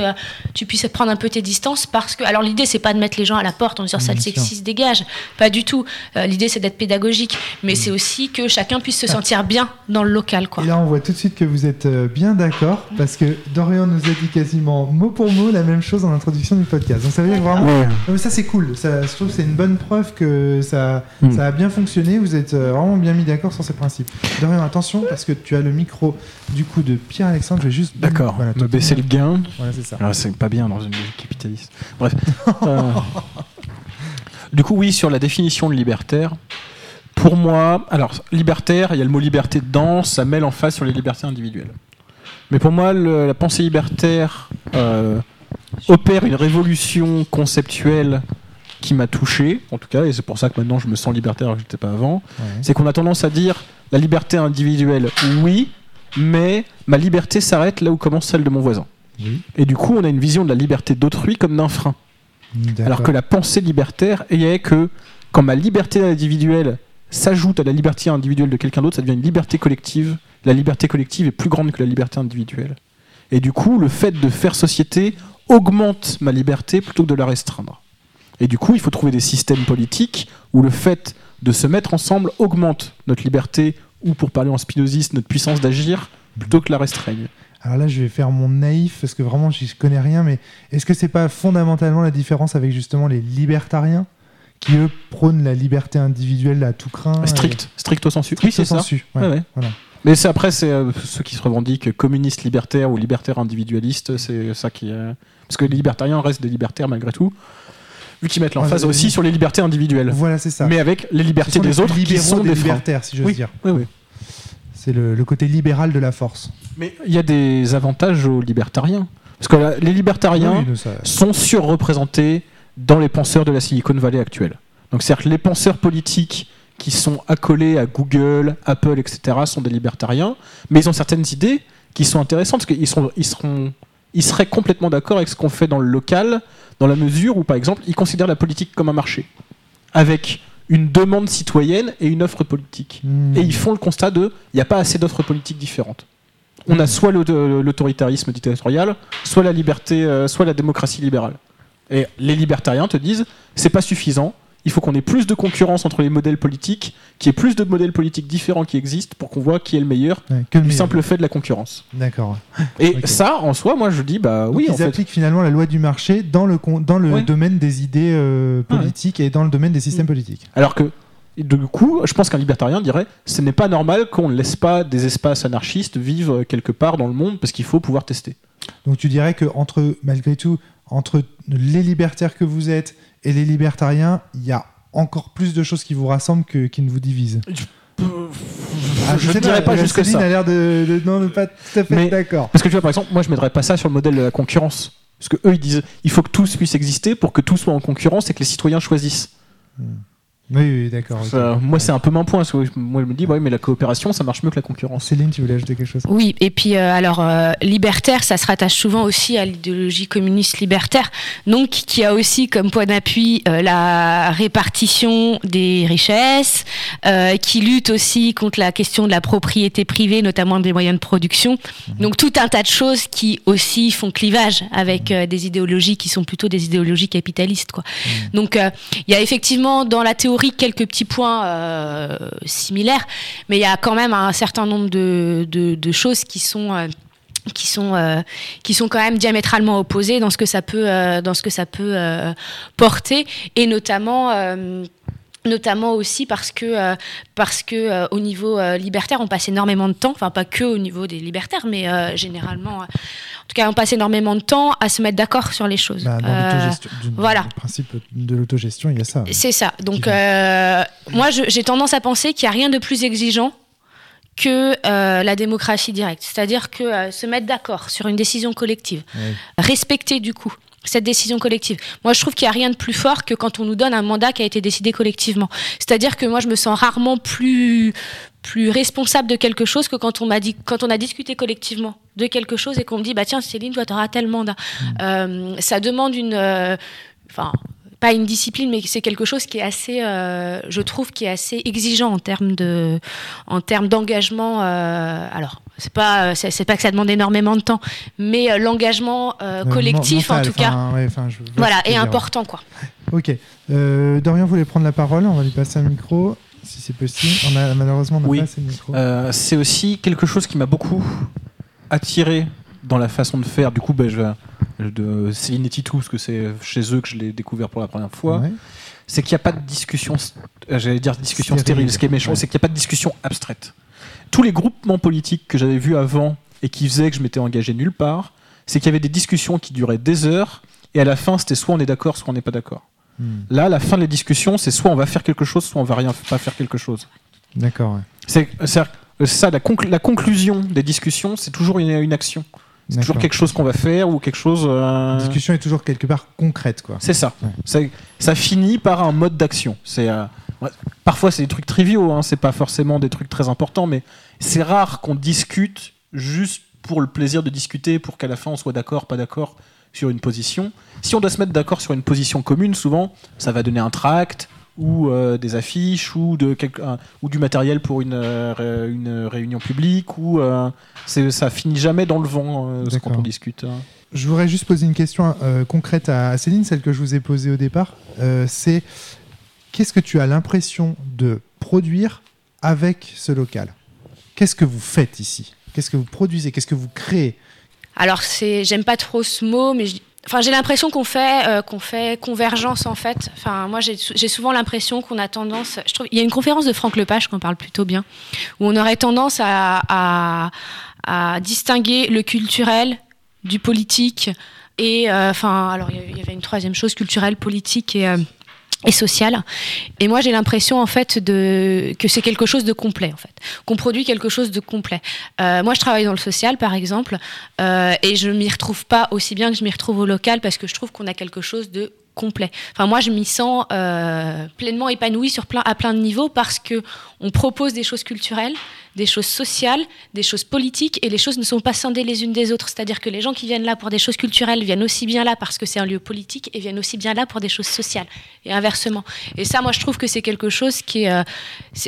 Speaker 4: tu puisses prendre un peu tes distances parce que... Alors l'idée, c'est pas de mettre les gens à la porte en disant ça sexiste dégage, pas du tout. l'idée, c'est d'être pédagogique, mais c'est aussi que chacun puisse se ah. sentir bien dans le local. Quoi.
Speaker 1: Et là, on voit tout de suite que vous êtes bien d'accord parce que Dorian nous a dit quasiment mot pour mot la même chose en introduction du podcast. Donc ça veut dire vraiment. ça c'est cool. Ça, je trouve que c'est une bonne preuve que ça, hmm. ça a bien fonctionné. Vous êtes euh, vraiment bien mis d'accord sur ces principes. Dorian, attention parce que tu as le micro du coup de Pierre-Alexandre. Je vais juste.
Speaker 2: D'accord. me baisser le gain.
Speaker 1: Voilà, c'est ça.
Speaker 2: Ah, c'est pas bien dans une vie capitaliste. Bref. Euh, du coup, oui, sur la définition de libertaire. Pour moi, alors libertaire, il y a le mot liberté dedans, ça mêle en face sur les libertés individuelles. Mais pour moi, la pensée libertaire euh, opère une révolution conceptuelle qui m'a touché, en tout cas, et c'est pour ça que maintenant je me sens libertaire, je n'étais pas avant. C'est qu'on a tendance à dire la liberté individuelle, oui, mais ma liberté s'arrête là où commence celle de mon voisin. Et du coup, on a une vision de la liberté d'autrui comme d'un frein. Alors que la pensée libertaire est que quand ma liberté individuelle s'ajoute à la liberté individuelle de quelqu'un d'autre, ça devient une liberté collective la liberté collective est plus grande que la liberté individuelle. Et du coup, le fait de faire société augmente ma liberté plutôt que de la restreindre. Et du coup, il faut trouver des systèmes politiques où le fait de se mettre ensemble augmente notre liberté, ou pour parler en spinoziste, notre puissance d'agir, plutôt que la restreigne.
Speaker 1: Alors là, je vais faire mon naïf parce que vraiment, je connais rien, mais est-ce que c'est pas fondamentalement la différence avec justement les libertariens qui eux prônent la liberté individuelle à tout craint
Speaker 2: Strict, strict au sensu. oui, c'est ça.
Speaker 1: Voilà.
Speaker 2: Mais c'est après, c'est euh, ceux qui se revendiquent communistes libertaires ou libertaires individualistes, c'est ça qui. Parce que les libertariens restent des libertaires malgré tout, vu qu'ils mettent l'emphase aussi sur les libertés individuelles.
Speaker 1: Voilà, c'est ça.
Speaker 2: Mais avec les libertés des autres qui sont des,
Speaker 1: libertaires, si j'ose dire.
Speaker 2: Oui, oui.
Speaker 1: C'est le, côté libéral de la force.
Speaker 2: Mais il y a des avantages aux libertariens. Parce que les libertariens sont surreprésentés dans les penseurs de la Silicon Valley actuelle. Donc, c'est-à-dire que les penseurs politiques qui sont accolés à Google, Apple, etc., sont des libertariens, mais ils ont certaines idées qui sont intéressantes, parce qu'ils sont, ils seront, ils seraient complètement d'accord avec ce qu'on fait dans le local, dans la mesure où, par exemple, ils considèrent la politique comme un marché, avec une demande citoyenne et une offre politique.
Speaker 1: Hmm.
Speaker 2: Et ils font le constat de, il n'y a pas assez d'offres politiques différentes. On a soit l'auto- l'autoritarisme dictatorial, soit la liberté, euh, soit la démocratie libérale. Et les libertariens te disent, c'est pas suffisant. Il faut qu'on ait plus de concurrence entre les modèles politiques, qu'il y ait plus de modèles politiques différents qui existent pour qu'on voit qui est le meilleur,
Speaker 1: Ouais, que le
Speaker 2: du
Speaker 1: meilleur.
Speaker 2: simple fait de la concurrence.
Speaker 1: D'accord.
Speaker 2: Et ça, en soi, moi je dis, bah
Speaker 1: Donc,
Speaker 2: oui,
Speaker 1: ils
Speaker 2: en fait.
Speaker 1: appliquent finalement la loi du marché dans le, dans le
Speaker 2: Ouais.
Speaker 1: domaine des idées euh,
Speaker 2: Ah ouais.
Speaker 1: politiques et dans le domaine des systèmes politiques.
Speaker 2: Alors que, du coup, je pense qu'un libertarien dirait ce n'est pas normal qu'on ne laisse pas des espaces anarchistes vivre quelque part dans le monde parce qu'il faut pouvoir tester.
Speaker 1: Donc tu dirais que entre malgré tout entre les libertaires que vous êtes et les libertariens, il y a encore plus de choses qui vous rassemblent que qui ne vous divisent. Ah,
Speaker 2: je
Speaker 1: sais
Speaker 2: ne dirais pas
Speaker 1: la
Speaker 2: jusque ça.
Speaker 1: a l'air de, de- non, de pas tout à fait
Speaker 2: Mais-
Speaker 1: d'accord.
Speaker 2: Parce que tu vois, par exemple, moi je ne mettrais pas ça sur le modèle de la concurrence. Parce que eux ils disent il faut que tous puissent exister pour que tout soit en concurrence et que les citoyens choisissent.
Speaker 1: Oui, oui, d'accord.
Speaker 2: moi c'est un peu mon point. parce que moi je me dis ouais, mais la coopération ça marche mieux que la concurrence.
Speaker 1: Céline, tu voulais ajouter quelque chose?
Speaker 4: Oui, et puis euh, alors euh, libertaire, ça se rattache souvent aussi à l'idéologie communiste libertaire, donc qui a aussi comme point d'appui euh, la répartition des richesses, euh, qui lutte aussi contre la question de la propriété privée, notamment des moyens de production. Donc tout un tas de choses qui aussi font clivage avec euh, des idéologies qui sont plutôt des idéologies capitalistes. Quoi. Donc euh, il y a effectivement dans la théorie quelques petits points euh, similaires, mais il y a quand même un certain nombre de, de, choses qui sont euh, qui sont euh, qui sont quand même diamétralement opposées dans ce que ça peut dans ce que ça peut porter et notamment notamment aussi parce que euh, parce que euh, au niveau euh, libertaire on passe énormément de temps enfin pas que au niveau des libertaires mais généralement en tout cas on passe énormément de temps à se mettre d'accord sur les choses
Speaker 1: Bah, dans
Speaker 4: voilà.
Speaker 1: Le principe de l'autogestion, il y a ça.
Speaker 4: c'est ça. Donc, moi, j'ai tendance à penser qu'il n'y a rien de plus exigeant que euh, la démocratie directe. C'est-à-dire que euh, se mettre d'accord sur une décision collective,
Speaker 1: Ouais.
Speaker 4: respecter du coup cette décision collective. Moi, je trouve qu'il n'y a rien de plus fort que quand on nous donne un mandat qui a été décidé collectivement. C'est-à-dire que moi, je me sens rarement plus plus responsable de quelque chose que quand on m'a dit quand on a discuté collectivement de quelque chose et qu'on me dit bah tiens Céline toi tu auras tel mandat Euh, ça demande une euh, enfin pas une discipline, mais c'est quelque chose qui est assez, euh, je trouve, qui est assez exigeant en termes de, en termes d'engagement. euh, alors, c'est pas, c'est c'est pas que ça demande énormément de temps, mais euh, l'engagement euh,
Speaker 1: Euh,
Speaker 4: collectif,
Speaker 1: mental,
Speaker 4: en tout cas,
Speaker 1: ouais, je
Speaker 4: voilà, est important, quoi.
Speaker 1: Ok. Euh, Dorian voulait prendre la parole. On va lui passer un micro, si c'est possible. On a malheureusement on n'a
Speaker 2: Oui.
Speaker 1: pas assez de micro.
Speaker 2: Euh, c'est aussi quelque chose qui m'a beaucoup attiré dans la façon de faire. Du coup, ben, je, de Céline et Titou, parce que c'est chez eux que je l'ai découvert pour la première fois.
Speaker 1: Ouais.
Speaker 2: c'est qu'il n'y a pas de discussion, euh, j'allais dire discussion
Speaker 1: Stérile.
Speaker 2: stérile, ce qui est méchant,
Speaker 1: Ouais.
Speaker 2: c'est qu'il n'y a pas de discussion abstraite. Tous les groupements politiques que j'avais vus avant et qui faisaient que je m'étais engagé nulle part, c'est qu'il y avait des discussions qui duraient des heures et à la fin c'était soit on est d'accord, soit on n'est pas d'accord.
Speaker 1: Hmm.
Speaker 2: Là, la fin de la discussion, c'est soit on va faire quelque chose, soit on va rien pas faire quelque chose.
Speaker 1: D'accord. ouais.
Speaker 2: C'est c'est ça, la, conclu- la conclusion des discussions, c'est toujours une, une action. C'est toujours quelque chose qu'on va faire ou quelque chose. euh,
Speaker 1: La discussion est toujours quelque part concrète, quoi.
Speaker 2: C'est ça.
Speaker 1: Ouais.
Speaker 2: Ça finit par un mode d'action. C'est euh, ouais, parfois c'est des trucs triviaux, hein, c'est pas forcément des trucs très importants, mais c'est rare qu'on discute juste pour le plaisir de discuter, pour qu'à la fin on soit d'accord, pas d'accord sur une position. Si on doit se mettre d'accord sur une position commune, souvent ça va donner un tract ou euh, des affiches ou de quelque- ou du matériel pour une, euh, une réunion publique ou euh, ça finit jamais dans le vent euh, quand on discute. hein.
Speaker 1: Je voudrais juste poser une question euh, concrète à, à Céline, celle que je vous ai posée au départ. Euh, c'est qu'est-ce que tu as l'impression de produire avec ce local? Qu'est-ce que vous faites ici? Qu'est-ce que vous produisez? Qu'est-ce que vous créez?
Speaker 4: Alors, c'est, j'aime pas trop ce mot, mais je- enfin, j'ai l'impression qu'on fait, euh, qu'on fait convergence en fait. Enfin, moi, j'ai, souvent l'impression qu'on a tendance. Je trouve, il y a une conférence de Franck Lepage qu'on parle plutôt bien, où on aurait tendance à, à, distinguer le culturel du politique et, euh, enfin, alors il y a- il y avait une troisième chose, culturelle, politique et euh, et sociale. Et moi, j'ai l'impression en fait de que c'est quelque chose de complet en fait, qu'on produit quelque chose de complet. Euh, moi, je travaille dans le social, par exemple, euh, et je m'y retrouve pas aussi bien que je m'y retrouve au local parce que je trouve qu'on a quelque chose de complet. Enfin, moi, je m'y sens euh, pleinement épanouie sur plein, à plein de niveaux parce que on propose des choses culturelles, des choses sociales, des choses politiques, et les choses ne sont pas scindées les unes des autres. C'est-à-dire que les gens qui viennent là pour des choses culturelles viennent aussi bien là parce que c'est un lieu politique, et viennent aussi bien là pour des choses sociales, et inversement. Et ça, moi, je trouve que c'est quelque chose qui est... Euh,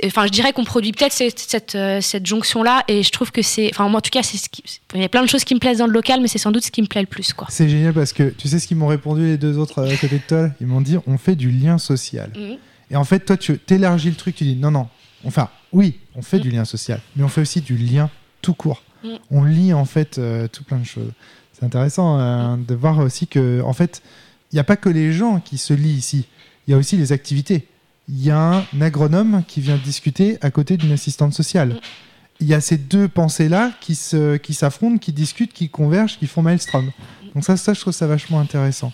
Speaker 4: enfin, je dirais qu'on produit peut-être cette, cette, euh, cette jonction-là, et je trouve que c'est... Enfin, moi, en tout cas, c'est ce qui, il y a plein de choses qui me plaisent dans le local, mais c'est sans doute ce qui me plaît le plus. quoi.
Speaker 1: C'est génial parce que tu sais ce qu'ils m'ont répondu les deux autres à côté de toi Ils m'ont dit on fait du lien social. Mhm. Et en fait, toi, tu élargis le truc, tu dis non, non, enfin, oui, on fait mm. du lien social, mais on fait aussi du lien tout court. Mm. On lit en fait euh, tout plein de choses. C'est intéressant euh, mm. de voir aussi que, en fait, il n'y a pas que les gens qui se lient ici, il y a aussi les activités. Il y a un agronome qui vient discuter à côté d'une assistante sociale. Il y a ces deux pensées-là qui s'affrontent, qui, qui discutent, qui convergent, qui font maelstrom. Donc ça, ça, je trouve ça vachement intéressant.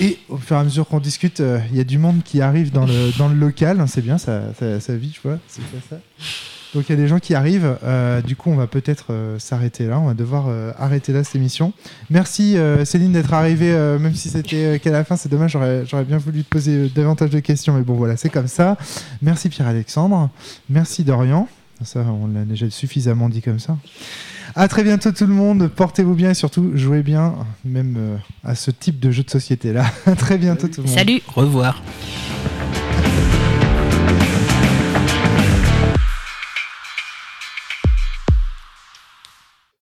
Speaker 1: Et au fur et à mesure qu'on discute, euh, il y a du monde qui arrive dans le, dans le local. C'est bien, ça, ça, vit, tu vois. C'est ça. Donc il y a des gens qui arrivent. Euh, du coup, on va peut-être euh, s'arrêter là. On va devoir arrêter là cette émission. Merci Céline d'être arrivée, même si c'était qu'à la fin. C'est dommage, j'aurais bien voulu te poser davantage de questions. Mais bon, voilà, c'est comme ça. Merci Pierre-Alexandre. Merci Dorian. Ça, on l'a déjà suffisamment dit comme ça. À très bientôt tout le monde. Portez-vous bien et surtout jouez bien, même euh, à ce type de jeu de société là. à très bientôt tout le monde.
Speaker 4: Salut.
Speaker 2: Au revoir.